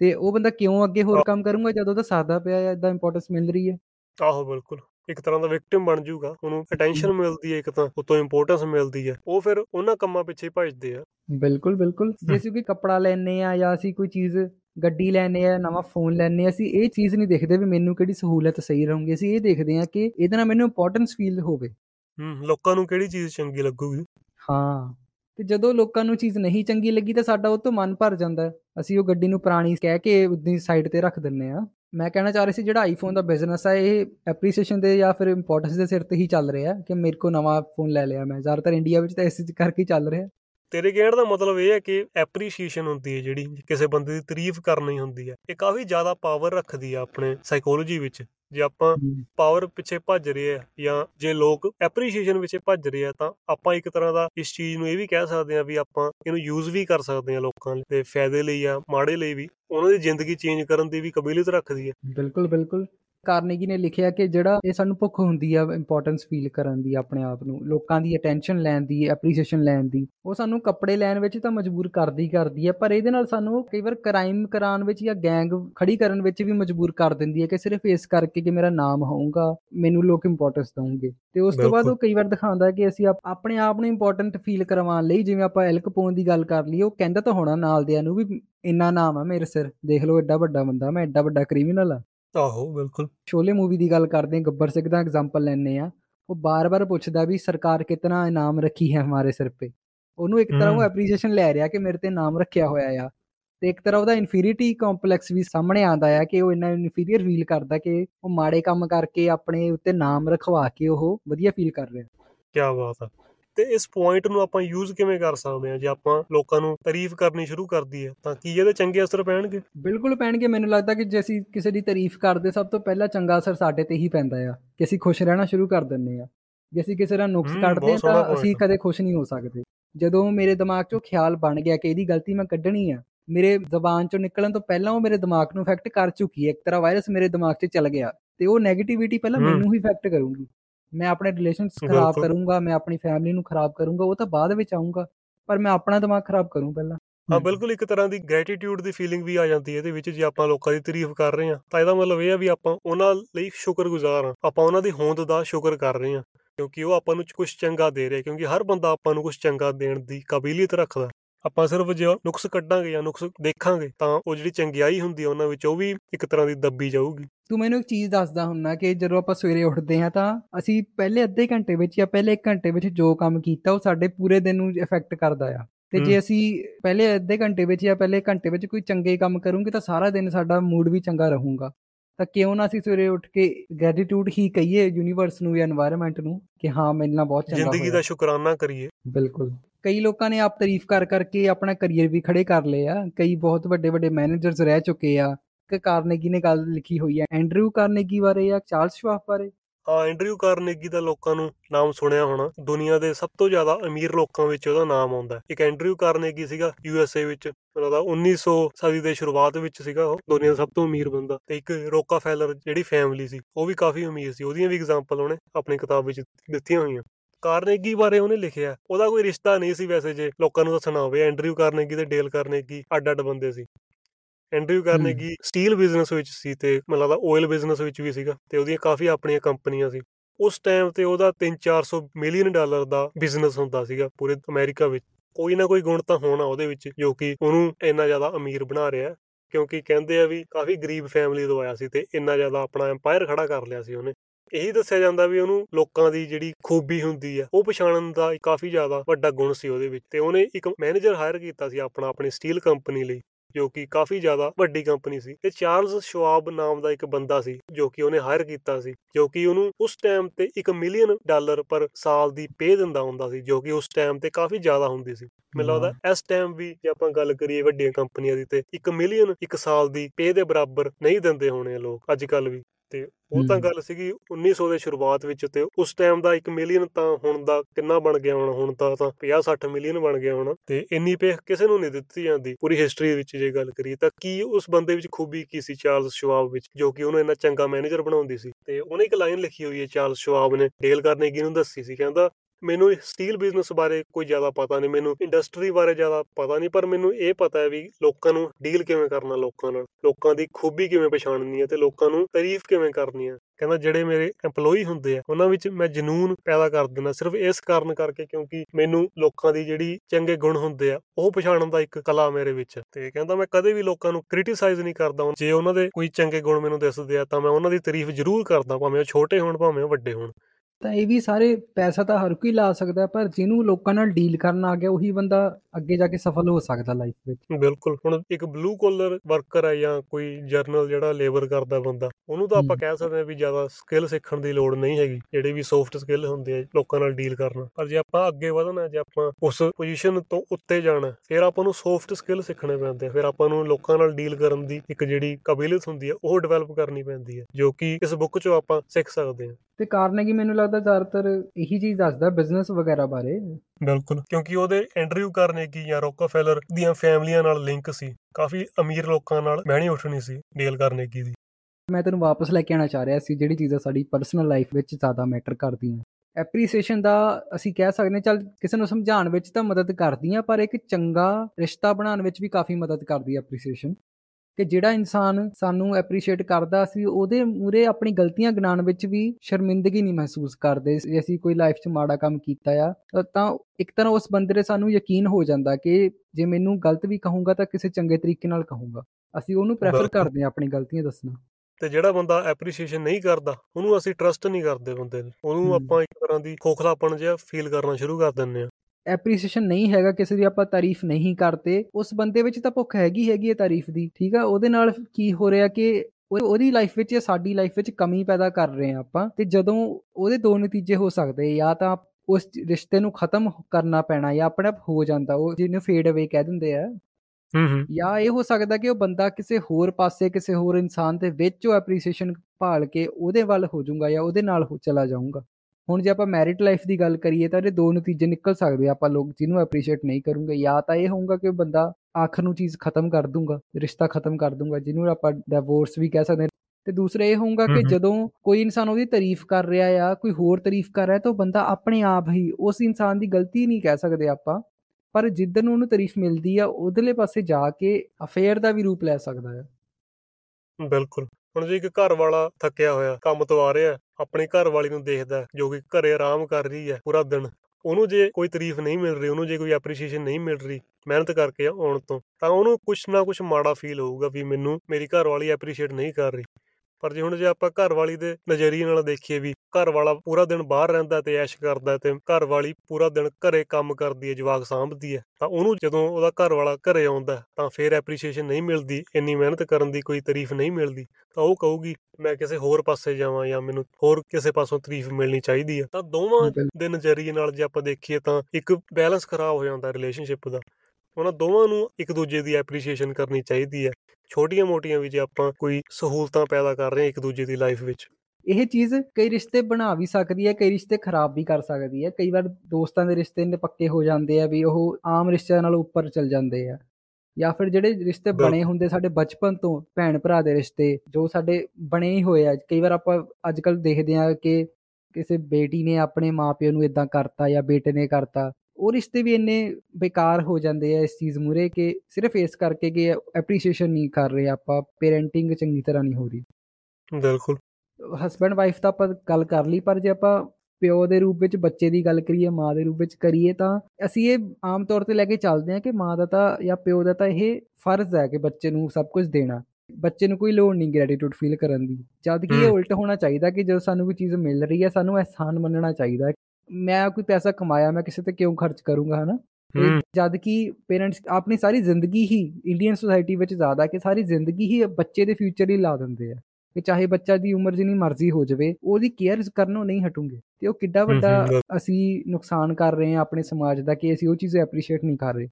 A: ਤੇ ਉਹ ਬੰਦਾ ਕਿਉਂ ਅੱਗੇ ਹੋਰ ਕੰਮ ਕਰੂੰਗਾ ਜਦੋਂ ਉਹਦਾ ਸਾਦਾ ਪਿਆ ਹੈ ਇਦਾਂ ਇੰਪੋਰਟੈਂਸ ਮਿਲ ਰਹੀ ਹੈ
B: ਆਹੋ ਬਿਲਕੁਲ। ਇੱਕ ਤਰ੍ਹਾਂ ਦਾ ਵਿਕਟਿਮ ਬਣ ਜਾਊਗਾ ਉਹਨੂੰ ਅਟੈਂਸ਼ਨ ਮਿਲਦੀ ਹੈ ਇੱਕ ਤਾਂ ਉਤੋਂ ਇੰਪੋਰਟੈਂਸ ਮਿਲਦੀ ਹੈ। ਉਹ ਫਿਰ ਉਹਨਾਂ ਕੰਮਾਂ ਪਿੱਛੇ ਭੱਜਦੇ ਆ।
A: ਬਿਲਕੁਲ ਬਿਲਕੁਲ। ਜੇ ਅਸੀਂ ਕੋਈ ਕੱਪੜਾ ਲੈਨੇ ਆ ਜਾਂ ਅਸੀਂ ਕੋਈ ਚੀਜ਼ ਗੱਡੀ ਲੈਨੇ ਆ ਨਵਾਂ ਫੋਨ ਲੈਨੇ ਆ ਅਸੀਂ ਇਹ ਚੀਜ਼ ਨਹੀਂ ਦੇਖਦੇ ਵੀ ਮੈਨੂੰ ਕਿਹੜੀ ਸਹੂਲਤ ਸਹੀ ਰਹੂਗੀ। ਅਸੀਂ ਇਹ ਦੇਖਦੇ ਆ ਕਿ ਇਹਦੇ ਨਾਲ ਮੈਨੂੰ ਇੰਪੋਰਟੈਂਸ ਫੀਲ ਹੋਵੇ।
B: ਹੂੰ ਲੋਕਾਂ ਨੂੰ ਕਿਹੜੀ ਚੀਜ਼ ਚੰਗੀ ਲੱਗੂਗੀ?
A: ਹਾਂ। ਤੇ ਜਦੋਂ ਲੋਕਾਂ ਨੂੰ ਚੀਜ਼ ਨਹੀਂ ਚੰਗੀ ਲੱਗੀ ਤਾਂ ਸਾਡਾ ਉਹ ਤੋਂ ਮਨ ਭਰ ਜਾਂਦਾ। ਅਸੀਂ ਉਹ ਗੱਡੀ ਨੂੰ ਪੁਰਾਣੀ ਕਹਿ ਕੇ ਉਦਾਂ ਸਾਈਡ ਤੇ ਰੱਖ ਦਿੰਨੇ ਆ ਮੈਂ ਕਹਿਣਾ ਚਾਹ ਰਿਹਾ ਸੀ ਜਿਹੜਾ ਆਈਫੋਨ ਦਾ ਬਿਜ਼ਨਸ ਹੈ ਇਹ ਐਪਰੀਸੀਏਸ਼ਨ ਦੇ ਜਾਂ ਫਿਰ ਇੰਪੋਰਟੈਂਸ ਦੇ ਸਿਰ ਤੇ ਹੀ ਚੱਲ ਰਿਹਾ ਕਿ ਮੇਰੇ ਕੋ ਨਵਾਂ ਫੋਨ ਲੈ ਲਿਆ ਮੈਂ। ਜ਼ਿਆਦਾਤਰ ਇੰਡੀਆ ਵਿੱਚ ਤਾਂ ਇਸ ਚੀਜ਼ ਕਰਕੇ ਹੀ ਚੱਲ ਰਿਹਾ।
B: ਤੇਰੇ ਕਹਿਣ ਦਾ ਮਤਲਬ ਇਹ ਹੈ ਕਿ ਐਪਰੀਸ਼ੀਏਸ਼ਨ ਹੁੰਦੀ ਹੈ ਜਿਹੜੀ, ਕਿਸੇ ਬੰਦੇ ਦੀ ਤਾਰੀਫ ਕਰਨੀ ਹੁੰਦੀ ਹੈ। ਇਹ ਕਾਫੀ ਜ਼ਿਆਦਾ ਪਾਵਰ ਰੱਖਦੀ ਆ ਆਪਣੇ ਸਾਈਕੋਲੋਜੀ ਵਿੱਚ। ਜੇ ਆਪਾਂ ਪਾਵਰ ਪਿੱਛੇ ਭੱਜ ਰਹੇ ਆ ਜਾਂ ਜੇ ਲੋਕ ਐਪਰੀਸ਼ੀਏਸ਼ਨ ਪਿੱਛੇ ਭੱਜ ਰਹੇ ਆ ਤਾਂ ਆਪਾਂ ਇੱਕ ਤਰ੍ਹਾਂ ਦਾ ਇਸ ਚੀਜ਼ ਨੂੰ ਇਹ ਵੀ ਕਹਿ ਸਕਦੇ ਆ ਵੀ ਆਪਾਂ ਇਹਨੂੰ ਯੂਜ਼ ਵੀ ਕਰ ਸਕਦੇ ਆ ਲੋਕਾਂ ਦੇ ਫਾਇਦੇ ਲਈ ਆ ਮਾੜੇ ਲਈ ਵੀ ਉਹਨਾਂ ਦੀ ਜ਼ਿੰਦਗੀ ਚੇਂਜ ਕਰਨ ਦੀ ਵੀ ਕਾਬਲੀਅਤ ਰੱਖਦੀ ਹੈ
A: ਬਿਲਕੁਲ ਬਿਲਕੁਲ। ਕਾਰਨੇਗੀ ਨੇ ਲਿਖਿਆ ਕਿ ਜਿਹੜਾ ਇਹ ਸਾਨੂੰ ਭੁੱਖ ਹੁੰਦੀ ਆ ਇੰਪੋਰਟੈਂਸ ਫੀਲ ਕਰਨ ਦੀ ਆਪਣੇ ਆਪ ਨੂੰ ਲੋਕਾਂ ਦੀ ਅਟੈਂਸ਼ਨ ਲੈਣ ਦੀ ਐਪਰੀਸੀਏਸ਼ਨ ਲੈਣ ਦੀ ਉਹ ਸਾਨੂੰ ਕੱਪੜੇ ਲੈਣ ਵਿੱਚ ਤਾਂ ਮਜਬੂਰ ਕਰਦੀ ਕਰਦੀ ਹੈ ਪਰ ਇਹਦੇ ਨਾਲ ਸਾਨੂੰ ਕਈ ਵਾਰ ਕ੍ਰਾਈਮ ਕਰਾਉਣ ਵਿੱਚ ਜਾਂ ਗੈਂਗ ਖੜੀ ਕਰਨ ਵਿੱਚ ਵੀ ਮਜਬੂਰ ਕਰ ਦਿੰਦੀ ਹੈ ਕਿ ਸਿਰਫ ਇਸ ਕਰਕੇ ਕਿ ਮੇਰਾ ਨਾਮ ਹੋਊਗਾ ਮੈਨੂੰ ਲੋਕ ਇੰਪੋਰਟੈਂਸ ਦੇਣਗੇ ਤੇ ਉਸ ਤੋਂ ਬਾਅਦ। ਉਹ ਕਈ ਵਾਰ ਦਿਖਾਉਂਦਾ ਕਿ ਅਸੀਂ ਆਪ- ਆਪਣੇ ਆਪ ਨੂੰ ਇੰਪੋਰਟੈਂਟ ਫੀਲ ਕਰਵਾਉਣ ਲਈ ਜਿਵੇਂ ਆਪਾਂ ਐਲ ਕਪੋਨ ਦੀ ਗੱਲ ਕਰ ਲਈ ਉਹ ਕਹਿੰਦਾ ਤਾਂ ਹੋਣਾ ਨਾਲ ਦਿਆਂ ਨੂੰ ਵੀ ਇੰਨਾ ਨਾਮ ਆ ਮੇਰੇ ਸਿਰ ਦੇਖ ਲਓ ਐਡਾ ਵੱਡਾ ਬੰਦਾ ਮੈਂ ਐਡਾ ਵੱਡਾ ਕ੍ਰਿਮੀਨਲ ਆ
B: ਆਹੋ ਬਿਲਕੁਲ।
A: ਸ਼ੋਲੇ ਮੂਵੀ ਦੀ ਗੱਲ ਕਰਦੇ ਹਾਂ ਗੱਬਰ ਸਿੰਘ ਦਾ ਐਗਜ਼ਾਮਪਲ ਲੈਣੇ ਆ ਉਹ ਬਾਰ-ਬਾਰ ਪੁੱਛਦਾ ਵੀ ਸਰਕਾਰ ਕਿਤਨਾ ਇਨਾਮ ਰੱਖੀ ਹੈ ਹਮਾਰੇ ਸਿਰ पे ਉਹਨੂੰ ਇੱਕ ਤਰ੍ਹਾਂ ਉਹ। ਐਪਰੀਸ਼ੀਏਸ਼ਨ ਲੈ ਰਿਹਾ ਕਿ ਮੇਰੇ ਤੇ ਨਾਮ ਰੱਖਿਆ ਹੋਇਆ ਆ। ਤੇ ਇੱਕ ਤਰ੍ਹਾਂ ਉਹਦਾ ਇਨਫੀਰੀਟੀ ਕੰਪਲੈਕਸ ਵੀ ਸਾਹਮਣੇ ਆਉਂਦਾ ਆ ਕਿ ਉਹ ਇੰਨਾ ਇਨਫੀਰੀਅਰ ਫੀਲ ਕਰਦਾ ਕਿ ਉਹ ਮਾੜੇ ਕੰਮ ਕਰਕੇ ਆਪਣੇ ਉੱਤੇ ਨਾਮ ਰਖਵਾ ਕੇ ਉਹ ਵਧੀਆ ਫੀਲ ਕਰ ਰਿਹਾ।
B: ਕੀ ਬਾਤ ਆ। ਤੇ ਇਸ ਪੁਆਇੰਟ ਨੂੰ ਆਪਾਂ ਯੂਜ਼ ਕਿਵੇਂ ਕਰ ਸਕਦੇ ਆ ਜੇ ਆਪਾਂ ਲੋਕਾਂ ਨੂੰ ਤਾਰੀਫ ਕਰਨੀ ਸ਼ੁਰੂ ਕਰ ਦਈਏ ਤਾਂ ਕੀ ਇਹਦੇ ਚੰਗੇ ਅਸਰ ਪੈਣਗੇ?
A: ਬਿਲਕੁਲ ਪੈਣਗੇ। ਮੈਨੂੰ ਲੱਗਦਾ ਕਿ ਜੇ ਅਸੀਂ ਕਿਸੇ ਦੀ ਤਾਰੀਫ ਕਰਦੇ ਸਭ ਤੋਂ ਪਹਿਲਾਂ ਚੰਗਾ ਅਸਰ ਸਾਡੇ ਤੇ ਹੀ ਪੈਂਦਾ ਆ ਕਿ ਅਸੀਂ ਖੁਸ਼ ਰਹਿਣਾ ਸ਼ੁਰੂ ਕਰ ਦਿੰਦੇ ਆ ਜੇ ਅਸੀਂ ਕਿਸੇ ਦਾ ਨੁਕਸ ਕੱਢਦੇ ਹਾਂ
B: ਸੋਹਣਾ
A: ਤਾਂ ਅਸੀਂ
B: ਆ।
A: ਕਦੇ ਖੁਸ਼ ਨਹੀਂ ਹੋ ਸਕਦੇ। ਜਦੋਂ ਮੇਰੇ ਦਿਮਾਗ 'ਚੋਂ ਖਿਆਲ ਬਣ ਗਿਆ ਕਿ ਇਹਦੀ ਗਲਤੀ ਮੈਂ ਕੱਢਣੀ ਆ ਮੇਰੇ ਜ਼ਬਾਨ 'ਚੋਂ ਨਿਕਲਣ ਤੋਂ ਪਹਿਲਾਂ ਉਹ ਮੇਰੇ ਦਿਮਾਗ ਨੂੰ ਇਫੈਕਟ ਕਰ ਚੁੱਕੀ ਹੈ। ਇੱਕ ਤਰ੍ਹਾਂ ਵਾਇਰਸ ਮੇਰੇ ਦਿਮਾਗ 'ਚ ਚਲ ਗਿਆ ਤੇ ਉਹ 네ਗੇਟਿਵਿਟੀ ਪਹਿਲਾਂ। ਮੈਨੂੰ ਹੀ ਇਫੈਕਟ ਕਰੂਗੀ। ਮੈਂ ਆਪਣੇ ਰਿਲੇਸ਼ਨਸ ਖਰਾਬ। ਕਰੂੰਗਾ ਮੈਂ ਆਪਣੀ ਫੈਮਿਲੀ ਨੂੰ ਖਰਾਬ ਕਰੂੰਗਾ ਉਹ ਤਾਂ ਬਾਅਦ ਵਿੱਚ ਆਊਂਗਾ ਪਰ ਮੈਂ ਆਪਣਾ ਦਿਮਾਗ ਖਰਾਬ ਕਰੂੰ ਪਹਿਲਾਂ।
B: ਹਾਂ ਬਿਲਕੁਲ ਇੱਕ ਤਰ੍ਹਾਂ ਦੀ ਗ੍ਰੈਟੀਟਿਊਡ ਦੀ ਫੀਲਿੰਗ ਵੀ ਆ ਜਾਂਦੀ ਹੈ ਇਹਦੇ ਵਿੱਚ ਜੇ ਆਪਾਂ ਲੋਕਾਂ ਦੀ ਤਾਰੀਫ ਕਰ ਰਹੇ ਹਾਂ ਤਾਂ ਇਹਦਾ ਮਤਲਬ ਇਹ ਆ ਵੀ ਆਪਾਂ ਉਹਨਾਂ ਲਈ ਸ਼ੁਕਰਗੁਜ਼ਾਰ ਹਾਂ ਆਪਾਂ ਉਹਨਾਂ ਦੀ ਹੋਂਦ ਦਾ ਸ਼ੁਕਰ ਕਰ ਰਹੇ ਹਾਂ ਕਿਉਂਕਿ ਉਹ ਆਪਾਂ ਨੂੰ ਕੁਝ ਚੰਗਾ ਦੇ ਰਿਹਾ ਕਿਉਂਕਿ ਹਰ ਬੰਦਾ ਆਪਾਂ ਨੂੰ ਕੁਝ ਚੰਗਾ ਦੇਣ ਦੀ ਕਾਬਲੀਅਤ ਰੱਖਦਾ। ਆਪਾਂ ਸਿਰਫ ਜੇ ਨੁਕਸ ਕੱਢਾਂਗੇ ਜਾਂ ਨੁਕਸ ਦੇਖਾਂਗੇ ਤਾਂ ਉਹ ਜਿਹੜੀ ਚੰਗਿਆਈ ਹੁੰਦੀ ਹੈ ਉਹਨਾਂ ਵਿੱਚ ਉਹ ਵੀ ਇੱਕ ਤਰ੍ਹਾਂ ਦੀ ਦੱਬੀ ਜਾਊਗੀ।
A: ਤੂੰ ਮੈਨੂੰ ਇੱਕ ਚੀਜ਼ ਦੱਸਦਾ ਹੁੰਨਾ ਕਿ ਜਦੋਂ ਆਪਾਂ ਸਵੇਰੇ ਉੱਠਦੇ ਹਾਂ ਤਾਂ ਅਸੀਂ ਪਹਿਲੇ ਅੱਧੇ ਘੰਟੇ ਵਿੱਚ ਜਾਂ ਪਹਿਲੇ 1 ਘੰਟੇ ਵਿੱਚ ਜੋ ਕੰਮ ਕੀਤਾ ਉਹ ਸਾਡੇ ਪੂਰੇ ਦਿਨ ਨੂੰ ਇਫੈਕਟ ਕਰਦਾ ਆ। ਤੇ ਜੇ ਅਸੀਂ ਪਹਿਲੇ ਅੱਧੇ ਘੰਟੇ ਵਿੱਚ ਜਾਂ ਪਹਿਲੇ ਘੰਟੇ ਵਿੱਚ ਕੋਈ ਚੰਗੇ ਕੰਮ ਕਰੂੰਗੇ ਤਾਂ ਸਾਰਾ ਦਿਨ ਸਾਡਾ ਮੂਡ ਵੀ ਚੰਗਾ ਰਹੂਗਾ। ਤਾਂ ਕਿਉਂ ਨਾ ਅਸੀਂ ਸਵੇਰੇ ਉੱਠ ਕੇ ਗ੍ਰੈਟੀਟਿਊਡ ਹੀ ਕਹੀਏ ਯੂਨੀਵਰਸ ਨੂੰ ਜਾਂ এনवायरमेंट ਨੂੰ ਕਿ ਹਾਂ ਮੇਰੇ ਨਾਲ ਬਹੁਤ ਚੰਗਾ ਹੋਇਆ।
B: ਜ਼ਿੰਦਗੀ ਦਾ ਸ਼ੁਕਰਾਨਾ ਕਰੀਏ।
A: ਬਿਲਕੁਲ। ਕਈ ਲੋਕਾਂ ਨੇ ਆਪ ਤਾਰੀਫ ਕਰ ਕਰਕੇ ਆਪਣਾ ਕੈਰੀਅਰ ਵੀ ਖੜੇ ਕਰ ਲਏ ਆ। ਕਈ ਬਹੁਤ ਵੱਡੇ ਵੱਡੇ ਮੈਨੇਜਰਸ ਰਹਿ ਚੁੱਕੇ ਆ। ਕਿ ਕਾਰਨੇਗੀ ਨੇ ਗੱਲ ਲਿਖੀ ਹੋਈ ਹੈ ਐਂਡਰਿਊ ਕਾਰਨੇਗੀ ਬਾਰੇ ਜਾਂ ਚਾਰਲਸ ਸ਼ਵਾਫ ਬਾਰੇ?
B: ਹਾਂ ਐਂਡਰਿਊ ਕਾਰਨੇਗੀ ਦਾ ਲੋਕਾਂ ਨੂੰ ਨਾਮ ਸੁਣਿਆ ਹੋਣਾ। ਦੁਨੀਆ ਦੇ ਸਭ ਤੋਂ ਜ਼ਿਆਦਾ ਅਮੀਰ ਲੋਕਾਂ ਵਿੱਚ ਉਹਦਾ ਨਾਮ ਆਉਂਦਾ ਹੈ। ਇੱਕ ਐਂਡਰਿਊ ਕਾਰਨੇਗੀ ਸੀਗਾ ਯੂ ਐਸ ਏ ਵਿੱਚ। ਉਹਨਾਂ ਦਾ 1900 ਸਦੀ ਦੇ ਸ਼ੁਰੂਆਤ ਵਿੱਚ ਸੀਗਾ ਉਹ। ਦੁਨੀਆ ਦਾ ਸਭ ਤੋਂ ਅਮੀਰ ਬੰਦਾ। ਤੇ ਇੱਕ ਰੋਕਾਫੈਲਰ ਜਿਹੜੀ ਫੈਮਿਲੀ ਸੀ, ਉਹ ਵੀ ਕਾਫੀ ਅਮੀਰ ਸੀ। ਉਹਦੀਆਂ ਵੀ ਐਗਜ਼ਾਮਪਲ ਉਹਨੇ ਆਪਣੀ ਕਿਤਾਬ ਵਿੱਚ ਦਿੱਤੀਆਂ ਹੋਈਆਂ। ਕਾਰਨੇਗੀ ਬਾਰੇ ਉਹਨੇ ਲਿਖਿਆ। ਉਹਦਾ ਕੋਈ ਰਿਸ਼ਤਾ ਨਹੀਂ ਸੀ ਵੈਸੇ ਜੇ ਲੋਕਾਂ ਨੂੰ ਦੱਸਣਾ ਹੋਵੇ। ਐਂਡਰਿਊ ਕਾਰਨੇਗੀ ਤੇ ਡੇਲ ਕਾਰਨੇਗੀ ਅੱਡ ਅੱਡ ਬੰਦੇ ਸੀ। ਐਂਡਰਿਊ ਕਾਰਨੇਗੀ ਸਟੀਲ ਬਿਜ਼ਨਸ ਵਿੱਚ ਸੀ ਤੇ ਮੈਨੂੰ ਲੱਗਦਾ ਆਇਲ ਬਿਜ਼ਨਸ ਵਿੱਚ ਵੀ ਸੀਗਾ ਤੇ ਉਹਦੀਆਂ ਕਾਫੀ ਆਪਣੀਆਂ ਕੰਪਨੀਆਂ ਸੀ। ਉਸ ਟਾਈਮ ਤੇ ਉਹਦਾ 3-400 ਮਿਲੀਅਨ ਡਾਲਰ ਦਾ ਬਿਜ਼ਨਸ ਹੁੰਦਾ ਸੀਗਾ ਪੂਰੇ ਅਮਰੀਕਾ ਵਿੱਚ। ਕੋਈ ਨਾ ਕੋਈ ਗੁਣ ਤਾਂ ਹੋਣਾ ਉਹਦੇ ਵਿੱਚ ਜੋ ਕਿ ਉਹਨੂੰ ਇੰਨਾ ਜ਼ਿਆਦਾ ਅਮੀਰ ਬਣਾ ਰਿਹਾ। ਕਿਉਂਕਿ ਕਹਿੰਦੇ ਆ ਵੀ ਕਾਫੀ ਗਰੀਬ ਫੈਮਿਲੀ ਤੋਂ ਆਇਆ ਸੀ ਤੇ ਇੰਨਾ ਜ਼ਿਆਦਾ ਆਪਣਾ ਐਮਪਾਇਰ ਖੜਾ ਕਰ ਲਿਆ ਸੀ ਉਹਨੇ। ਇਹੀ ਦੱਸਿਆ ਜਾਂਦਾ ਵੀ ਉਹਨੂੰ ਲੋਕਾਂ ਦੀ ਜਿਹੜੀ ਖੂਬੀ ਹੁੰਦੀ ਆ ਉਹ ਪਛਾਣਨ ਦਾ ਕਾਫੀ ਜ਼ਿਆਦਾ ਵੱਡਾ ਗੁਣ ਸੀ ਉਹਦੇ ਵਿੱਚ ਤੇ ਉਹਨੇ ਇੱਕ ਮੈਨੇਜਰ ਹਾਇਰ ਕੀਤਾ ਸੀ ਆਪਣਾ ਆਪਣੀ ਸਟੀਲ ਕੰਪਨੀ ਲਈ ਜੋ ਕਿ ਕਾਫੀ ਜ਼ਿਆਦਾ ਵੱਡੀ ਕੰਪਨੀ ਸੀ ਤੇ ਚਾਰਲਸ ਸ਼ਵਾਬ ਨਾਮ ਦਾ ਇੱਕ ਬੰਦਾ ਸੀ ਜੋ ਕਿ ਉਹਨੇ ਹਾਇਰ ਕੀਤਾ ਸੀ ਜੋ ਕਿ ਉਹਨੂੰ ਉਸ ਟਾਈਮ ਤੇ 1 ਮਿਲੀਅਨ ਡਾਲਰ ਪਰ ਸਾਲ ਦੀ ਪੇ ਦਿੰਦਾ ਹੁੰਦਾ ਸੀ ਜੋ ਕਿ ਉਸ ਟਾਈਮ ਤੇ ਕਾਫੀ ਜ਼ਿਆਦਾ ਹੁੰਦੀ ਸੀ। ਮੈਨੂੰ ਲੱਗਦਾ ਇਸ ਟਾਈਮ ਵੀ ਜੇ ਆਪਾਂ ਗੱਲ ਕਰੀਏ ਵੱਡੀਆਂ ਕੰਪਨੀਆਂ ਦੀ ਤੇ 1 ਮਿਲੀਅਨ ਇੱਕ ਸਾਲ ਦੀ ਪੇ ਦੇ ਬਰਾਬਰ ਨਹੀਂ ਦਿੰਦੇ ਹੋਣੇ ਲੋਕ ਅੱਜ ਕੱਲ ਵੀ। ਉਹ ਤਾਂ ਗੱਲ ਸੀਗੀ 1900 ਦੇ ਸ਼ੁਰੂਆਤ ਵਿੱਚ ਤੇ ਉਸ ਟਾਈਮ ਦਾ 1 ਮਿਲੀਅਨ ਤਾਂ ਹੁਣ ਦਾ ਕਿੰਨਾ ਬਣ ਗਿਆ ਹੋਣਾ ਹੁਣ ਤਾਂ ਤਾਂ 50 60 ਮਿਲੀਅਨ ਬਣ ਗਿਆ ਹੋਣਾ ਤੇ ਇੰਨੀ ਪੇ ਕਿਸੇ ਨੂੰ ਨਹੀਂ ਦਿੱਤੀ ਜਾਂਦੀ ਪੂਰੀ ਹਿਸਟਰੀ ਵਿੱਚ ਜੇ ਗੱਲ ਕਰੀਏ ਤਾਂ ਕੀ ਉਸ ਬੰਦੇ ਵਿੱਚ ਖੂਬੀ ਕੀ ਸੀ ਚਾਰਲਸ ਸ਼ਵਾਬ ਵਿੱਚ ਜੋ ਕਿ ਉਹਨੂੰ ਇੰਨਾ ਚੰਗਾ ਮੈਨੇਜਰ ਬਣਾਉਂਦੀ ਸੀ ਤੇ ਉਹਨੇ ਇੱਕ ਲਾਈਨ ਲਿਖੀ ਹੋਈ ਹੈ ਚਾਰਲਸ ਸ਼ਵਾਬ ਨੇ ਡੇਲ ਕਾਰਨੇਗੀ ਨੂੰ ਦੱਸੀ ਸੀ ਕਹਿੰਦਾ ਮੈਨੂੰ ਸਟੀਲ ਬਿਜ਼ਨਸ ਬਾਰੇ ਕੋਈ ਜ਼ਿਆਦਾ ਪਤਾ ਨਹੀਂ, ਮੈਨੂੰ ਇੰਡਸਟਰੀ ਬਾਰੇ ਜ਼ਿਆਦਾ ਪਤਾ ਨਹੀਂ, ਪਰ ਮੈਨੂੰ ਇਹ ਪਤਾ ਹੈ ਵੀ ਲੋਕਾਂ ਨੂੰ ਡੀਲ ਕਿਵੇਂ ਕਰਨਾ ਲੋਕਾਂ ਨਾਲ, ਲੋਕਾਂ ਦੀ ਖੂਬੀ ਕਿਵੇਂ ਪਛਾਣਨੀ ਹੈ ਤੇ ਲੋਕਾਂ ਨੂੰ ਤਾਰੀਫ ਕਿਵੇਂ ਕਰਨੀ ਹੈ। ਕਹਿੰਦਾ ਜਿਹੜੇ ਮੇਰੇ EMPLOYE ਹੁੰਦੇ ਆ, ਉਹਨਾਂ ਵਿੱਚ ਮੈਂ ਜਨੂਨ ਪੈਦਾ ਕਰ ਦਿੰਦਾ ਸਿਰਫ ਇਸ ਕਾਰਨ ਕਰਕੇ ਕਿਉਂਕਿ ਮੈਨੂੰ ਲੋਕਾਂ ਦੀ ਜਿਹੜੀ ਚੰਗੇ ਗੁਣ ਹੁੰਦੇ ਆ, ਉਹ ਪਛਾਣਨ ਦਾ ਇੱਕ ਕਲਾ ਮੇਰੇ ਵਿੱਚ ਤੇ ਕਹਿੰਦਾ ਮੈਂ ਕਦੇ ਵੀ ਲੋਕਾਂ ਨੂੰ ਕ੍ਰਿਟਿਸਾਈਜ਼ ਨਹੀਂ ਕਰਦਾ, ਜੇ ਉਹਨਾਂ ਦੇ ਕੋਈ ਚੰਗੇ ਗੁਣ ਮੈਨੂੰ ਦਿਸਦੇ ਆ, ਤਾਂ ਮੈਂ ਉਹਨਾਂ ਦੀ ਤਾਰੀਫ ਜ਼ਰੂਰ ਕਰਦਾ, ਭਾਵੇਂ ਉਹ ਛੋਟੇ ਹੋਣ, ਭਾਵੇਂ ਉਹ ਵੱਡੇ ਹੋਣ।
A: ਤਾਂ ਇਹ ਵੀ ਸਾਰੇ ਪੈਸਾ ਤਾਂ ਹਰ ਕੋਈ ਲਾ ਸਕਦਾ ਪਰ ਜਿਹਨੂੰ ਲੋਕਾਂ ਨਾਲ ਡੀਲ ਕਰਨਾ ਆ ਗਿਆ ਉਹੀ ਬੰਦਾ ਅੱਗੇ ਜਾ ਕੇ ਸਫਲ ਹੋ ਸਕਦਾ ਲਾਈਫ ਵਿੱਚ।
B: ਬਿਲਕੁਲ ਹੁਣ ਇੱਕ ਬਲੂ ਕਾਲਰ ਵਰਕਰ ਹੈ ਜਾਂ ਕੋਈ ਜਰਨਲ ਜਿਹੜਾ ਲੇਬਰ ਕਰਦਾ ਬੰਦਾ ਉਹਨੂੰ ਤਾਂ ਆਪਾਂ ਕਹਿ ਸਕਦੇ ਹਾਂ ਵੀ ਜ਼ਿਆਦਾ ਸਕਿੱਲ ਸਿੱਖਣ ਦੀ ਲੋੜ ਨਹੀਂ ਹੈਗੀ ਜਿਹੜੇ ਵੀ ਸੌਫਟ ਸਕਿੱਲ ਹੁੰਦੇ ਆ ਲੋਕਾਂ ਨਾਲ ਡੀਲ ਕਰਨਾ। ਪਰ ਜੇ ਆਪਾਂ ਅੱਗੇ ਵਧਣਾ ਜੇ ਆਪਾਂ ਉਸ ਪੋਜੀਸ਼ਨ ਤੋਂ ਉੱਤੇ ਜਾਣਾ ਫਿਰ ਆਪਾਂ ਨੂੰ ਸੌਫਟ ਸਕਿੱਲ ਸਿੱਖਣੇ ਪੈਂਦੇ ਆ। ਫਿਰ ਆਪਾਂ ਨੂੰ ਲੋਕਾਂ ਨਾਲ ਡੀਲ ਕਰਨ ਦੀ ਇੱਕ ਜਿਹੜੀ ਕਾਬਲੀਅਤ ਹੁੰਦੀ ਹੈ ਉਹ ਡਿਵੈਲਪ ਕਰਨੀ ਪੈਂਦੀ ਹੈ ਜੋ ਕਿ ਇਸ ਬੁੱਕ 'ਚੋਂ ਆਪਾਂ ਸਿੱਖ ਸਕਦੇ ਹਾਂ।
A: ਤੇ ਕਾਰਨੇਗੀ ਮੈਨੂੰ ਲੱਗਦਾ ਜ਼ਿਆਦਾਤਰ ਇਹੀ ਚੀਜ਼ ਦੱਸਦਾ ਬਿਜ਼ਨਸ ਵਗੈਰਾ ਬਾਰੇ।
B: ਬਿਲਕੁਲ ਕਿਉਂਕਿ ਉਹਦੇ ਐਂਡਰਿਊ ਕਾਰਨੇਗੀ ਜਾਂ ਰੋਕਫੈਲਰ ਦੀਆਂ ਫੈਮਲੀਆਂ ਨਾਲ ਲਿੰਕ ਸੀ। ਕਾਫੀ ਅਮੀਰ ਲੋਕਾਂ ਨਾਲ ਬਹਿਣੀ ਉੱਠਣੀ ਸੀ ਡੀਲ ਕਾਰਨੇਗੀ ਦੀ।
A: ਮੈਂ ਤੈਨੂੰ ਵਾਪਸ ਲੈ ਕੇ ਆਣਾ ਚਾਹ ਰਿਹਾ ਸੀ ਜਿਹੜੀ ਚੀਜ਼ਾਂ ਸਾਡੀ ਪਰਸਨਲ ਲਾਈਫ ਵਿੱਚ ਜ਼ਿਆਦਾ ਮੈਟਰ ਕਰਦੀਆਂ। ਐਪਰੀਸੀਏਸ਼ਨ ਦਾ ਅਸੀਂ ਕਹਿ ਸਕਦੇ ਹਾਂ ਚੱਲ ਕਿਸੇ ਨੂੰ ਸਮਝਾਉਣ ਵਿੱਚ ਤਾਂ ਮਦਦ ਕਰਦੀ ਆ ਪਰ ਇੱਕ ਚੰਗਾ ਰਿਸ਼ਤਾ ਬਣਾਉਣ ਵਿੱਚ ਵੀ ਕਾਫੀ ਮਦਦ ਕਰਦੀ ਹੈ ਐਪਰੀਸੀਏਸ਼ਨ ਕਿ ਜਿਹੜਾ ਇਨਸਾਨ ਸਾਨੂੰ ਐਪਰੀਸ਼ੀਏਟ ਕਰਦਾ ਸੀ ਉਹਦੇ ਮੂਰੇ ਆਪਣੀ ਗਲਤੀਆਂ ਗਿਣਾਉਣ ਵਿੱਚ ਵੀ ਸ਼ਰਮਿੰਦਗੀ ਨਹੀਂ ਮਹਿਸੂਸ ਕਰਦੇ ਜੇ ਅਸੀਂ ਕੋਈ ਲਾਈਫ 'ਚ ਮਾੜਾ ਕੰਮ ਕੀਤਾ ਆ ਤਾਂ ਇੱਕ ਤਰ੍ਹਾਂ ਉਸ ਬੰਦੇ ਦੇ ਸਾਨੂੰ ਯਕੀਨ ਹੋ ਜਾਂਦਾ ਕਿ ਜੇ ਮੈਨੂੰ ਗਲਤ ਵੀ ਕਹੂੰਗਾ ਤਾਂ ਕਿਸੇ ਚੰਗੇ ਤਰੀਕੇ ਨਾਲ ਕਹੂੰਗਾ। ਅਸੀਂ ਉਹਨੂੰ ਪ੍ਰੈਫਰ ਕਰਦੇ ਹਾਂ ਆਪਣੀ ਗਲਤੀਆਂ ਦੱਸਣਾ।
B: ਤੇ ਜਿਹੜਾ ਬੰਦਾ ਐਪਰੀਸ਼ੀਏਸ਼ਨ ਨਹੀਂ ਕਰਦਾ ਉਹਨੂੰ ਅਸੀਂ ਟਰਸਟ ਨਹੀਂ ਕਰਦੇ ਬੰਦੇ ਨੂੰ। ਉਹਨੂੰ ਆਪਾਂ ਇੱਕ ਤਰ੍ਹਾਂ ਦੀ ਖੋਖਲਾਪਣ ਜਿਹਾ ਫੀਲ ਕਰਨਾ ਸ਼ੁਰੂ ਕਰ ਦਿੰਦੇ ਆ
A: ਐਪਰੀਸੀਏਸ਼ਨ ਨਹੀਂ ਹੈਗਾ ਕਿਸੇ ਦੀ ਆਪਾਂ ਤਾਰੀਫ ਨਹੀਂ ਕਰਦੇ ਉਸ ਬੰਦੇ ਵਿੱਚ ਤਾਂ ਭੁੱਖ ਹੈਗੀ ਹੈਗੀ ਹੈ ਤਾਰੀਫ ਦੀ ਠੀਕ ਆ? ਉਹਦੇ ਨਾਲ ਕੀ ਹੋ ਰਿਹਾ ਕਿ ਉਹਦੀ ਲਾਈਫ ਵਿੱਚ ਜਾਂ ਸਾਡੀ ਲਾਈਫ ਵਿੱਚ ਕਮੀ ਪੈਦਾ ਕਰ ਰਹੇ ਆ ਆਪਾਂ ਤੇ ਜਦੋਂ ਉਹਦੇ ਦੋ ਨਤੀਜੇ ਹੋ ਸਕਦੇ ਜਾਂ ਤਾਂ ਉਸ ਰਿਸ਼ਤੇ ਨੂੰ ਖਤਮ ਕਰਨਾ ਪੈਣਾ ਜਾਂ ਆਪਣੇ ਆਪ ਹੋ ਜਾਂਦਾ ਉਹ ਜਿਹਨੂੰ ਫੇਡ ਅਵੇ ਕਹਿ ਦਿੰਦੇ ਆ।
B: ਹੂੰ
A: ਜਾਂ ਇਹ ਹੋ ਸਕਦਾ ਕਿ ਉਹ ਬੰਦਾ ਕਿਸੇ ਹੋਰ ਪਾਸੇ ਕਿਸੇ ਹੋਰ ਇਨਸਾਨ ਦੇ ਵਿੱਚ ਉਹ ਐਪਰੀਸੀਏਸ਼ਨ ਭਾਲ ਕੇ ਉਹਦੇ ਵੱਲ ਹੋ ਜਾਊਗਾ ਜਾਂ ਉਹਦੇ ਨਾਲ ਹੋ ਚਲਾ ਜਾਊਗਾ। ਹੁਣ ਜੇ ਆਪਾਂ ਮੈਰਿਟ ਲਾਈਫ ਦੀ ਗੱਲ ਕਰੀਏ ਤਾਂ ਇਹਦੇ ਦੋ ਨਤੀਜੇ ਨਿਕਲ ਸਕਦੇ ਆ ਆਪਾਂ ਲੋਕ ਜਿਹਨੂੰ ਐਪਰੀਸ਼ੀਏਟ ਨਹੀਂ ਕਰੂਗੇ ਜਾਂ ਤਾਂ ਇਹ ਹੋਊਗਾ ਕਿ ਬੰਦਾ ਆਖਰ ਨੂੰ ਚੀਜ਼ ਖਤਮ ਕਰ ਦੂੰਗਾ ਰਿਸ਼ਤਾ ਖਤਮ ਕਰ ਦੂੰਗਾ ਜਿਹਨੂੰ ਆਪਾਂ ਡਿਵੋਰਸ ਵੀ ਕਹਿ ਸਕਦੇ ਹਾਂ। ਤੇ ਦੂਸਰਾ ਇਹ ਹੋਊਗਾ ਕਿ ਜਦੋਂ ਕੋਈ ਇਨਸਾਨ ਉਹਦੀ ਤਾਰੀਫ ਕਰ ਰਿਹਾ ਆ ਕੋਈ ਹੋਰ ਤਾਰੀਫ ਕਰ ਰਿਹਾ ਤਾਂ ਉਹ ਬੰਦਾ ਆਪਣੇ ਆਪ ਹੀ ਉਸ ਇਨਸਾਨ ਦੀ ਗਲਤੀ ਨਹੀਂ ਕਹਿ ਸਕਦੇ ਆਪਾਂ ਪਰ ਜਿੱਦਨ ਨੂੰ ਉਹਨੂੰ ਤਾਰੀਫ ਮਿਲਦੀ ਆ ਉਧਰਲੇ ਪਾਸੇ ਜਾ ਕੇ ਅਫੇਅਰ ਦਾ ਵੀ ਰੂਪ ਲੈ ਸਕਦਾ ਹੈ
B: ਬਿਲਕੁਲ। ਹੁਣ ਜੇ ਇੱਕ ਘਰ ਵਾਲਾ ਥੱਕਿਆ ਹੋਇਆ, ਕੰਮ ਤੋਂ ਆ ਰਿਹਾ, ਆਪਣੀ ਘਰ ਵਾਲੀ ਨੂੰ ਦੇਖਦਾ, ਜੋ ਕਿ ਘਰੇ ਆਰਾਮ ਕਰ ਰਹੀ ਹੈ ਪੂਰਾ ਦਿਨ, ਉਹਨੂੰ ਜੇ ਕੋਈ ਤਾਰੀਫ ਨਹੀਂ ਮਿਲ ਰਹੀ, ਉਹਨੂੰ ਜੇ ਕੋਈ ਐਪਰੀਸ਼ੀਏਸ਼ਨ ਨਹੀਂ ਮਿਲ ਰਹੀ ਮਿਹਨਤ ਕਰਕੇ ਆਉਣ ਤੋਂ, ਤਾਂ ਉਹਨੂੰ ਕੁਝ ਨਾ ਕੁਝ ਮਾੜਾ ਫੀਲ ਹੋਊਗਾ ਵੀ ਮੈਨੂੰ ਮੇਰੀ ਘਰ ਵਾਲੀ ਐਪਰੀਸ਼ੀਏਟ ਨਹੀਂ ਕਰ ਰਹੀ। ਪਰ ਜੇ ਹੁਣ ਜੇ ਆਪਾਂ ਘਰ ਵਾਲੀ ਦੇ ਨਜ਼ਰੀਏ ਨਾਲ ਦੇਖੀਏ ਵੀ ਘਰ ਵਾਲਾ ਪੂਰਾ ਦਿਨ ਬਾਹਰ ਰਹਿੰਦਾ ਤੇ ਐਸ਼ ਕਰਦਾ ਤੇ ਘਰ ਵਾਲੀ ਪੂਰਾ ਦਿਨ ਘਰੇ ਕੰਮ ਕਰਦੀ ਹੈ ਜਵਾਕ ਸਾਂਭਦੀ ਹੈ ਤਾਂ ਉਹਨੂੰ ਜਦੋਂ ਉਹਦਾ ਘਰ ਵਾਲਾ ਘਰੇ ਆਉਂਦਾ ਤਾਂ ਫੇਰ ਐਪਰੀਸ਼ੀਏਸ਼ਨ ਨਹੀਂ ਮਿਲਦੀ ਇੰਨੀ ਮਿਹਨਤ ਕਰਨ ਦੀ ਕੋਈ ਤਾਰੀਫ ਨਹੀਂ ਮਿਲਦੀ ਤਾਂ ਉਹ ਕਹੂਗੀ ਮੈਂ ਕਿਸੇ ਹੋਰ ਪਾਸੇ ਜਾਵਾਂ ਜਾਂ ਮੈਨੂੰ ਹੋਰ ਕਿਸੇ ਪਾਸੋਂ ਤਾਰੀਫ ਮਿਲਣੀ ਚਾਹੀਦੀ ਹੈ। ਤਾਂ ਦੋਵਾਂ ਦੇ ਨਜ਼ਰੀਏ ਨਾਲ ਜੇ ਆਪਾਂ ਦੇਖੀਏ ਤਾਂ ਇੱਕ ਬੈਲੈਂਸ ਖਰਾਬ ਹੋ ਜਾਂਦਾ ਰਿਲੇਸ਼ਨਸ਼ਿਪ ਦਾ। ਉਹਨਾਂ ਦੋਵਾਂ ਨੂੰ ਇੱਕ ਦੂਜੇ ਦੀ ਐਪਰੀਸ਼ੀਏਸ਼ਨ ਕਰਨੀ ਚਾਹੀਦੀ ਹੈ। ਛੋਟੀਆਂ-ਮੋਟੀਆਂ ਵੀ ਜੇ ਆਪਾਂ ਕੋਈ ਸਹੂਲਤਾਂ ਪੈਦਾ ਕਰ ਰਹੇ ਹਾਂ ਇੱਕ ਦੂਜੇ ਦੀ ਲਾਈਫ ਵਿੱਚ।
A: ਇਹ ਚੀਜ਼ ਕਈ ਰਿਸ਼ਤੇ ਬਣਾ ਵੀ ਸਕਦੀ ਹੈ ਕਈ ਰਿਸ਼ਤੇ ਖਰਾਬ ਵੀ ਕਰ ਸਕਦੀ ਹੈ। ਕਈ ਵਾਰ ਦੋਸਤਾਂ ਦੇ ਰਿਸ਼ਤੇ ਨੇ ਪੱਕੇ ਹੋ ਜਾਂਦੇ ਆ ਵੀ ਉਹ ਆਮ ਰਿਸ਼ਤਿਆਂ ਨਾਲ ਉੱਪਰ ਚੱਲ ਜਾਂਦੇ ਆ। ਜਾਂ ਫਿਰ ਜਿਹੜੇ ਰਿਸ਼ਤੇ ਬਣੇ ਹੁੰਦੇ ਸਾਡੇ ਬਚਪਨ ਤੋਂ ਭੈਣ ਭਰਾ ਦੇ ਰਿਸ਼ਤੇ ਜੋ ਸਾਡੇ ਬਣੇ ਹੀ ਹੋਏ ਆ। ਕਈ ਵਾਰ ਆਪਾਂ ਅੱਜ ਕੱਲ ਦੇਖਦੇ ਆ ਕਿ ਕਿਸੇ ਬੇਟੀ ਨੇ ਆਪਣੇ ਮਾਪਿਆਂ ਨੂੰ ਇਦਾਂ ਕਰਤਾ ਜਾਂ ਬੇਟੇ ਨੇ ਕਰਤਾ। ਉਹ ਰਿਸ਼ਤੇ ਵੀ ਇੰਨੇ ਬੇਕਾਰ ਹੋ ਜਾਂਦੇ ਆ ਇਸ ਚੀਜ਼ ਮੂਰੇ ਕਿ ਸਿਰਫ ਇਸ ਕਰਕੇ ਕਿ ਐਪਰੀਸ਼ੀਏਸ਼ਨ ਨਹੀਂ ਕਰ ਰਹੇ ਆਪਾਂ ਪੇਰੈਂਟਿੰਗ ਚੰਗੀ ਤਰ੍ਹਾਂ ਨਹੀਂ ਹੋ ਰਹੀ।
B: ਬਿਲਕੁਲ।
A: ਹਸਬੰਡ ਵਾਈਫ ਤਾਂ ਆਪਾਂ ਗੱਲ ਕਰ ਲਈ ਪਰ ਜੇ ਆਪਾਂ ਪਿਓ ਦੇ ਰੂਪ ਵਿੱਚ ਬੱਚੇ ਦੀ ਗੱਲ ਕਰੀਏ ਮਾਂ ਦੇ ਰੂਪ ਵਿੱਚ ਕਰੀਏ ਤਾਂ ਅਸੀਂ ਇਹ ਆਮ ਤੌਰ ਤੇ ਲੈ ਕੇ ਚੱਲਦੇ ਹਾਂ ਕਿ ਮਾਂ ਦਾ ਤਾਂ ਜਾਂ ਪਿਓ ਦਾ ਤਾਂ ਇਹ ਫਰਜ਼ ਹੈ ਕਿ ਬੱਚੇ ਨੂੰ ਸਭ ਕੁਝ ਦੇਣਾ। ਬੱਚੇ ਨੂੰ ਕੋਈ ਲੋੜ ਨਹੀਂ ਗ੍ਰੈਟੀਟਿਊਡ ਫੀਲ ਕਰਨ ਦੀ। ਜਦ ਕਿ ਇਹ ਉਲਟ ਹੋਣਾ ਚਾਹੀਦਾ ਕਿ ਜਦੋਂ ਸਾਨੂੰ ਕੋਈ ਚੀਜ਼ ਮਿਲ ਰਹੀ ਹੈ ਸਾਨੂੰ ਅਹਿਸਾਨ ਮੰਨਣਾ ਚਾਹੀਦਾ ਮੈਂ ਕੋਈ ਪੈਸਾ ਕਮਾਇਆ ਮੈਂ ਕਿਸੇ ਤੇ ਕਿਉਂ ਖਰਚ ਕਰੂੰਗਾ ਹਨਾ? ਜਦ ਕਿ ਪੇਰੈਂਟਸ ਆਪਣੀ ਸਾਰੀ ਜ਼ਿੰਦਗੀ ਹੀ ਇੰਡੀਅਨ ਸੋਸਾਇਟੀ ਵਿੱਚ ਜ਼ਿਆਦਾ ਕਿ ਸਾਰੀ ਜ਼ਿੰਦਗੀ ਹੀ ਬੱਚੇ ਦੇ ਫਿਊਚਰ ਲਈ ਲਾ ਦਿੰਦੇ ਆ। ਕਿ ਚਾਹੇ ਬੱਚਾ ਦੀ ਉਮਰ ਜਿੰਨੀ ਮਰਜ਼ੀ ਹੋ ਜਾਵੇ ਉਹਦੀ ਕੇਅਰ ਕਰਨੋਂ ਨਹੀਂ ਹਟੂਗੇ। ਤੇ ਉਹ ਕਿੱਡਾ ਵੱਡਾ ਅਸੀਂ ਨੁਕਸਾਨ ਕਰ ਰਹੇ ਹਾਂ ਆਪਣੇ ਸਮਾਜ ਦਾ ਕਿ ਅਸੀਂ ਉਹ ਚੀਜ਼ ਐਪਰੀਸ਼ੀਏਟ ਨਹੀਂ ਕਰ ਰਹੇ।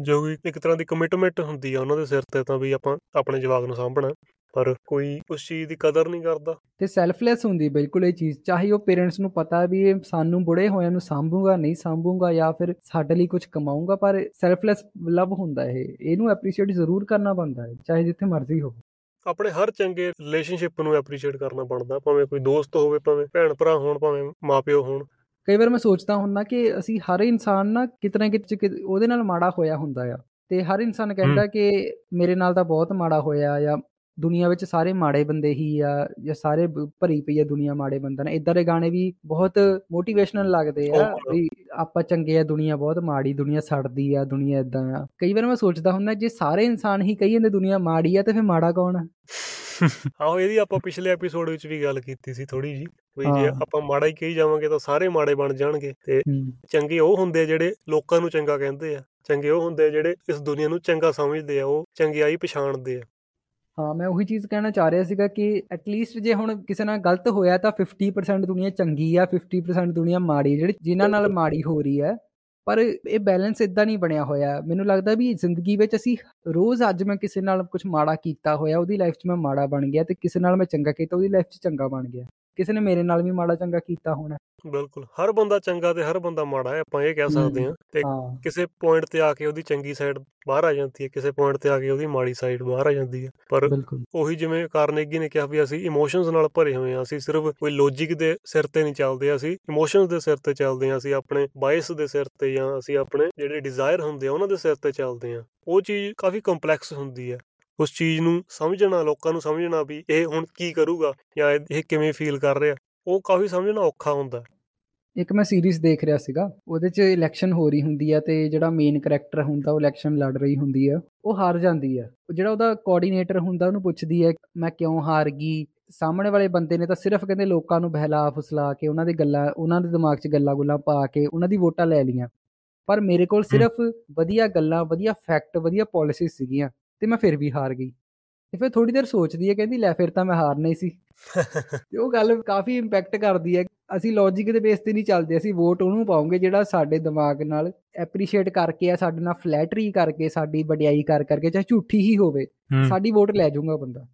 B: ਜੋ ਕਿ ਇੱਕ ਤਰ੍ਹਾਂ ਦੀ ਕਮਿਟਮੈਂਟ ਹੁੰਦੀ ਆ ਉਹਨਾਂ ਦੇ ਸਿਰ ਤੇ ਤਾਂ ਵੀ ਆਪਾਂ ਆਪਣੇ ਜਵਾਕ ਨੂੰ ਸਾਂਭਣਾ। ਪਰ ਕੋਈ ਉਸ ਚੀਜ਼ ਦੀ ਕਦਰ ਨਹੀਂ ਕਰਦਾ।
A: ਤੇ ਸੈਲਫਲੈਸ ਹੁੰਦੀ ਬਿਲਕੁਲ ਇਹ ਚੀਜ਼। ਚਾਹੇ ਉਹ ਪੇਰੈਂਟਸ ਨੂੰ ਪਤਾ ਵੀ ਇਹ ਸਾਨੂੰ ਬੁੜੇ ਹੋਇਆਂ ਨੂੰ ਸਾਂਭੂਗਾ ਨਹੀਂ ਸਾਂਭੂਗਾ ਜਾਂ ਫਿਰ ਸਾਡੇ ਲਈ ਕੁਝ ਕਮਾਊਗਾ ਪਰ ਸੈਲਫਲੈਸ ਲਵ ਹੁੰਦਾ ਇਹ। ਇਹਨੂੰ ਐਪਰੀਸ਼ੀਏਟ ਜ਼ਰੂਰ ਕਰਨਾ ਬਣਦਾ ਹੈ ਚਾਹੇ ਜਿੱਥੇ ਮਰਜ਼ੀ ਹੋਵੇ।
B: ਆਪਣੇ ਹਰ ਚੰਗੇ ਰਿਲੇਸ਼ਨਸ਼ਿਪ ਨੂੰ ਐਪਰੀਸ਼ੀਏਟ ਕਰਨਾ ਬਣਦਾ ਭਾਵੇਂ ਕੋਈ ਦੋਸਤ ਹੋਵੇ ਭਾਵੇਂ ਭੈਣ ਭਰਾ ਹੋਣ ਭਾਵੇਂ ਮਾਪਿਓ ਹੋਣ।
A: ਕਈ ਵਾਰ ਮੈਂ ਸੋਚਦਾ ਹੁੰਦਾ ਕਿ ਅਸੀਂ ਹਰ ਇਨਸਾਨ ਨਾ ਕਿਤਨਾ ਕਿਤੇ ਉਹਦੇ ਨਾਲ ਮਾੜਾ ਹੋਇਆ ਹੁੰਦਾ ਆ। ਤੇ ਹਰ ਇਨਸਾਨ ਕਹਿੰਦਾ ਕਿ ਮੇਰੇ ਨਾਲ ਤਾਂ ਬਹੁਤ ਮਾੜਾ ਹੋਇਆ ਜਾਂ ਦੁਨੀਆ ਵਿੱਚ ਸਾਰੇ ਮਾੜੇ ਬੰਦੇ ਹੀ ਆ ਜਾਂ ਸਾਰੇ ਭਰੀ ਪਈ ਆ ਦੁਨੀਆ ਮਾੜੇ ਬੰਦੇ ਨੇ ਇਦਾਂ ਦੇ ਗਾਣੇ ਵੀ ਬਹੁਤ ਮੋਟੀਵੇਸ਼ਨਲ ਲੱਗਦੇ ਆ ਵੀ ਆਪਾਂ ਚੰਗੇ ਆ ਦੁਨੀਆ ਬਹੁਤ ਮਾੜੀ ਦੁਨੀਆ ਸੜਦੀ ਆ ਦੁਨੀਆ ਇਦਾਂ ਆ। ਕਈ ਵਾਰ ਮੈਂ ਸੋਚਦਾ ਹੁੰਦਾ ਜੇ ਸਾਰੇ ਇਨਸਾਨ ਹੀ ਕਹੀ ਜਾਂਦੇ ਦੁਨੀਆ ਮਾੜੀ ਆ ਤੇ ਫਿਰ ਮਾੜਾ ਕੌਣ ਆ? (laughs)
B: ਆਹੋ ਇਹਦੀ ਆਪਾਂ ਪਿਛਲੇ ਐਪੀਸੋਡ ਵਿੱਚ ਵੀ ਗੱਲ ਕੀਤੀ ਸੀ ਥੋੜੀ ਜੀ ਵੀ ਜੇ ਆਪਾਂ ਮਾੜਾ ਹੀ ਕਹੀ ਜਾਵਾਂਗੇ ਤਾਂ ਸਾਰੇ ਮਾੜੇ ਬਣ ਜਾਣਗੇ। ਤੇ ਚੰਗੇ ਉਹ ਹੁੰਦੇ ਜਿਹੜੇ ਲੋਕਾਂ ਨੂੰ ਚੰਗਾ ਕਹਿੰਦੇ ਆ। ਚੰਗੇ ਉਹ ਹੁੰਦੇ ਜਿਹੜੇ ਇਸ ਦੁਨੀਆ ਨੂੰ ਚੰਗਾ ਸਮਝਦੇ ਆ ਉਹ ਚੰਗਿਆਈ ਪਛਾਣਦੇ ਆ।
A: ਹਾਂ ਮੈਂ ਉਹੀ ਚੀਜ਼ ਕਹਿਣਾ ਚਾਹ ਰਿਹਾ ਸੀਗਾ ਕਿ ਐਟਲੀਸਟ ਜੇ ਹੁਣ ਕਿਸੇ ਨਾਲ ਗਲਤ ਹੋਇਆ ਤਾਂ 50% ਦੁਨੀਆ ਚੰਗੀ ਆ 50% ਦੁਨੀਆ ਮਾੜੀ ਜਿਹੜੀ ਜਿਨ੍ਹਾਂ ਨਾਲ ਮਾੜੀ ਹੋ ਰਹੀ ਹੈ ਪਰ ਇਹ ਬੈਲੈਂਸ ਇਦਾਂ ਨਹੀਂ ਬਣਿਆ ਹੋਇਆ। ਮੈਨੂੰ ਲੱਗਦਾ ਵੀ ਜ਼ਿੰਦਗੀ ਵਿੱਚ ਅਸੀਂ ਰੋਜ਼ ਅੱਜ ਮੈਂ ਕਿਸੇ ਨਾਲ ਕੁਝ ਮਾੜਾ ਕੀਤਾ ਹੋਇਆ ਉਹਦੀ ਲਾਈਫ 'ਚ ਮੈਂ ਮਾੜਾ ਬਣ ਗਿਆ ਤੇ ਕਿਸੇ ਨਾਲ ਮੈਂ ਚੰਗਾ ਕੀਤਾ ਉਹਦੀ ਲਾਈਫ 'ਚ ਚੰਗਾ ਬਣ ਗਿਆ। ਕਿਸੇ ਨੇ ਮੇਰੇ ਨਾਲ ਵੀ ਮਾੜਾ ਚੰਗਾ ਕੀਤਾ ਹੋਣਾ।
B: ਬਿਲਕੁਲ ਹਰ ਬੰਦਾ ਚੰਗਾ ਤੇ ਹਰ ਬੰਦਾ ਮਾੜਾ ਹੈ ਆਪਾਂ ਇਹ ਕਹਿ ਸਕਦੇ ਹਾਂ ਤੇ ਕਿਸੇ ਪੁਆਇੰਟ ਤੇ ਆ ਕੇ ਉਹਦੀ ਚੰਗੀ ਸਾਈਡ ਬਾਹਰ ਆ ਜਾਂਦੀ ਹੈ ਕਿਸੇ ਪੁਆਇੰਟ ਤੇ ਆ ਕੇ ਉਹਦੀ ਮਾੜੀ ਸਾਈਡ ਬਾਹਰ ਆ ਜਾਂਦੀ ਹੈ। ਪਰ ਉਹੀ ਜਿਵੇਂ ਕਾਰਨੇਗੀ ਨੇ ਕਿਹਾ ਵੀ ਅਸੀਂ ਇਮੋਸ਼ਨਸ ਨਾਲ ਭਰੇ ਹੋਏ ਹਾਂ ਅਸੀਂ ਸਿਰਫ ਕੋਈ ਲੌਜੀਕ ਦੇ ਸਿਰ ਤੇ ਨਹੀਂ ਚੱਲਦੇ ਅਸੀਂ ਇਮੋਸ਼ਨਸ ਦੇ ਸਿਰ ਤੇ ਚੱਲਦੇ ਹਾਂ ਅਸੀਂ ਆਪਣੇ ਬਾਇਸ ਦੇ ਸਿਰ ਤੇ ਜਾਂ ਅਸੀਂ ਆਪਣੇ ਜਿਹੜੇ ਡਿਜ਼ਾਇਰ ਹੁੰਦੇ ਆ ਉਹਨਾਂ ਦੇ ਸਿਰ ਤੇ ਚੱਲਦੇ ਹਾਂ। ਉਹ ਚੀਜ਼ ਕਾਫੀ ਕੰਪਲੈਕਸ ਹੁੰਦੀ ਹੈ। ਉਸ ਚੀਜ਼ ਨੂੰ ਸਮਝਣਾ ਲੋਕਾਂ ਨੂੰ ਸਮਝਣਾ ਵੀ ਇਹ ਹੁਣ ਕੀ ਕਰੂਗਾ ਜਾਂ ਇਹ ਕਿਵੇਂ ਫੀਲ ਕਰ ਰਿਹਾ। ਉਹ ਕਾਫੀ ਸਮਝਣਾ ਔਖਾ ਹੁੰਦਾ।
A: ਇੱਕ ਮੈਂ ਸੀਰੀਜ਼ ਦੇਖ ਰਿਹਾ ਸੀਗਾ ਉਹਦੇ 'ਚ ਇਲੈਕਸ਼ਨ ਹੋ ਰਹੀ ਹੁੰਦੀ ਆ ਤੇ ਜਿਹੜਾ ਮੇਨ ਕੈਰੈਕਟਰ ਹੁੰਦਾ ਉਹ ਇਲੈਕਸ਼ਨ ਲੜ ਰਹੀ ਹੁੰਦੀ ਆ ਉਹ ਹਾਰ ਜਾਂਦੀ ਆ। ਜਿਹੜਾ ਉਹਦਾ ਕੋਆਰਡੀਨੇਟਰ ਹੁੰਦਾ ਉਹਨੂੰ ਪੁੱਛਦੀ ਹੈ ਮੈਂ ਕਿਉਂ ਹਾਰ ਗਈ? ਸਾਹਮਣੇ ਵਾਲੇ ਬੰਦੇ ਨੇ ਤਾਂ ਸਿਰਫ ਕਹਿੰਦੇ ਲੋਕਾਂ ਨੂੰ ਬਹਿਲਾ ਫਸਲਾ ਕੇ ਉਹਨਾਂ ਦੀ ਗੱਲਾਂ ਉਹਨਾਂ ਦੇ ਦਿਮਾਗ 'ਚ ਗੱਲਾਂ ਗੁੱਲਾਂ ਪਾ ਕੇ ਉਹਨਾਂ ਦੀ ਵੋਟਾਂ ਲੈ ਲੀਆਂ ਪਰ ਮੇਰੇ ਕੋਲ ਸਿਰਫ ਵਧੀਆ ਗੱਲਾਂ ਵਧੀਆ ਫੈਕਟ ਵਧੀਆ ਪਾਲਿਸੀਜ਼ ਸੀਗੀਆਂ। ਤੇ ਮੈਂ ਫਿਰ ਵੀ ਹਾਰ ਗਈ। ਤੇ ਫਿਰ ਥੋੜੀ ਦੇਰ ਸੋਚਦੀ ਹੈ ਕਹਿੰਦੀ ਲੈ ਫਿਰ ਤਾਂ ਮੈਂ ਹਾਰਨਾ ਹੀ ਸੀ। (laughs) ਤੇ ਉਹ ਗੱਲ ਕਾਫੀ ਇੰਪੈਕਟ ਕਰਦੀ ਹੈ। ਅਸੀਂ ਲੌਜੀਕ ਦੇ ਬੇਸ ਤੇ ਨਹੀਂ ਚੱਲਦੇ ਅਸੀਂ ਵੋਟ ਉਹਨੂੰ ਪਾਉਂਗੇ ਜਿਹੜਾ ਸਾਡੇ ਦਿਮਾਗ ਨਾਲ ਐਪਰੀਸ਼ੀਏਟ ਕਰਕੇ ਆ ਸਾਡੇ ਨਾਲ ਫਲੈਟਰੀ ਕਰਕੇ ਸਾਡੀ ਵਡਿਆਈ ਕਰ ਕਰਕੇ ਚਾਹੇ ਝੂਠੀ ਹੀ ਹੋਵੇ ਸਾਡੀ ਵੋਟ ਲੈ ਜਾਊਗਾ ਬੰਦਾ।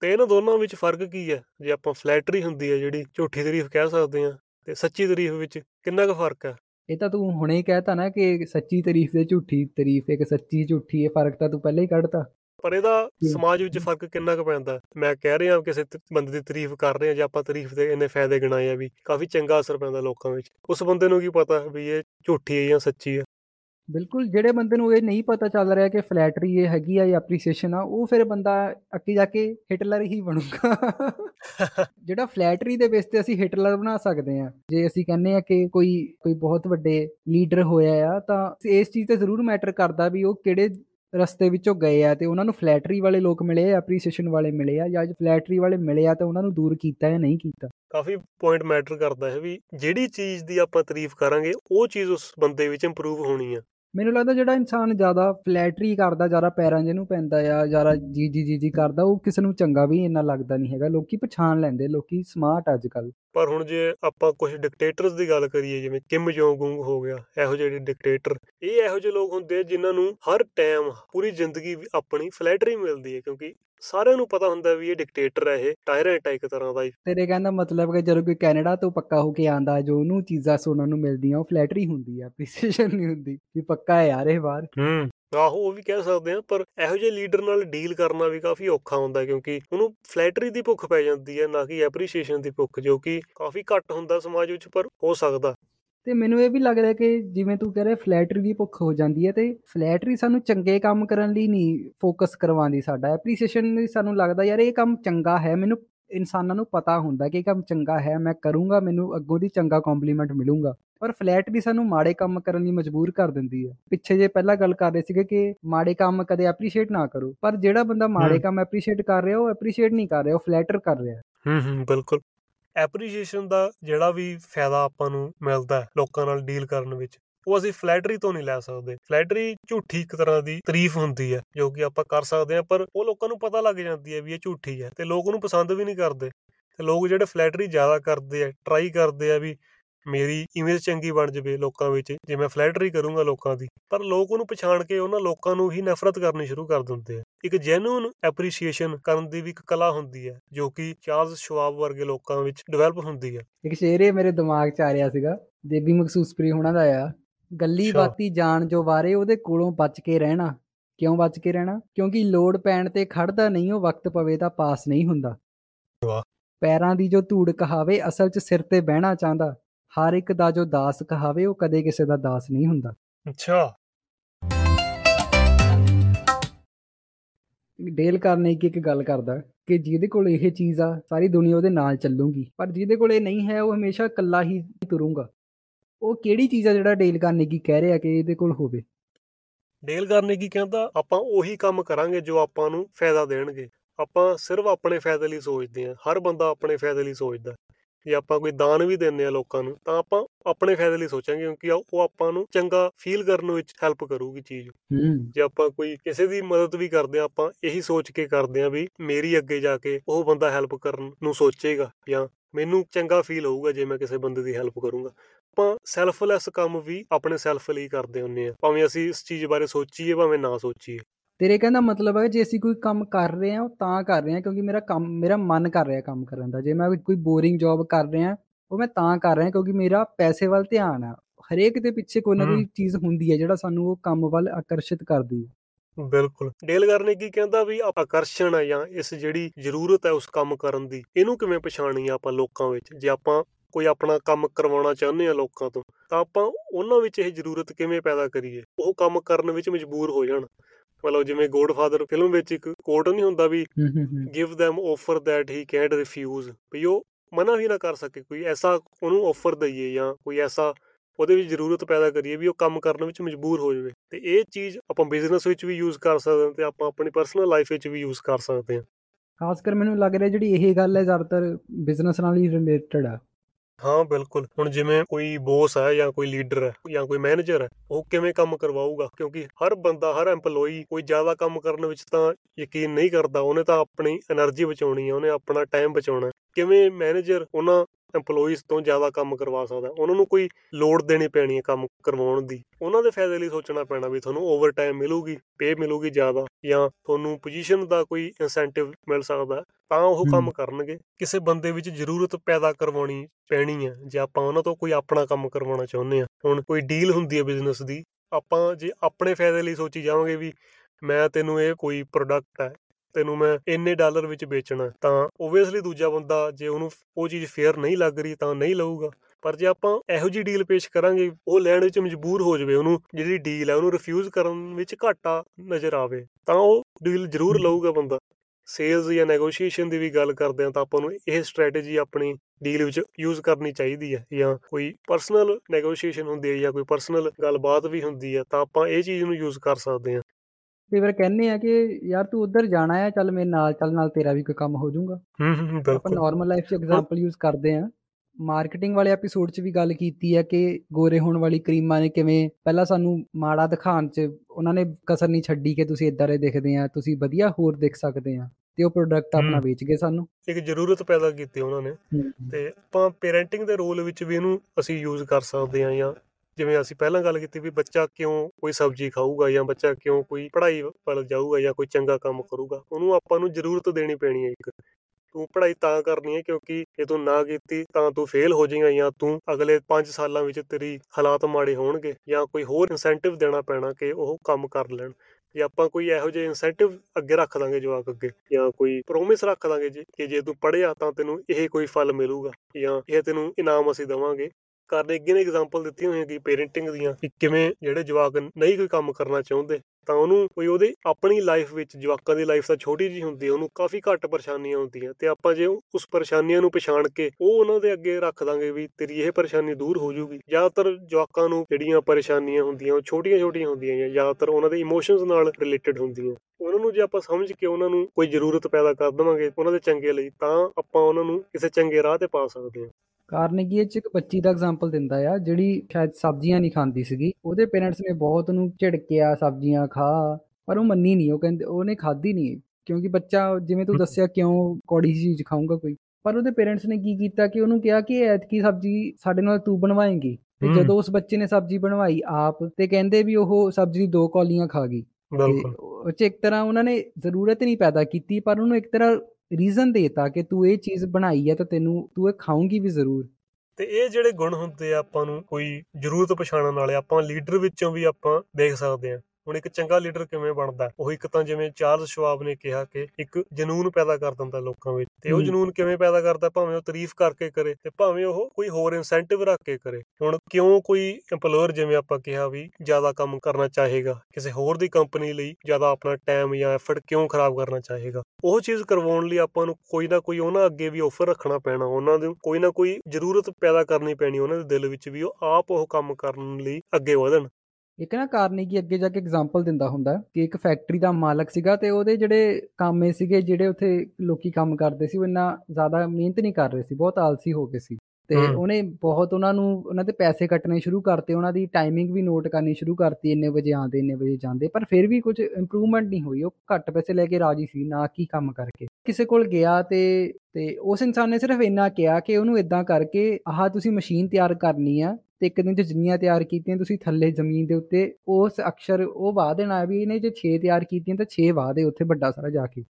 B: ਤੇ ਇਹਨਾਂ ਦੋਨਾਂ ਵਿੱਚ ਫ਼ਰਕ ਕੀ ਹੈ? ਜੇ ਆਪਾਂ ਫਲੈਟਰੀ ਹੁੰਦੀ ਹੈ ਜਿਹੜੀ ਝੂਠੀ ਤਾਰੀਫ ਕਹਿ ਸਕਦੇ ਆ ਤੇ ਸੱਚੀ ਤਾਰੀਫ ਵਿੱਚ ਕਿੰਨਾ ਕੁ ਫ਼ਰਕ ਹੈ?
A: ਇਹ ਤਾਂ ਤੂੰ ਹੁਣੇ ਹੀ ਕਹਿਤਾ ਨਾ ਕਿ ਸੱਚੀ ਤਾਰੀਫ ਤੇ ਝੂਠੀ ਤਾਰੀਫ ਇੱਕ ਸੱਚੀ ਝੂਠੀ ਇਹ ਫ਼ਰਕ ਤਾਂ ਤੂੰ ਪਹਿਲਾਂ ਹੀ ਕੱਢਤਾ।
B: ਪਰ ਇਹਦਾ ਸਮਾਜ ਵਿੱਚ ਫ਼ਰਕ ਕਿੰਨਾ ਕੁ ਪੈਂਦਾ? ਮੈਂ ਕਹਿ ਰਿਹਾ ਕਿਸੇ ਬੰਦੇ ਦੀ ਤਾਰੀਫ ਕਰ ਰਹੇ ਆ ਜਾਂ ਆਪਾਂ ਤਾਰੀਫ ਦੇ ਇੰਨੇ ਫਾਇਦੇ ਗਿਣਾਏ ਆ ਵੀ ਕਾਫੀ ਚੰਗਾ ਅਸਰ ਪੈਂਦਾ ਲੋਕਾਂ ਵਿੱਚ। ਉਸ ਬੰਦੇ ਨੂੰ ਕੀ ਪਤਾ ਵੀ ਇਹ ਝੂਠੀ ਹੈ ਜਾਂ ਸੱਚੀ ਹੈ।
A: ਬਿਲਕੁਲ ਜਿਹੜੇ ਬੰਦੇ ਨੂੰ ਇਹ ਨਹੀਂ ਪਤਾ ਚੱਲ ਰਿਹਾ ਕਿ ਫਲੈਟਰੀ ਇਹ ਹੈਗੀ ਆ ਜਾਂ ਐਪਰੀਸੀਏਸ਼ਨ ਆ ਉਹ ਫਿਰ ਬੰਦਾ ਅੱਗੇ ਜਾ ਕੇ ਹਿਟਲਰ ਹੀ ਬਣੂਗਾ। (laughs) ਜਿਹੜਾ ਫਲੈਟਰੀ ਦੇ ਬੇਸ ਤੇ ਅਸੀਂ ਹਿਟਲਰ ਬਣਾ ਸਕਦੇ ਆ। ਜੇ ਅਸੀਂ ਕਹਿੰਨੇ ਆ ਕਿ ਕੋਈ ਕੋਈ ਬਹੁਤ ਵੱਡੇ ਲੀਡਰ ਹੋਇਆ ਆ ਤਾਂ ਇਸ ਚੀਜ਼ ਤੇ ਜ਼ਰੂਰ ਮੈਟਰ ਕਰਦਾ ਵੀ ਉਹ ਕਿਹੜੇ ਰਸਤੇ ਵਿੱਚੋਂ ਗਏ ਆ ਤੇ ਉਹਨਾਂ ਨੂੰ ਫਲੈਟਰੀ ਵਾਲੇ ਲੋਕ ਮਿਲੇ ਆ ਐਪਰੀਸੀਏਸ਼ਨ ਵਾਲੇ ਮਿਲੇ ਆ ਜਾਂ ਫਲੈਟਰੀ ਵਾਲੇ ਮਿਲੇ ਆ ਤਾਂ ਉਹਨਾਂ ਨੂੰ ਦੂਰ ਕੀਤਾ ਜਾਂ ਨਹੀਂ ਕੀਤਾ।
B: ਕਾਫੀ ਪੁਆਇੰਟ ਮੈਟਰ ਕਰਦਾ ਹੈ ਵੀ ਜਿਹੜੀ ਚੀਜ਼ ਦੀ ਆਪਾਂ ਤਾਰੀਫ ਕਰਾਂਗੇ ਉਹ ਚੀਜ਼ ਉਸ ਬੰਦੇ ਵਿੱਚ ਇੰਪਰੂਵ ਹੋਣੀ ਆ।
A: ਮੈਨੂੰ ਲੱਗਦਾ ਜਿਹੜਾ ਇਨਸਾਨ ਜ਼ਿਆਦਾ ਫਲੈਟਰੀ ਕਰਦਾ, ਜ਼ਿਆਦਾ ਪੈਰਾਂ ਜਿਹਨੂੰ ਪੈਂਦਾ ਆ, ਜ਼ਿਆਦਾ ਜੀ ਜੀ ਜੀ ਜੀ ਕਰਦਾ, ਉਹ ਕਿਸੇ ਨੂੰ ਚੰਗਾ ਵੀ ਇੰਨਾ ਲੱਗਦਾ ਨਹੀਂ ਹੈਗਾ। ਲੋਕੀ ਪਛਾਣ ਲੈਂਦੇ ਲੋਕੀ ਸਮਾਰਟ ਅੱਜ ਕੱਲ
B: ਪਰ ਹੁਣ ਜੇ ਆਪਾਂ ਕੁਝ ਡਿਕਟੇਟਰਸ ਦੀ ਗੱਲ ਕਰੀਏ, ਜਿਵੇਂ ਕਿਮ ਜੋਂਗ ਉੰਗ ਹੋ ਗਿਆ, ਇਹੋ ਜਿਹੇ ਡਿਕਟੇਟਰ ਇਹ ਇਹੋ ਜਿਹੇ ਲੋਕ ਹੁੰਦੇ ਜਿਨ੍ਹਾਂ ਨੂੰ ਹਰ ਟਾਈਮ ਪੂਰੀ ਜ਼ਿੰਦਗੀ ਆਪਣੀ ਫਲੈਟਰੀ ਮਿਲਦੀ ਹੈ, ਕਿਉਂਕਿ ਸਾਰਿਆਂ ਨੂੰ ਪਤਾ ਹੁੰਦਾ ਵੀ ਇਹ ਡਿਕਟੇਟਰ ਹੈ ਇਹ ਟਾਇਰੈਂਟ ਹੈ ਇੱਕ ਤਰ੍ਹਾਂ ਦਾ
A: ਤੇਰੇ ਕਹਿੰਦਾ ਮਤਲਬ ਕਿ ਜਦੋਂ ਕੋਈ ਕੈਨੇਡਾ ਤੋਂ ਪੱਕਾ ਹੋ ਕੇ ਆਂਦਾ ਜੋ ਉਹਨੂੰ ਚੀਜ਼ਾਂ ਸੁਣਨ ਨੂੰ ਮਿਲਦੀਆਂ ਉਹ ਫਲੈਟਰੀ ਹੁੰਦੀ ਆ ਐਪਰੀਸੀਏਸ਼ਨ ਨਹੀਂ ਹੁੰਦੀ ਵੀ ਪੱਕਾ ਹੈ ਯਾਰ ਇਹ ਬਾਹਰ
B: ਹੂੰ ਆਹੋ ਉਹ ਵੀ ਕਹਿ ਸਕਦੇ ਆ ਪਰ ਇਹੋ ਜਿਹੇ ਲੀਡਰ ਨਾਲ ਡੀਲ ਕਰਨਾ ਵੀ ਕਾਫੀ ਔਖਾ ਹੁੰਦਾ ਕਿਉਂਕਿ ਉਹਨੂੰ ਫਲੈਟਰੀ ਦੀ ਭੁੱਖ ਪੈ ਜਾਂਦੀ ਹੈ ਨਾ ਕਿ ਐਪਰੀਸ਼ੀਏਸ਼ਨ ਦੀ ਭੁੱਖ ਜੋ ਕਿ ਕਾਫੀ ਘੱਟ ਹੁੰਦਾ ਸਮਾਜ ਵਿੱਚ ਪਰ ਹੋ ਸਕਦਾ।
A: ਤੇ ਮੈਨੂੰ ਇਹ ਵੀ ਲੱਗਦਾ ਕਿ ਜਿਵੇਂ ਤੂੰ ਕਹ ਰਿਹਾ ਫਲੈਟਰੀ ਦੀ ਭੁੱਖ ਹੋ ਜਾਂਦੀ ਹੈ ਤੇ ਫਲੈਟਰੀ ਸਾਨੂੰ ਚੰਗੇ ਕੰਮ ਕਰਨ ਲਈ ਨਹੀਂ ਫੋਕਸ ਕਰਵਾਉਂਦੀ ਸਾਡਾ। ਐਪਰੀਸ਼ੀਏਸ਼ਨ ਸਾਨੂੰ ਲੱਗਦਾ ਯਾਰ ਇਹ ਕੰਮ ਚੰਗਾ ਹੈ ਮੈਨੂੰ ਇਨਸਾਨਾਂ ਨੂੰ ਪਤਾ ਹੁੰਦਾ ਕਿ ਇਹ ਕੰਮ ਚੰਗਾ ਹੈ ਮੈਂ ਕਰੂੰਗਾ ਮੈਨੂੰ ਅੱਗੋਂ ਦੀ ਚੰਗਾ ਕੰਪਲੀਮੈਂਟ ਮਿਲੂਗਾ। ਪਰ ਫਲੈਟਰੀ ਸਾਨੂੰ ਮਾੜੇ ਕੰਮ ਕਰਨ ਲਈ ਮਜਬੂਰ ਕਰ ਦਿੰਦੀ ਹੈ। ਪਿੱਛੇ ਜੇ ਪਹਿਲਾਂ ਗੱਲ ਕਰ ਰਹੇ ਸੀਗੇ ਕਿ ਮਾੜੇ ਕੰਮ ਕਦੇ ਐਪਰੀਸ਼ੀਏਟ ਨਾ ਕਰੋ ਪਰ ਜਿਹੜਾ ਬੰਦਾ ਮਾੜੇ ਕੰਮ ਐਪਰੀਸ਼ੀਏਟ ਕਰ ਰਿਹਾ ਉਹ ਐਪਰੀਸ਼ੀਏਟ ਨਹੀਂ ਕਰ ਰਿਹਾ ਉਹ ਫਲੈਟਰ ਕਰ ਰਿਹਾ।
B: ਹੂੰ ਹੂੰ ਬਿਲਕੁਲ। ਐਪਰੀਸ਼ੀਏਸ਼ਨ ਦਾ ਜਿਹੜਾ ਵੀ ਫਾਇਦਾ ਆਪਾਂ ਨੂੰ ਮਿਲਦਾ ਲੋਕਾਂ ਨਾਲ ਡੀਲ ਕਰਨ ਵਿੱਚ, ਉਹ ਅਸੀਂ ਫਲੈਟਰੀ ਤੋਂ ਨਹੀਂ ਲੈ ਸਕਦੇ। ਫਲੈਟਰੀ ਝੂਠੀ ਇੱਕ ਤਰ੍ਹਾਂ ਦੀ ਤਾਰੀਫ ਹੁੰਦੀ ਹੈ, ਜੋ ਕਿ ਆਪਾਂ ਕਰ ਸਕਦੇ ਹਾਂ, ਪਰ ਉਹ ਲੋਕਾਂ ਨੂੰ ਪਤਾ ਲੱਗ ਜਾਂਦੀ ਹੈ ਵੀ ਇਹ ਝੂਠੀ ਹੈ ਤੇ ਲੋਕ ਉਹਨੂੰ ਪਸੰਦ ਵੀ ਨਹੀਂ ਕਰਦੇ। ਤੇ ਲੋਕ ਜਿਹੜੇ ਫਲੈਟਰੀ ਜ਼ਿਆਦਾ ਕਰਦੇ ਆ ਟਰਾਈ ਕਰਦੇ ਆ ਵੀ ਮੇਰੀ ਇਮੇਜ ਚੰਗੀ ਬਣ ਜਵੇ ਲੋਕਾਂ ਵਿੱਚ ਜੇ ਮੈਂ ਫਲੈਟਰੀ ਕਰੂੰਗਾ ਲੋਕਾਂ ਦੀ। ਪਰ ਲੋਕ ਉਹਨੂੰ ਪਛਾਣ ਕੇ ਉਹਨਾਂ ਲੋਕਾਂ ਨੂੰ ਹੀ ਨਫ਼ਰਤ ਕਰਨੀ ਸ਼ੁਰੂ ਕਰ ਦਿੰਦੇ ਆ। ਇੱਕ ਜੈਨੂਨ ਐਪਰੀਸ਼ੀਏਸ਼ਨ ਕਰਨ ਦੀ ਵੀ ਇੱਕ ਕਲਾ ਹੁੰਦੀ ਹੈ ਜੋ ਕਿ ਚਾਰਲਸ ਸ਼ਵਾਬ ਵਰਗੇ ਲੋਕਾਂ ਵਿੱਚ ਡਿਵੈਲਪ ਹੁੰਦੀ ਹੈ।
A: ਇੱਕ ਸ਼ੇਰ ਇਹ ਮੇਰੇ ਦਿਮਾਗ 'ਚ ਆ ਰਿਹਾ ਸੀਗਾ ਦੇਬੀ ਮਖਸੂਸਪੁਰੀ ਹੋਣਾ ਦਾ ਆ। ਗੱਲੀ। ਬਾਤੀ ਜਾਣ ਜੋ ਵਾਰੇ ਉਹਦੇ ਕੋਲੋਂ ਬਚ ਕੇ ਰਹਿਣਾ। ਕਿਉਂ ਬਚ ਕੇ ਰਹਿਣਾ? ਕਿਉਂਕਿ ਲੋੜ ਪੈਣ ਤੇ ਖੜਦਾ ਨਹੀਂ ਉਹ ਵਕਤ ਪਵੇ ਤਾਂ ਪਾਸ ਨਹੀਂ ਹੁੰਦਾ।
B: ਵਾਹ।
A: ਪੈਰਾਂ ਦੀ ਜੋ ਧੂੜ ਕਹਾਵੇ ਅਸਲ 'ਚ ਸਿਰ ਤੇ ਬਹਿਣਾ ਚਾਹੁੰਦਾ। ਹਰ ਇੱਕ ਦਾ ਜੋ ਦਾਸ ਕਹਾਵੇ ਉਹ ਕਦੇ ਕਿਸੇ ਦਾ ਦਾਸ ਨਹੀਂ ਹੁੰਦਾ।
B: ਅੱਛਾ।
A: ਡੇਲ ਕਾਰਨੇਗੀ ਇੱਕ ਗੱਲ ਕਰਦਾ ਕਿ ਜਿਹਦੇ ਕੋਲ ਇਹ ਚੀਜ਼ ਆ ਸਾਰੀ ਦੁਨੀਆ ਉਹਦੇ ਨਾਲ ਚੱਲੂਗੀ। ਪਰ ਜਿਹਦੇ ਕੋਲ ਇਹ ਨਹੀਂ ਹੈ ਉਹ ਹਮੇਸ਼ਾ ਇਕੱਲਾ ਹੀ ਤੁਰੂਗਾ। ਉਹ ਕਿਹੜੀ ਚੀਜ਼ ਆ ਜਿਹੜਾ ਡੇਲ ਕਾਰਨੇਗੀ ਕਹਿ ਰਿਹਾ ਕਿ ਇਹਦੇ ਕੋਲ ਹੋਵੇ?
B: ਡੇਲ ਕਾਰਨੇਗੀ ਕਹਿੰਦਾ ਆਪਾਂ ਉਹੀ ਕੰਮ ਕਰਾਂਗੇ ਜੋ ਆਪਾਂ ਨੂੰ ਫਾਇਦਾ ਦੇਣਗੇ। ਆਪਾਂ ਸਿਰਫ ਆਪਣੇ ਫਾਇਦੇ ਲਈ ਸੋਚਦੇ ਹਾਂ। ਹਰ ਬੰਦਾ ਆਪਣੇ ਫਾਇਦੇ ਲਈ ਸੋਚਦਾ। ਜੇ ਆਪਾਂ ਕੋਈ ਦਾਨ ਵੀ ਦਿੰਨੇ ਆ ਲੋਕਾਂ ਨੂੰ ਤਾਂ ਆਪਾਂ ਆਪਣੇ ਫਾਇਦੇ ਲਈ ਸੋਚਾਂਗੇ ਕਿਉਂਕਿ ਉਹ ਆਪਾਂ ਨੂੰ ਚੰਗਾ ਫੀਲ ਕਰਨ ਵਿੱਚ ਹੈਲਪ ਕਰੂਗੀ ਚੀਜ਼। ਜੇ ਆਪਾਂ ਕੋਈ ਕਿਸੇ ਦੀ ਮਦਦ ਵੀ ਕਰਦੇ ਆ ਆਪਾਂ ਇਹੀ ਸੋਚ ਕੇ ਕਰਦੇ ਆ ਵੀ ਮੇਰੀ ਅੱਗੇ ਜਾ ਕੇ ਉਹ ਬੰਦਾ ਹੈਲਪ ਕਰਨ ਨੂੰ ਸੋਚੇਗਾ ਜਾਂ ਮੈਨੂੰ ਚੰਗਾ ਫੀਲ ਹੋਊਗਾ ਜੇ ਮੈਂ ਕਿਸੇ ਬੰਦੇ ਦੀ ਹੈਲਪ ਕਰੂੰਗਾ। ਆਪਾਂ ਸੈਲਫਲੈਸ ਕੰਮ ਵੀ ਆਪਣੇ ਸੈਲਫ ਲਈ ਕਰਦੇ ਹੁੰਨੇ ਆ ਭਾਵੇਂ ਅਸੀਂ ਇਸ ਚੀਜ਼ ਬਾਰੇ ਸੋਚੀਏ ਭਾਵੇਂ ਨਾ ਸੋਚੀਏ।
A: ਤੇਰੇ ਕਹਿੰਦਾ ਮਤਲਬ ਹੈ ਜੇ ਅਸੀਂ ਕੋਈ ਕੰਮ ਕਰ ਰਹੇ ਹਾਂ ਤਾਂ ਕਰ ਰਹੇ ਹਾਂ ਕਿਉਂਕਿ ਮੇਰਾ ਕੰਮ ਮੇਰਾ ਮਨ ਕਰ ਰਿਹਾ ਕੰਮ ਕਰਨ ਦਾ। ਜੇ ਮੈਂ ਕੋਈ ਬੋਰਿੰਗ ਜੌਬ ਕਰ ਰਿਹਾ ਉਹ ਮੈਂ ਤਾਂ ਕਰ ਰਿਹਾ ਕਿਉਂਕਿ ਮੇਰਾ ਪੈਸੇ ਵੱਲ ਧਿਆਨ ਆ। ਹਰੇਕ ਦੇ ਪਿੱਛੇ ਕੋਈ ਨਾ। ਕੋਈ ਚੀਜ਼ ਹੁੰਦੀ ਹੈ ਜਿਹੜਾ ਸਾਨੂੰ ਉਹ ਕੰਮ ਵੱਲ ਆਕਰਸ਼ਿਤ ਕਰਦੀ ਹੈ।
B: ਬਿਲਕੁਲ। ਡੇਲ ਕਾਰਨੇਗੀ ਕਹਿੰਦਾ ਵੀ ਆ- ਆਕਰਸ਼ਣ ਹੈ ਜਾਂ ਇਸ ਜਿਹੜੀ ਜ਼ਰੂਰਤ ਹੈ ਉਸ ਕੰਮ ਕਰਨ ਦੀ ਇਹਨੂੰ ਕਿਵੇਂ ਪਛਾਣੀਏ ਆਪਾਂ ਲੋਕਾਂ ਵਿੱਚ? ਜੇ ਆਪਾਂ ਕੋਈ ਆਪਣਾ ਕੰਮ ਕਰਵਾਉਣਾ ਚਾਹੁੰਦੇ ਆ ਲੋਕਾਂ ਤੋਂ ਤਾਂ ਆਪਾਂ ਉਹਨਾਂ ਵਿੱਚ ਇਹ ਜ਼ਰੂਰਤ ਕਿਵੇਂ ਪੈਦਾ ਕਰੀਏ? ਉਹ ਕੰਮ ਕਰਨ ਵਿੱਚ ਮਜਬੂਰ ਹੋ ਜਾਣ। ਮਤਲਬ ਜਿਵੇਂ ਗੋਡਫਾਦਰ ਫਿਲਮ ਵਿੱਚ ਇੱਕ ਕੋਟ ਨਹੀਂ ਹੁੰਦਾ ਵੀ give them offer that he can't refuse ਵੀ ਉਹ ਮਨਾ ਵੀ ਨਾ ਕਰ ਸਕੇ ਕੋਈ ਐਸਾ ਉਹਨੂੰ ਆਫਰ ਦਈਏ ਜਾਂ ਕੋਈ ਐਸਾ ਉਹਦੇ ਵਿੱਚ ਜ਼ਰੂਰਤ ਪੈਦਾ ਕਰੀਏ ਵੀ ਉਹ ਕੰਮ ਕਰਨ ਵਿੱਚ ਮਜਬੂਰ ਹੋ ਜਾਵੇ। ਤੇ ਇਹ ਚੀਜ਼ ਆਪਾਂ ਬਿਜ਼ਨਸ ਵਿੱਚ ਵੀ ਯੂਜ਼ ਕਰ ਸਕਦੇ ਹਾਂ ਤੇ ਆਪਾਂ ਆਪਣੀ ਪਰਸਨਲ ਲਾਈਫ ਵਿੱਚ ਵੀ ਯੂਜ਼ ਕਰ ਸਕਦੇ ਹਾਂ।
A: ਖਾਸ ਕਰ ਮੈਨੂੰ ਲੱਗ ਰਿਹਾ ਜਿਹੜੀ ਇਹ ਗੱਲ ਹੈ ਜ਼ਿਆਦਾਤਰ ਬਿਜ਼ਨਸ ਨਾਲ ਹੀ ਰਿਲੇਟਡ ਆ।
B: ਹਾਂ, ਬਿਲਕੁਲ। ਹੁਣ ਜਿਵੇਂ ਕੋਈ ਬੋਸ ਹੈ ਜਾਂ ਕੋਈ ਲੀਡਰ ਹੈ ਜਾਂ ਕੋਈ ਮੈਨੇਜਰ ਹੈ, ਉਹ ਕਿਵੇਂ ਕੰਮ ਕਰਵਾਊਗਾ? ਕਿਉਂਕਿ ਹਰ ਬੰਦਾ, ਹਰ EMPLOYE ਕੋਈ ਜ਼ਿਆਦਾ ਕੰਮ ਕਰਨ ਵਿੱਚ ਤਾਂ ਯਕੀਨ ਨਹੀਂ ਕਰਦਾ। ਉਹਨੇ ਤਾਂ ਆਪਣੀ એનર્ਜੀ ਬਚਾਉਣੀ ਹੈ, ਉਹਨੇ ਆਪਣਾ ਟਾਈਮ ਬਚਾਉਣਾ ਕਿਵੇਂ ਮੈਨੇਜਰ ਉਹਨਾਂ EMPLOYEES ਤੋਂ ਜ਼ਿਆਦਾ ਕੰਮ ਕਰਵਾ ਸਕਦਾ? ਉਹਨਾਂ ਨੂੰ ਕੋਈ ਲੋੜ ਦੇਣੀ ਪੈਣੀ ਹੈ ਕੰਮ ਕਰਵਾਉਣ ਦੀ। ਉਹਨਾਂ ਦੇ ਫਾਇਦੇ ਲਈ ਸੋਚਣਾ ਪੈਣਾ ਵੀ ਤੁਹਾਨੂੰ ਓਵਰ ਟਾਈਮ ਮਿਲੂਗੀ ਪੇ ਮਿਲੂਗੀ ਜ਼ਿਆਦਾ ਜਾਂ ਤੁਹਾਨੂੰ ਪੋਜੀਸ਼ਨ ਦਾ ਕੋਈ ਇਨਸੈਂਟਿਵ ਮਿਲ ਸਕਦਾ। ਤਾਂ ਉਹ ਕੰਮ। ਕਰਨਗੇ। ਕਿਸੇ ਬੰਦੇ ਵਿੱਚ ਜ਼ਰੂਰਤ ਪੈਦਾ ਕਰਵਾਉਣੀ ਪੈਣੀ ਹੈ। ਜੇ ਆਪਾਂ ਉਹਨਾਂ ਤੋਂ ਕੋਈ ਆਪਣਾ ਕੰਮ ਕਰਵਾਉਣਾ ਚਾਹੁੰਦੇ ਆ ਹੁਣ ਕੋਈ ਡੀਲ ਹੁੰਦੀ ਹੈ ਬਿਜ਼ਨਸ ਦੀ ਆਪਾਂ ਜੇ ਆਪਣੇ ਫਾਇਦੇ ਲਈ ਸੋਚੀ ਜਾਵਾਂਗੇ ਵੀ ਮੈਂ ਤੈਨੂੰ ਇਹ ਕੋਈ ਪ੍ਰੋਡਕਟ ਹੈ ਤੈਨੂੰ ਮੈਂ ਇੰਨੇ ਡਾਲਰ ਵਿੱਚ ਵੇਚਣਾ ਹੈ, ਤਾਂ ਓਬਵੀਅਸਲੀ ਦੂਜਾ ਬੰਦਾ ਜੇ ਉਹਨੂੰ ਉਹ ਚੀਜ਼ ਫੇਅਰ ਨਹੀਂ ਲੱਗ ਰਹੀ ਤਾਂ ਨਹੀਂ ਲਊਗਾ। ਪਰ ਜੇ ਆਪਾਂ ਇਹੋ ਜੀ ਡੀਲ ਪੇਸ਼ ਕਰਾਂਗੇ ਉਹ ਲੈਣ ਵਿੱਚ ਮਜਬੂਰ ਹੋ ਜਾਵੇ ਉਹਨੂੰ ਜਿਹੜੀ ਡੀਲ ਹੈ ਉਹਨੂੰ ਰਿਫਿਊਜ਼ ਕਰਨ ਵਿੱਚ ਘਾਟਾ ਨਜ਼ਰ ਆਵੇ ਤਾਂ ਉਹ ਡੀਲ ਜ਼ਰੂਰ ਲਊਗਾ ਬੰਦਾ। ਸੇਲਸ ਜਾਂ ਨੈਗੋਸ਼ੀਏਸ਼ਨ ਦੀ ਵੀ ਗੱਲ ਕਰਦੇ ਹਾਂ ਤਾਂ ਆਪਾਂ ਨੂੰ ਇਹ ਸਟ੍ਰੈਟਜੀ ਆਪਣੀ ਡੀਲ ਵਿੱਚ ਯੂਜ਼ ਕਰਨੀ ਚਾਹੀਦੀ ਹੈ ਜਾਂ ਕੋਈ ਪਰਸਨਲ ਨੈਗੋਸ਼ੀਏਸ਼ਨ ਹੁੰਦੀ ਹੈ ਜਾਂ ਕੋਈ ਪਰਸਨਲ ਗੱਲਬਾਤ ਵੀ ਹੁੰਦੀ ਹੈ ਤਾਂ ਆਪਾਂ ਇਹ ਚੀਜ਼ ਨੂੰ ਯੂਜ਼ ਕਰ ਸਕਦੇ ਹਾਂ।
A: ਕਈ ਵਾਰ ਕਹਿੰਦੇ ਆ ਕਿ ਯਾਰ ਤੂੰ ਉੱਧਰ ਜਾਣਾ ਹੈ ਚੱਲ ਮੇਰੇ ਨਾਲ ਚੱਲ ਨਾਲ ਤੇਰਾ ਵੀ ਕੋਈ ਕੰਮ ਹੋ ਜਾਊਗਾ।
B: ਹੂੰ ਹੂੰ
A: ਆਪਾਂ
B: ਬਿਲਕੁਲ।
A: ਨਾਰਮਲ ਲਾਈਫ 'ਚ ਐਗਜ਼ਾਮਪਲ ਯੂਜ਼ ਕਰਦੇ ਆ। ਮਾਰਕੀਟਿੰਗ ਵਾਲੇ ਐਪੀਸੋਡ 'ਚ ਵੀ ਗੱਲ ਕੀਤੀ ਹੈ ਕਿ ਗੋਰੇ ਹੋਣ ਵਾਲੀ ਕਰੀਮਾਂ ਨੇ ਕਿਵੇਂ ਪਹਿਲਾਂ ਸਾਨੂੰ ਮਾੜਾ ਦਿਖਾਉਣ 'ਚ ਉਹਨਾਂ ਨੇ ਕਸਰ ਨਹੀਂ ਛੱਡੀ ਕਿ ਤੁਸੀਂ ਇਦਾਂ ਦੇ ਦਿਖਦੇ ਆ ਤੁਸੀਂ ਵਧੀਆ ਹੋਰ ਦਿਖ ਸਕਦੇ ਆ ਤੇ ਉਹ ਪ੍ਰੋਡਕਟ ਆਪਣਾ। ਵੇਚ ਗਏ ਸਾਨੂੰ।
B: ਇੱਕ ਜ਼ਰੂਰਤ ਪੈਦਾ ਕੀਤੀ ਉਹਨਾਂ ਨੇ ਤੇ ਆਪਾਂ ਪੇਰੈਂਟਿੰਗ ਦੇ ਰੋਲ ਵਿੱਚ ਵੀ ਇਹਨੂੰ ਅਸੀਂ ਯੂਜ਼ ਕਰ ਸਕਦੇ ਹਾਂ ਜਾਂ ਜਿਵੇਂ ਅਸੀਂ ਪਹਿਲਾਂ ਗੱਲ ਕੀਤੀ ਵੀ ਬੱਚਾ ਕਿਉਂ ਕੋਈ ਸਬਜ਼ੀ ਖਾਊਗਾ ਜਾਂ ਬੱਚਾ ਕਿਉਂ ਕੋਈ ਪੜ੍ਹਾਈ ਵੱਲ ਜਾਊਗਾ ਜਾਂ ਕੋਈ ਚੰਗਾ ਕੰਮ ਕਰੂਗਾ, ਉਹਨੂੰ ਆਪਾਂ ਨੂੰ ਜ਼ਰੂਰਤ ਦੇਣੀ ਪੈਣੀ ਹੈ ਇੱਕ। ਤੂੰ ਪੜ੍ਹਾਈ ਤਾਂ ਕਰਨੀ ਹੈ ਕਿਉਂਕਿ ਜੇ ਤੂੰ ਨਾ ਕੀਤੀ ਤਾਂ ਤੂੰ ਫੇਲ ਹੋ ਜਾਏਗਾ ਜਾਂ ਤੂੰ ਅਗਲੇ 5 ਸਾਲਾਂ ਵਿੱਚ ਤੇਰੀ ਹਾਲਾਤ ਮਾੜੇ ਹੋਣਗੇ ਜਾਂ ਕੋਈ ਹੋਰ ਇਨਸੈਂਟਿਵ ਦੇਣਾ ਪੈਣਾ ਕਿ ਉਹ ਕੰਮ ਕਰ ਲੈਣ। ਜੇ ਆਪਾਂ ਕੋਈ ਇਹੋ ਜਿਹੇ ਇਨਸੈਂਟਿਵ ਅੱਗੇ ਰੱਖ ਦਾਂਗੇ ਜਵਾਕ ਅੱਗੇ ਜਾਂ ਕੋਈ ਪ੍ਰੋਮਿਸ ਰੱਖ ਦਾਂਗੇ ਜੀ, ਕਿ ਜੇ ਤੂੰ ਪੜ੍ਹਿਆ ਤਾਂ ਤੈਨੂੰ ਇਹ ਕੋਈ ਫਲ ਮਿਲੂਗਾ ਜਾਂ ਇਹ ਤੈਨੂੰ ਇਨਾਮ ਅਸੀਂ ਦੇਵਾਂਗੇ। ਕਾਰਨੇਗੀ ਨੇ ਐਗਜ਼ਾਮਪਲ ਦਿੱਤੀਆਂ ਹੋਈਆਂ ਕਿ ਪੇਰੈਂਟਿੰਗ ਦੀਆਂ ਕਿ ਕਿਵੇਂ ਜਿਹੜੇ ਜਵਾਕ ਨਹੀਂ ਕੋਈ ਕੰਮ ਕਰਨਾ ਚਾਹੁੰਦੇ। ਤਾਂ ਉਹਨੂੰ ਕੋਈ ਉਹਦੇ ਆਪਣੀ ਲਾਈਫ ਵਿੱਚ, ਜਵਾਕਾਂ ਦੀ ਲਾਈਫ ਤਾਂ ਛੋਟੀ ਜੀ ਹੁੰਦੀ ਹੈ ਉਹਨੂੰ ਕਾਫੀ ਘੱਟ ਪਰੇਸ਼ਾਨੀਆਂ ਹੁੰਦੀਆਂ ਤੇ ਆਪਾਂ ਜੇ ਉਸ ਪਰੇਸ਼ਾਨੀਆਂ ਨੂੰ ਪਛਾਣ ਕੇ ਉਹ ਉਹਨਾਂ ਦੇ ਅੱਗੇ ਰੱਖ ਦਾਂਗੇ ਵੀ ਤੇਰੀ ਇਹ ਪਰੇਸ਼ਾਨੀ ਦੂਰ ਹੋ ਜਾਊਗੀ। ਜ਼ਿਆਦਾਤਰ ਜਵਾਕਾਂ ਨੂੰ ਜਿਹੜੀਆਂ ਪਰੇਸ਼ਾਨੀਆਂ ਹੁੰਦੀਆਂ, ਉਹ ਛੋਟੀਆਂ-ਛੋਟੀਆਂ ਹੁੰਦੀਆਂ ਜਾਂ ਜ਼ਿਆਦਾਤਰ ਉਹਨਾਂ ਦੇ ਇਮੋਸ਼ਨਸ ਨਾਲ ਰਿਲੇਟਡ ਹੁੰਦੀਆਂ। ਉਹਨਾਂ ਨੂੰ ਜੇ ਆਪਾਂ ਸਮਝ ਕੇ ਉਹਨਾਂ ਨੂੰ ਕੋਈ ਜ਼ਰੂਰਤ ਪੈਦਾ ਕਰ ਦਵਾਂਗੇ ਉਹਨਾਂ ਦੇ ਚੰਗੇ ਲਈ, ਤਾਂ ਆਪਾਂ ਉਹਨਾਂ ਨੂੰ ਕਿਸੇ ਚੰਗੇ ਰਾਹ ਤੇ ਪਾ ਸਕਦੇ ਹਾਂ।
A: ਕਾਰਨੇਗੀ ਇਹ ਚ ਇੱਕ ਬੱਚੀ ਦਾ ਐਗਜ਼ਾਮਪਲ ਦਿੰਦਾ ਆ, ਜਿਹੜੀ ਸ਼ਾਇਦ ਸਬਜ਼ੀਆਂ ਨਹੀਂ ਖਾਂਦੀ ਸੀਗੀ। ਉਹਦੇ ਪੇਰੈਂਟਸ ਨੇ ਬਹੁਤ ਉਹਨੂੰ ਝਿੜਕਿਆ ਸਬਜ਼ੀਆਂ ਖਾ ਪਰ ਉਹ ਮੰਨੀ ਨਹੀਂ ਉਹ ਕਹਿੰਦੇ ਉਹਨੇ ਖਾਧੀ ਨਹੀਂ ਕਿਉਂਕਿ ਬੱਚਾ ਜਿਵੇਂ ਤੂੰ ਦੱਸਿਆ ਕਿਉਂ ਕੌੜੀ ਚੀਜ਼ ਖਾਊਗਾ ਕੋਈ। ਪਰ ਉਹਦੇ ਪੇਰੈਂਟਸ ਨੇ ਕੀ ਕੀਤਾ ਕਿ ਉਹਨੂੰ ਕਿਹਾ ਕਿ ਐਤਕੀ ਸਬਜ਼ੀ ਸਾਡੇ ਨਾਲ ਤੂੰ ਬਣਵਾਏਂਗੀ। ਤੇ ਜਦੋਂ ਉਸ ਬੱਚੇ ਨੇ ਸਬਜ਼ੀ ਬਣਵਾਈ ਆਪ ਤੇ ਕਹਿੰਦੇ ਵੀ ਉਹ ਸਬਜ਼ੀ ਦੀ ਦੋ ਕੌਲੀਆਂ ਖਾ ਗਈ।
B: ਬਿਲਕੁਲ।
A: ਉਹ ਚ ਇੱਕ ਤਰ੍ਹਾਂ ਉਹਨਾਂ ਨੇ ਜ਼ਰੂਰਤ ਨਹੀਂ ਪੈਦਾ ਕੀਤੀ ਪਰ ਉਹਨੂੰ ਇੱਕ ਤਰ੍ਹਾਂ ਰੀਜ਼ਨ ਦੇਤਾ ਕਿ ਤੂੰ ਇਹ ਚੀਜ਼ ਬਣਾਈ ਹੈ ਤਾਂ ਤੈਨੂੰ ਤੂੰ ਇਹ ਖਾਉਂਗੀ ਵੀ ਜ਼ਰੂਰ।
B: ਤੇ ਇਹ ਜਿਹੜੇ ਗੁਣ ਹੁੰਦੇ ਆ ਆਪਾਂ ਨੂੰ ਕੋਈ ਜ਼ਰੂਰਤ ਪਛਾਣਨ ਵਾਲੇ ਆਪਾਂ ਲੀਡਰ ਵਿੱਚੋਂ ਵੀ ਆਪਾਂ ਦੇਖ ਸਕਦੇ ਆ। ਹੁਣ ਇੱਕ ਚੰਗਾ ਲੀਡਰ ਕਿਵੇਂ ਬਣਦਾ ਉਹ ਇੱਕ ਤਾਂ ਜਿਵੇਂ ਚਾਰਲਸ ਸ਼ਵਾਬ ਨੇ ਕਿਹਾ ਕਿ ਇੱਕ ਜਨੂਨ ਪੈਦਾ ਕਰ ਦਿੰਦਾ ਲੋਕਾਂ ਵਿੱਚ ਤੇ ਉਹ ਜਨੂਨ ਕਿਵੇਂ ਪੈਦਾ ਕਰਦਾ ਭਾਵੇਂ ਉਹ ਤਾਰੀਫ ਕਰਕੇ ਕਰੇ ਤੇ ਭਾਵੇਂ ਉਹ ਕੋਈ ਹੋਰ ਇਨਸੈਂਟਿਵ ਰੱਖ ਕੇ ਕਰੇ। ਹੁਣ ਕਿਉਂ ਕੋਈ EMPLOYER ਜਿਵੇਂ ਆਪਾਂ ਕਿਹਾ ਵੀ ਜ਼ਿਆਦਾ ਕੰਮ ਕਰਨਾ ਚਾਹੇਗਾ ਕਿਸੇ ਹੋਰ ਦੀ ਕੰਪਨੀ ਲਈ ਜ਼ਿਆਦਾ ਆਪਣਾ ਟਾਈਮ ਜਾਂ ਐਫਰਟ ਕਿਉਂ ਖਰਾਬ ਕਰਨਾ ਚਾਹੇਗਾ? ਉਹ ਚੀਜ਼ ਕਰਵਾਉਣ ਲਈ ਆਪਾਂ ਨੂੰ ਕੋਈ ਨਾ ਕੋਈ ਉਹਨਾਂ ਅੱਗੇ ਵੀ ਆਫਰ ਰੱਖਣਾ ਪੈਣਾ ਉਹਨਾਂ ਦੇ ਕੋਈ ਨਾ ਕੋਈ ਜ਼ਰੂਰਤ ਪੈਦਾ ਕਰਨੀ ਪੈਣੀ ਉਹਨਾਂ ਦੇ ਦਿਲ ਵਿੱਚ ਵੀ ਉਹ ਆਪ ਉਹ ਕੰਮ ਕਰਨ ਲਈ ਅੱਗੇ ਵਧਣ।
A: ਇੱਕ ਨਾ ਕਾਰਨੇਗੀ ਅੱਗੇ ਜਾ ਕੇ ਐਗਜ਼ਾਮਪਲ ਦਿੰਦਾ ਹੁੰਦਾ ਕਿ ਇੱਕ ਫੈਕਟਰੀ ਦਾ ਮਾਲਕ ਸੀਗਾ ਤੇ ਉਹਦੇ ਜਿਹੜੇ ਕਾਮੇ ਸੀਗੇ ਜਿਹੜੇ ਉੱਥੇ ਲੋਕੀ ਕੰਮ ਕਰਦੇ ਸੀ ਉਹ ਇੰਨਾ ਜ਼ਿਆਦਾ ਮਿਹਨਤ ਨਹੀਂ ਕਰ ਰਹੇ ਸੀ ਬਹੁਤ ਆਲਸੀ ਹੋ ਗਏ ਸੀ। ਤੇ ਉਹਨੇ ਬਹੁਤ ਉਹਨਾਂ ਨੂੰ ਉਹਨਾਂ ਦੇ ਪੈਸੇ ਕੱਟਣੇ ਸ਼ੁਰੂ ਕਰਤੇ ਉਹਨਾਂ ਦੀ ਟਾਈਮਿੰਗ ਵੀ ਨੋਟ ਕਰਨੀ ਸ਼ੁਰੂ ਕਰਤੀ ਇੰਨੇ ਵਜੇ ਆਉਂਦੇ ਇੰਨੇ ਵਜੇ ਜਾਂਦੇ ਪਰ ਫਿਰ ਵੀ ਕੁਝ ਇੰਪਰੂਵਮੈਂਟ ਨਹੀਂ ਹੋਈ। ਉਹ ਘੱਟ ਪੈਸੇ ਲੈ ਕੇ ਰਾਜੀ ਸੀ ਨਾ ਕੀ ਕੰਮ ਕਰਕੇ। ਕਿਸੇ ਕੋਲ ਗਿਆ ਤੇ ਤੇ ਉਸ ਇਨਸਾਨ ਨੇ ਸਿਰਫ ਇੰਨਾ ਕਿਹਾ ਕਿ ਉਹਨੂੰ ਇਦਾਂ ਕਰਕੇ ਆਹ ਤੁਸੀਂ ਮਸ਼ੀਨ ਤਿਆਰ ਕਰਨੀ ਆ ਤੇ ਇੱਕ ਦਿਨ ਚ ਜਿੰਨੀਆਂ ਤਿਆਰ ਕੀਤੀਆਂ ਤੁਸੀਂ ਥੱਲੇ ਜ਼ਮੀਨ ਦੇ ਉੱਤੇ ਉਸ ਅਕਸ਼ਰ ਉਹ ਵਾਹ ਦੇਣਾ ਵੀ ਇਹਨੇ ਜੇ 6 ਤਿਆਰ ਕੀਤੀਆਂ ਤਾਂ 6 ਵਾਹ ਦੇ ਉੱਥੇ ਵੱਡਾ ਸਾਰਾ ਜਾ ਕੇ।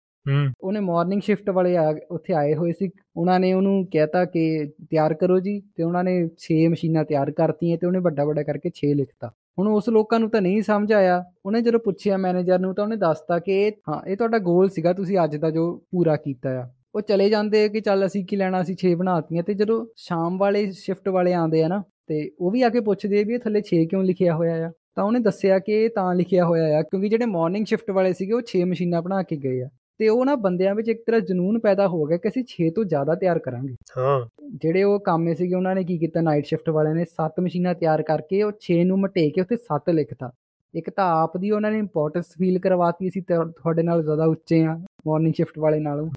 A: ਉਹਨੇ ਮਾਰਨਿੰਗ ਸ਼ਿਫਟ ਵਾਲੇ ਆ ਉੱਥੇ ਆਏ ਹੋਏ ਸੀ। ਉਹਨਾਂ ਨੇ ਉਹਨੂੰ ਕਹਿਤਾ ਕਿ ਤਿਆਰ ਕਰੋ ਜੀ ਤੇ ਉਹਨਾਂ ਨੇ 6 ਮਸ਼ੀਨਾਂ ਤਿਆਰ ਕਰਤੀਆਂ ਤੇ ਉਹਨੇ ਵੱਡਾ ਵੱਡਾ ਕਰਕੇ 6 ਲਿਖਤਾ। ਹੁਣ ਉਸ ਲੋਕਾਂ ਨੂੰ ਤਾਂ ਨਹੀਂ ਸਮਝ ਆਇਆ। ਉਹਨੇ ਜਦੋਂ ਪੁੱਛਿਆ ਮੈਨੇਜਰ ਨੂੰ ਤਾਂ ਉਹਨੇ ਦੱਸਤਾ ਕਿ ਹਾਂ ਇਹ ਤੁਹਾਡਾ ਗੋਲ ਸੀਗਾ ਤੁਸੀਂ ਅੱਜ ਦਾ ਜੋ ਪੂਰਾ ਕੀਤਾ ਆ। ਉਹ ਚਲੇ ਜਾਂਦੇ ਕਿ ਚੱਲ ਅਸੀਂ ਕੀ ਲੈਣਾ ਅਸੀਂ 6 ਬਣਾਤੀਆਂ ਤੇ ਜਦੋਂ ਸ਼ਾਮ ਵਾਲੇ ਸ਼ਿਫਟ ਵਾਲੇ ਆਉਂਦੇ ਆ ਨਾ ਤੇ ਉਹ ਵੀ ਆ ਕੇ ਪੁੱਛਦੇ ਵੀ ਇਹ ਥੱਲੇ 6 ਕਿਉਂ ਲਿਖਿਆ ਹੋਇਆ ਆ? ਤਾਂ ਉਹਨੇ ਦੱਸਿਆ ਕਿ ਇਹ ਤਾਂ ਲਿਖਿਆ ਹੋਇਆ ਆ ਕਿਉਂਕਿ ਜਿਹੜੇ ਮਾਰਨਿੰਗ ਸ਼ਿਫਟ ਵਾਲੇ ਸੀਗੇ ਉਹ 6 ਮਸ਼ੀਨਾਂ ਬਣਾ ਕੇ ਗਏ ਆ। ਤੇ ਉਹ ਨਾ ਬੰਦਿਆਂ ਵਿੱਚ ਇੱਕ ਤਰ੍ਹਾਂ ਜਨੂਨ ਪੈਦਾ ਹੋ ਗਿਆ ਕਿ ਅਸੀਂ 6 ਤੋਂ ਜ਼ਿਆਦਾ ਤਿਆਰ ਕਰਾਂਗੇ।
B: ਹਾਂ।
A: ਜਿਹੜੇ ਉਹ ਕਾਮੇ ਸੀਗੇ ਉਹਨਾਂ ਨੇ ਕੀ ਕੀਤਾ? ਨਾਈਟ ਸ਼ਿਫਟ ਵਾਲਿਆਂ ਨੇ 7 ਮਸ਼ੀਨਾਂ ਤਿਆਰ ਕਰਕੇ ਉਹ 6 ਨੂੰ ਮਟੇ ਕੇ ਉੱਥੇ 7 ਲਿਖਤਾ। ਇੱਕ ਤਾਂ ਆਪ ਦੀ ਉਹਨਾਂ ਨੇ ਇੰਪੋਰਟੈਂਸ ਫੀਲ ਕਰਵਾਤੀ ਸੀ ਤੁਹਾਡੇ ਨਾਲ ਜ਼ਿਆਦਾ ਉੱਚੇ ਆ ਮਾਰਨਿੰਗ ਸ਼ਿਫਟ ਵਾਲੇ ਨਾਲੋਂ।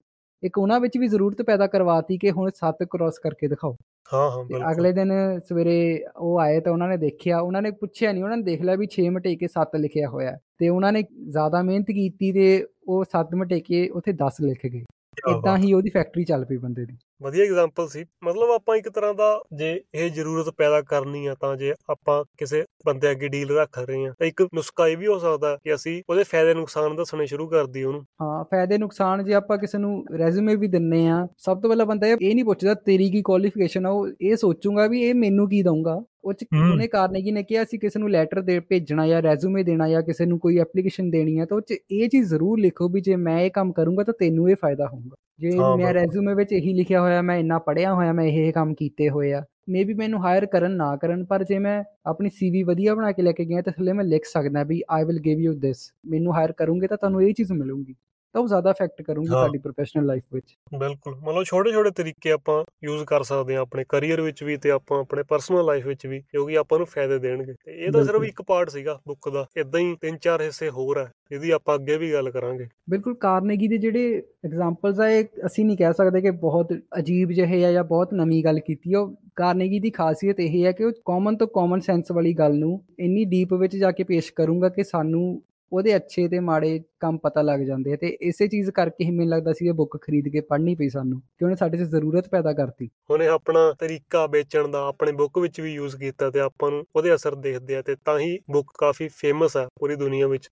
A: ਇੱਕ ਉਹਨਾਂ ਵਿੱਚ ਵੀ ਜ਼ਰੂਰਤ ਪੈਦਾ ਕਰਵਾਤੀ ਕਿ ਹੁਣ 7 ਕ੍ਰਾਸ ਕਰਕੇ ਦਿਖਾਓ।
B: ਹਾਂ ਹਾਂ ਬਿਲਕੁਲ।
A: ਅਗਲੇ ਦਿਨ ਸਵੇਰੇ ਉਹ ਆਏ ਤਾਂ ਉਹਨਾਂ ਨੇ ਦੇਖਿਆ ਉਹਨਾਂ ਨੇ ਪੁੱਛਿਆ ਨਹੀਂ ਉਹਨਾਂ ਨੇ ਦੇਖ ਲਿਆ ਵੀ 6 ਮਟੇ ਕੇ 7 ਲਿਖਿਆ ਹੋਇਆ। ਤੇ ਉਹਨਾਂ ਨੇ ਜ਼ਿਆਦਾ ਮਿਹਨਤ ਕੀਤੀ ਤੇ ਉਹ 7 ਮਟੇ ਕੇ ਉੱਥੇ 10 ਲਿਖ ਗਏ। ਇਦਾਂ ਹੀ ਉਹਦੀ ਫੈਕਟਰੀ ਚੱਲ ਪਈ ਬੰਦੇ ਦੀ।
B: ਵਧੀਆ ਐਗਜ਼ਾਮਪਲ ਸੀ। ਮਤਲਬ ਆਪਾਂ ਇੱਕ ਤਰ੍ਹਾਂ ਦਾ ਜੇ ਇਹ ਜ਼ਰੂਰਤ ਪੈਦਾ ਕਰਨੀ ਆ ਤਾਂ ਜੇ ਆਪਾਂ ਕਿਸੇ ਬੰਦੇ ਅੱਗੇ ਡੀਲ ਰੱਖ ਰਹੇ ਆ ਤਾਂ ਇੱਕ ਨੁਸਖਾ ਇਹ ਵੀ ਹੋ ਸਕਦਾ ਕਿ ਅਸੀਂ ਉਹਦੇ ਫਾਇਦੇ ਨੁਕਸਾਨ ਦੱਸਣੇ ਸ਼ੁਰੂ ਕਰ ਦਈਏ ਉਹਨੂੰ।
A: ਹਾਂ ਫਾਇਦੇ ਨੁਕਸਾਨ ਜੇ ਆਪਾਂ ਕਿਸੇ ਨੂੰ ਰੈਜ਼ੂਮੇ ਵੀ ਦਿੰਨੇ ਆ ਸਭ ਤੋਂ ਪਹਿਲਾਂ ਬੰਦਾ ਇਹ ਨਹੀਂ ਪੁੱਛਦਾ ਤੇਰੀ ਕੀ ਕੁਆਲੀਫਿਕੇਸ਼ਨ ਆ ਉਹ ਇਹ ਸੋਚੂਗਾ ਵੀ ਇਹ ਮੈਨੂੰ ਕੀ ਦਊਗਾ। ਉਹ ਚ ਉਹਨੇ ਕਾਰਨੇਗੀ ਨੇ ਕਿਹਾ ਸੀ ਕਿਸੇ ਨੂੰ ਲੈਟਰ ਦੇ ਭੇਜਣਾ ਜਾਂ ਰੈਜ਼ੂਮੇ ਦੇਣਾ ਜਾਂ ਕਿਸੇ ਨੂੰ ਕੋਈ ਐਪਲੀਕੇਸ਼ਨ ਦੇਣੀ ਹੈ ਤਾਂ ਉਹ ਚ ਇਹ ਚੀਜ਼ ਜ਼ਰੂਰ ਲਿਖੋ ਵੀ ਜੇ ਮੈਂ ਇਹ ਕੰਮ ਕਰੂੰਗਾ ਤਾਂ ਤੈਨੂੰ ਇਹ ਫਾਇਦਾ ਹੋਊਗਾ। ਜੇ ਮੈਂ ਰੈਜ਼ੂਮੇ ਵਿੱਚ ਇਹੀ ਲਿਖਿਆ ਹੋਇਆ ਮੈਂ ਇੰਨਾ ਪੜਿਆ ਹੋਇਆ ਮੈਂ ਇਹ ਇਹ ਕੰਮ ਕੀਤੇ ਹੋਏ ਆ ਮੇਬੀ ਮੈਨੂੰ ਹਾਇਰ ਕਰਨ ਨਾ ਕਰਨ ਪਰ ਜੇ ਮੈਂ ਆਪਣੀ ਸੀਵੀ ਵਧੀਆ ਬਣਾ ਕੇ ਲੈ ਕੇ ਗਿਆ ਤਾਂ ਥੱਲੇ ਮੈਂ ਲਿਖ ਸਕਦਾ ਵੀ I will give you this ਮੈਨੂੰ ਹਾਇਰ ਕਰੋਗੇ ਤਾਂ ਤੁਹਾਨੂੰ ਇਹ ਚੀਜ਼ ਮਿਲੂਗੀ। ਤਾਂ ਉਹ ਜ਼ਿਆਦਾ ਇਫੈਕਟ ਕਰੂੰਗੀ ਸਾਡੀ ਪ੍ਰੋਫੈਸ਼ਨਲ ਲਾਈਫ ਵਿੱਚ।
B: ਬਿਲਕੁਲ। ਮਤਲਬ ਛੋਟੇ ਛੋਟੇ ਤਰੀਕੇ ਆਪਾਂ ਯੂਜ਼ ਕਰ ਸਕਦੇ ਹਾਂ ਆਪਣੇ ਕੈਰੀਅਰ ਵਿੱਚ ਵੀ ਤੇ ਆਪਾਂ ਆਪਣੇ ਪਰਸਨਲ ਲਾਈਫ ਵਿੱਚ ਵੀ ਜੋ ਕਿ ਆਪਾਂ ਨੂੰ ਫਾਇਦੇ ਦੇਣਗੇ। ਤੇ ਇਹ ਤਾਂ ਸਿਰਫ ਇੱਕ ਪਾਰਟ ਸੀਗਾ ਬੁੱਕ ਦਾ। ਇਦਾਂ ਹੀ ਤਿੰਨ ਚਾਰ ਹਿੱਸੇ ਹੋਰ ਆ ਇਹਦੀ ਆਪਾਂ ਅੱਗੇ ਵੀ ਗੱਲ ਕਰਾਂਗੇ।
A: ਬਿਲਕੁਲ ਕਾਰਨੇਗੀ ਦੇ ਜਿਹੜੇ ਐਗਜ਼ਾਮਪਲਸ ਆ ਇਹ ਅਸੀਂ ਨਹੀਂ ਕਹਿ ਸਕਦੇ ਕਿ ਬਹੁਤ ਅਜੀਬ ਜਿਹੇ ਆ ਜਾਂ ਬਹੁਤ ਨਵੀਂ ਗੱਲ ਕੀਤੀ। ਉਹ ਕਾਰਨੇਗੀ ਦੀ ਖਾਸੀਅਤ ਇਹ ਹੈ ਕਿ ਉਹ ਕਾਮਨ ਤੋਂ ਕਾਮਨ ਸੈਂਸ ਵਾਲੀ ਗੱਲ ਨੂੰ ਇੰਨੀ ਡੀਪ ਵਿੱਚ ਜਾ ਕੇ ਪੇਸ਼ ਕਰੂੰਗਾ ਕਿ ਸਾਨੂੰ ਉਹਦੇ ਅੱਛੇ ਤੇ ਮਾੜੇ ਕੰਮ ਪਤਾ ਲੱਗ ਜਾਂਦੇ ਤੇ ਇਸੇ ਚੀਜ਼ ਕਰਕੇ ਹੀ ਮੈਨੂੰ ਲੱਗਦਾ ਸੀ ਇਹ ਬੁੱਕ ਖਰੀਦ ਕੇ ਪੜ੍ਹਨੀ ਪਈ ਸਾਨੂੰ ਕਿ ਉਹਨੇ ਸਾਡੇ 'ਚ ਜ਼ਰੂਰਤ ਪੈਦਾ ਕਰਤੀ।
B: ਉਹਨੇ ਆਪਣਾ ਤਰੀਕਾ ਵੇਚਣ ਦਾ ਆਪਣੇ ਬੁੱਕ ਵਿੱਚ ਵੀ ਯੂਜ਼ ਕੀਤਾ ਤੇ ਆਪਾਂ ਨੂੰ ਉਹਦੇ ਅਸਰ ਦੇਖਦੇ ਆ ਤੇ ਤਾਂ ਹੀ ਬੁੱਕ ਕਾਫੀ ਫੇਮਸ ਆ ਪੂਰੀ ਦੁਨੀਆ ਵਿੱਚ।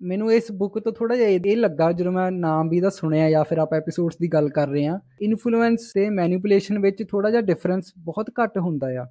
A: ਮੈਨੂੰ ਇਸ ਬੁੱਕ ਤੋਂ ਥੋੜਾ ਜਿਹਾ ਇਹ ਲੱਗਾ ਜਦੋਂ ਮੈਂ ਨਾਮ ਵੀ ਦਾ ਸੁਣਿਆ ਜਾਂ ਫਿਰ ਆਪਾਂ ਐਪੀਸੋਡਸ ਦੀ ਗੱਲ ਕਰ ਰਹੇ ਆ ਇਨਫਲੂਐਂਸ ਤੇ ਮੈਨੀਪੂਲੇਸ਼ਨ ਵਿੱਚ ਥੋੜਾ ਜਿਹਾ ਡਿਫਰੈਂਸ ਬਹੁਤ ਘੱਟ ਹੁੰਦਾ ਆ।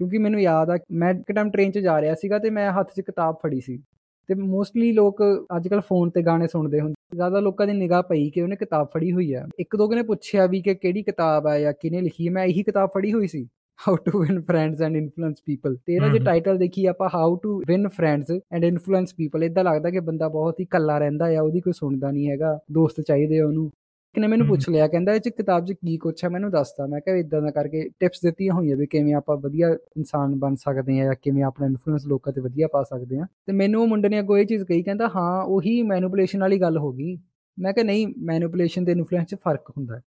A: ਕਿਉਂਕਿ ਮੈਨੂੰ ਯਾਦ ਆ ਮੈਂ ਇੱਕ ਟਾਈਮ ਟ੍ਰੇਨ 'ਚ ਜਾ ਰਿਹਾ ਸੀਗਾ ਤੇ ਮੈਂ ਹੱਥ 'ਚ ਕਿਤਾਬ ਫੜੀ ਸੀ। ਤੇ ਮੋਸਟਲੀ ਲੋਕ ਅੱਜ ਕੱਲ ਫੋਨ ਤੇ ਗਾਣੇ ਸੁਣਦੇ ਹੁੰਦੇ ਜ਼ਿਆਦਾ ਲੋਕਾਂ ਦੀ ਨਿਗਾਹ ਪਈ ਕਿ ਉਹਨੇ ਕਿਤਾਬ ਫੜੀ ਹੋਈ ਆ। ਇੱਕ ਦੋ ਨੇ ਪੁੱਛਿਆ ਵੀ ਕਿ ਕਿਹੜੀ ਕਿਤਾਬ ਆ ਜਾਂ ਕਿਹਨੇ ਲਿਖੀ ਹੈ ਮੈਂ ਇਹੀ ਕਿਤਾਬ ਫੜੀ ਹੋਈ ਸੀ। How to win friends and influence people ਤੇ ਇਹਦਾ ਜੇ ਟਾਈਟਲ ਦੇਖੀ ਆਪਾਂ how to win friends and influence people ਇਦਾਂ ਲੱਗਦਾ ਕਿ ਬੰਦਾ ਬਹੁਤ ਹੀ ਕੱਲਾ ਰਹਿੰਦਾ ਆ ਉਹਦੀ ਕੋਈ ਸੁਣਦਾ ਨਹੀਂ ਹੈਗਾ। ਦੋਸਤ ਚਾਹੀਦੇ ਆ ਉਹਨੂੰ। ਇੱਕ ਨੇ ਮੈਨੂੰ ਪੁੱਛ ਲਿਆ ਕਹਿੰਦਾ ਇਹ ਚ ਕਿਤਾਬ 'ਚ ਕੀ ਕੁਛ ਹੈ? ਮੈਨੂੰ ਦੱਸਦਾ ਮੈਂ ਕਿਹਾ ਇਦਾਂ ਦਾ ਕਰਕੇ ਟਿਪਸ ਦਿੱਤੀਆਂ ਹੋਈਆਂ ਵੀ ਕਿਵੇਂ ਆਪਾਂ ਵਧੀਆ ਇਨਸਾਨ ਬਣ ਸਕਦੇ ਆ ਜਾਂ ਕਿਵੇਂ ਆਪਣਾ ਇਨਫਲੂਐਂਸ ਲੋਕਾਂ ਤੇ ਵਧੀਆ ਪਾ ਸਕਦੇ ਆ ਤੇ ਮੈਨੂੰ ਉਹ ਮੁੰਡੇ ਨੇ ਅੱਗੋਂ ਇਹ ਚੀਜ਼ ਕਹੀ ਕਹਿੰਦਾ ਹਾਂ ਉਹੀ ਮੈਨੂਪੂਲੇਸ਼ਨ ਵਾਲੀ ਗੱਲ ਹੋ ਗਈ। ਮੈਂ ਕਿਹਾ ਨਹੀਂ ਮੈਨੂਪੂਲੇਸ਼ਨ ਤੇ ਇਨਫਲੂਐਂਸ 'ਚ ਫ਼ਰਕ ਹੁੰਦਾ ਹੈ।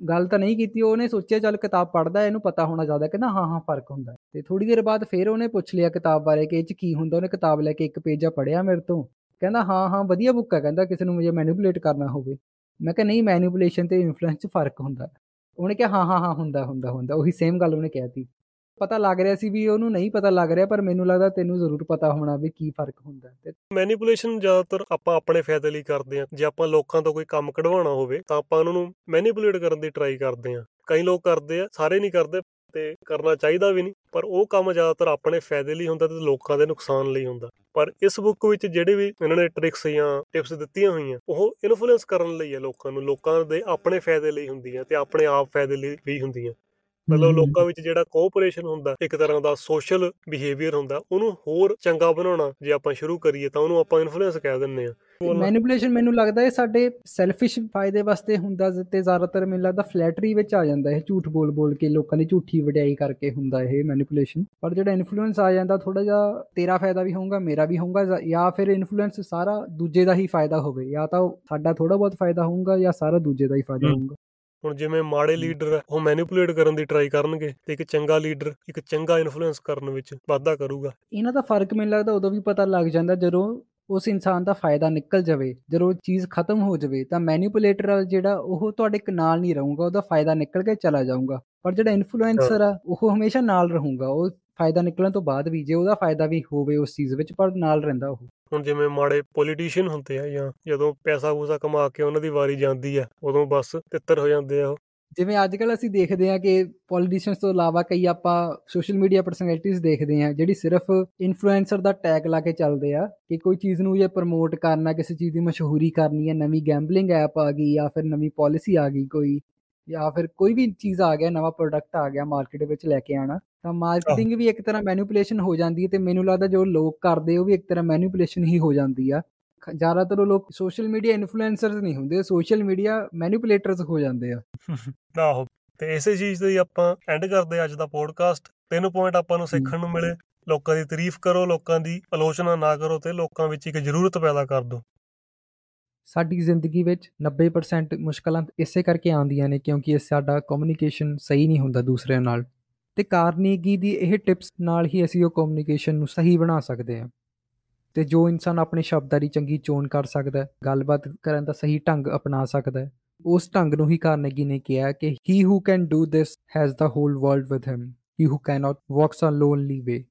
A: ਗੱਲ ਤਾਂ ਨਹੀਂ ਕੀਤੀ ਉਹਨੇ ਸੋਚਿਆ ਚੱਲ ਕਿਤਾਬ ਪੜ੍ਹਦਾ ਇਹਨੂੰ ਪਤਾ ਹੋਣਾ ਜ਼ਿਆਦਾ ਕਹਿੰਦਾ ਹਾਂ ਹਾਂ ਫ਼ਰਕ ਹੁੰਦਾ ਤੇ ਥੋੜੀ ਦੇਰ ਬਾਅਦ ਫਿਰ ਉਹਨੇ ਪੁੱਛ ਲਿਆ ਕਿਤਾਬ ਬਾਰੇ ਕਿ ਇਹ 'ਚ ਕੀ ਹੁੰਦਾ? ਉਹਨੇ ਕਿਤਾਬ ਲੈ ਕੇ ਇੱਕ ਪੇਜਾ ਪੜ੍ਹਿਆ ਮੇਰੇ ਤੋਂ। ਕਹਿੰਦਾ ਹਾਂ ਹਾਂ ਵਧੀਆ ਬੁੱਕ ਹੈ। ਕਹਿੰਦਾ ਕਿਸੇ ਨੂੰ ਮੁਝੇ ਮੈਨੂਪੂਲੇਟ ਕਰਨਾ ਹੋਵੇ। ਮੈਂ ਕਿਹਾ, ਨਹੀਂ ਮੈਨੂਪੂਲੇਸ਼ਨ ਤੇ ਇਨਫਲੂਐਂਸ 'ਚ ਫ਼ਰਕ ਹੁੰਦਾ। ਉਹਨੇ ਕਿਹਾ, ਹਾਂ ਹਾਂ ਹਾਂ, ਹੁੰਦਾ ਹੁੰਦਾ ਹੁੰਦਾ। ਉਹੀ ਸੇਮ ਗੱਲ ਉਹਨੇ ਕਹਿਤੀ ਪਤਾ ਲੱਗ ਰਿਹਾ ਸੀ ਵੀ ਉਹਨੂੰ ਨਹੀਂ ਪਤਾ ਲੱਗ ਰਿਹਾ, ਪਰ ਮੈਨੂੰ ਲੱਗਦਾ ਤੈਨੂੰ ਜ਼ਰੂਰ ਪਤਾ ਹੋਣਾ ਵੀ ਕੀ ਫ਼ਰਕ ਹੁੰਦਾ ਤੇ
B: ਮੈਨੀਪੂਲੇਸ਼ਨ ਜ਼ਿਆਦਾਤਰ ਆਪਾਂ ਆਪਣੇ ਫਾਇਦੇ ਲਈ ਕਰਦੇ ਹਾਂ। ਜੇ ਆਪਾਂ ਲੋਕਾਂ ਤੋਂ ਕੋਈ ਕੰਮ ਕਢਵਾਉਣਾ ਹੋਵੇ, ਤਾਂ ਆਪਾਂ ਉਹਨਾਂ ਨੂੰ ਮੈਨੀਪੂਲੇਟ ਕਰਨ ਦੀ ਟਰਾਈ ਕਰਦੇ ਹਾਂ। ਕਈ ਲੋਕ ਕਰਦੇ ਆ, ਸਾਰੇ ਨਹੀਂ ਕਰਦੇ ਤੇ ਕਰਨਾ ਚਾਹੀਦਾ ਵੀ ਨਹੀਂ, ਪਰ ਉਹ ਕੰਮ ਜ਼ਿਆਦਾਤਰ ਆਪਣੇ ਫਾਇਦੇ ਲਈ ਹੁੰਦਾ ਤੇ ਲੋਕਾਂ ਦੇ ਨੁਕਸਾਨ ਲਈ ਹੁੰਦਾ। ਪਰ ਇਸ ਬੁੱਕ ਵਿੱਚ ਜਿਹੜੇ ਵੀ ਇਹਨਾਂ ਨੇ ਟ੍ਰਿਕਸ ਜਾਂ ਟਿਪਸ ਦਿੱਤੀਆਂ ਹੋਈਆਂ, ਉਹ ਇਨਫਲੂਐਂਸ ਕਰਨ ਲਈ ਹੈ ਲੋਕਾਂ ਨੂੰ, ਲੋਕਾਂ ਦੇ ਆਪਣੇ ਫਾਇਦੇ ਲਈ ਹੁੰਦੀਆਂ ਤੇ ਆਪਣੇ ਆਪ ਫਾਇਦੇ ਲਈ ਵੀ ਹੁੰਦੀਆਂ। ਮਤਲਬ ਲੋਕਾਂ ਵਿੱਚ ਜਿਹੜਾ ਕੋਆਪਰੇਸ਼ਨ ਹੁੰਦਾ ਇੱਕ ਤਰ੍ਹਾਂ ਦਾ ਸੋਸ਼ਲ ਬਿਹੇਵੀਅਰ ਹੁੰਦਾ ਉਹਨੂੰ ਹੋਰ ਚੰਗਾ ਬਣਾਉਣਾ ਜੇ ਆਪਾਂ ਸ਼ੁਰੂ ਕਰੀਏ ਤਾਂ ਉਹਨੂੰ ਆਪਾਂ ਇਨਫਲੂਐਂਸ ਕਹਿ ਦਿੰਨੇ ਆ
A: ਮੈਨੀਪੂਲੇਸ਼ਨ ਮੈਨੂੰ ਲੱਗਦਾ ਇਹ ਸਾਡੇ ਸੈਲਫਿਸ਼ ਫਾਇਦੇ ਵਾਸਤੇ ਹੁੰਦਾ ਤੇ ਜ਼ਿਆਦਾਤਰ ਮੈਨੂੰ ਲੱਗਦਾ ਫਲੈਟਰੀ ਵਿੱਚ ਆ ਜਾਂਦਾ ਇਹ ਝੂਠ ਬੋਲ ਬੋਲ ਕੇ ਲੋਕਾਂ ਦੀ ਝੂਠੀ ਵਡਿਆਈ ਕਰਕੇ ਹੁੰਦਾ ਇਹ ਮੈਨੀਪੂਲੇਸ਼ਨ ਪਰ ਜਿਹੜਾ ਇਨਫਲੂਐਂਸ ਆ ਜਾਂਦਾ ਥੋੜਾ ਜਿਹਾ ਤੇਰਾ ਫਾਇਦਾ ਵੀ ਹੋਊਗਾ ਮੇਰਾ ਵੀ ਹੋਊਗਾ ਜਾਂ ਫਿਰ ਇਨਫਲੂਐਂਸ ਸਾਰਾ ਦੂਜੇ ਦਾ ਹੀ ਫਾਇਦਾ ਹੋਵੇ ਜਾਂ ਤਾਂ ਸਾਡਾ ਥੋੜਾ ਬਹੁਤ ਫਾਇਦਾ ਹੋਊਗਾ ਜਾਂ ਸਾਰਾ ਦੂਜੇ ਦਾ ਹੀ ਫਾਇਦਾ ਹੋਊਗਾ।
B: ਹੁਣ ਜਿਵੇਂ ਮਾੜੇ ਲੀਡਰ ਉਹ ਮੈਨੀਪੂਲੇਟ ਕਰਨ ਦੀ ਟਰਾਈ ਕਰਨਗੇ ਤੇ ਇੱਕ ਚੰਗਾ ਲੀਡਰ ਇੱਕ ਚੰਗਾ ਇਨਫਲੂਐਂਸ ਕਰਨ ਵਿੱਚ ਵਾਧਾ ਕਰੂਗਾ।
A: ਇਹਨਾਂ ਦਾ ਫ਼ਰਕ ਮੈਨੂੰ ਲੱਗਦਾ ਉਦੋਂ ਵੀ ਪਤਾ ਲੱਗ ਜਾਂਦਾ ਜਦੋਂ ਉਸ ਇਨਸਾਨ ਦਾ ਫਾਇਦਾ ਨਿਕਲ ਜਾਵੇ ਜਦੋਂ ਚੀਜ਼ ਖਤਮ ਹੋ ਜਾਵੇ ਤਾਂ ਮੈਨੀਪੂਲੇਟਰ ਜਿਹੜਾ ਉਹ ਤੁਹਾਡੇ ਨਾਲ ਨਹੀਂ ਰਹੂਗਾ ਉਹਦਾ ਫਾਇਦਾ ਨਿਕਲ ਕੇ ਚਲਾ ਜਾਊਗਾ। ਪਰ ਜਿਹੜਾ ਇਨਫਲੂਐਂਸਰ ਆ ਉਹ ਹਮੇਸ਼ਾ ਨਾਲ ਰਹੂਗਾ ਉਹ ਫਾਇਦਾ ਨਿਕਲਣ ਤੋਂ ਬਾਅਦ ਵੀ ਜੇ ਉਹਦਾ ਫਾਇਦਾ ਵੀ ਹੋਵੇ ਉਸ ਚੀਜ਼ ਵਿੱਚ ਪਰ ਨਾਲ ਰਹਿੰਦਾ ਉਹ।
B: ਹੁਣ ਜਿਵੇਂ ਮਾੜੇ ਪੋਲੀਟੀਸ਼ੀਅਨ ਹੁੰਦੇ ਆ ਜਾਂ ਜਦੋਂ ਪੈਸਾ ਪੂਸਾ ਕਮਾ ਕੇ ਉਹਨਾਂ ਦੀ ਵਾਰੀ ਜਾਂਦੀ ਆ ਉਦੋਂ ਬਸ ਤਿੱਤਰ ਹੋ ਜਾਂਦੇ ਆ ਉਹ।
A: ਜਿਵੇਂ ਅੱਜ ਕੱਲ ਅਸੀਂ ਦੇਖਦੇ ਹਾਂ ਕਿ ਪੋਲੀਟੀਸ਼ੀਅਨਸ ਤੋਂ ਇਲਾਵਾ ਕਈ ਆਪਾਂ ਸੋਸ਼ਲ ਮੀਡੀਆ ਪਰਸਨੈਲਿਟੀਜ਼ ਦੇਖਦੇ ਹਾਂ ਜਿਹੜੀ ਸਿਰਫ ਇਨਫਲੂਐਂਸਰ ਦਾ ਟੈਗ ਲਾ ਕੇ ਚੱਲਦੇ ਆ ਕਿ ਕੋਈ ਚੀਜ਼ ਨੂੰ ਇਹ ਪ੍ਰਮੋਟ ਕਰਨਾ ਕਿਸੇ ਚੀਜ਼ ਦੀ ਮਸ਼ਹੂਰੀ ਕਰਨੀ ਹੈ ਨਵੀਂ ਗੈਂਬਲਿੰਗ ਐਪ ਆ ਗਈ ਜਾਂ ਫਿਰ ਨਵੀਂ ਪਾਲਿਸੀ ਆ ਗਈ ਕੋਈ ਜਾਂ ਫਿਰ ਕੋਈ ਵੀ ਚੀਜ਼ ਆ ਗਿਆ ਨਵਾਂ ਪ੍ਰੋਡਕਟ ਆ ਗਿਆ ਮਾਰਕੀਟ ਵਿੱਚ ਲੈ ਕੇ ਆਣਾ ਤਾਂ ਮਾਰਕੀਟਿੰਗ ਵੀ ਇੱਕ ਤਰ੍ਹਾਂ ਮੈਨੂਪੂਲੇਸ਼ਨ ਹੋ ਜਾਂਦੀ ਹੈ ਤੇ ਮੈਨੂੰ ਲੱਗਦਾ ਜੋ ਲੋਕ ਕਰਦੇ ਉਹ ਵੀ ਇੱਕ ਤਰ੍ਹਾਂ ਮੈਨੂਪੂਲੇਸ਼ਨ ਹੀ ਹੋ ਜਾਂਦੀ ਆ। ਜ਼ਿਆਦਾਤਰ ਲੋਕ ਸੋਸ਼ਲ ਮੀਡੀਆ ਇਨਫਲੂਐਂਸਰਸ ਨਹੀਂ ਹੁੰਦੇ ਸੋਸ਼ਲ ਮੀਡੀਆ ਮੈਨੂਪੂਲੇਟਰਸ ਹੋ ਜਾਂਦੇ ਆ। (laughs)
B: ਆਹੋ ਤੇ ਇਸੇ ਚੀਜ਼ ਤੇ ਆਪਾਂ ਐਂਡ ਕਰਦੇ ਅੱਜ ਦਾ ਪੋਡਕਾਸਟ ਤਿੰਨ ਪੁਆਇੰਟ ਆਪਾਂ ਨੂੰ ਸਿੱਖਣ ਨੂੰ ਮਿਲੇ। ਲੋਕਾਂ ਦੀ ਤਾਰੀਫ ਕਰੋ ਲੋਕਾਂ ਦੀ ਆਲੋਚਨਾ ਨਾ ਕਰੋ ਤੇ ਲੋਕਾਂ ਵਿੱਚ ਇੱਕ ਜ਼ਰੂਰਤ ਪੈਦਾ ਕਰ ਦਿਓ।
A: ਸਾਡੀ ਜ਼ਿੰਦਗੀ ਵਿੱਚ 90% ਮੁਸ਼ਕਲਾਂ ਇਸੇ ਕਰਕੇ ਆਉਂਦੀਆਂ ਨੇ ਕਿਉਂਕਿ ਇਹ ਸਾਡਾ ਕਮਿਊਨੀਕੇਸ਼ਨ ਸਹੀ ਨਹੀਂ ਹੁੰਦਾ ਦੂਸਰਿਆਂ ਨਾਲ। ਤੇ ਕਾਰਨੀਗੀ ਦੀ ਇਹ ਟਿਪਸ ਨਾਲ ਹੀ ਅਸੀਂ ਉਹ ਕਮਿਊਨੀਕੇਸ਼ਨ ਨੂੰ ਸਹੀ ਬਣਾ ਸਕਦੇ ਹਾਂ। ਤੇ ਜੋ ਇਨਸਾਨ ਆਪਣੇ ਸ਼ਬਦਾਂ ਦੀ ਚੰਗੀ ਚੋਣ ਕਰ ਸਕਦਾ ਹੈ, ਗੱਲਬਾਤ ਕਰਨ ਦਾ ਸਹੀ ਢੰਗ ਅਪਣਾ ਸਕਦਾ ਹੈ, ਉਸ ਢੰਗ ਨੂੰ ਹੀ ਕਾਰਨੇਗੀ ਨੇ ਕਿਹਾ ਕਿ he who can do this has the whole world with him he who cannot walks a lonely way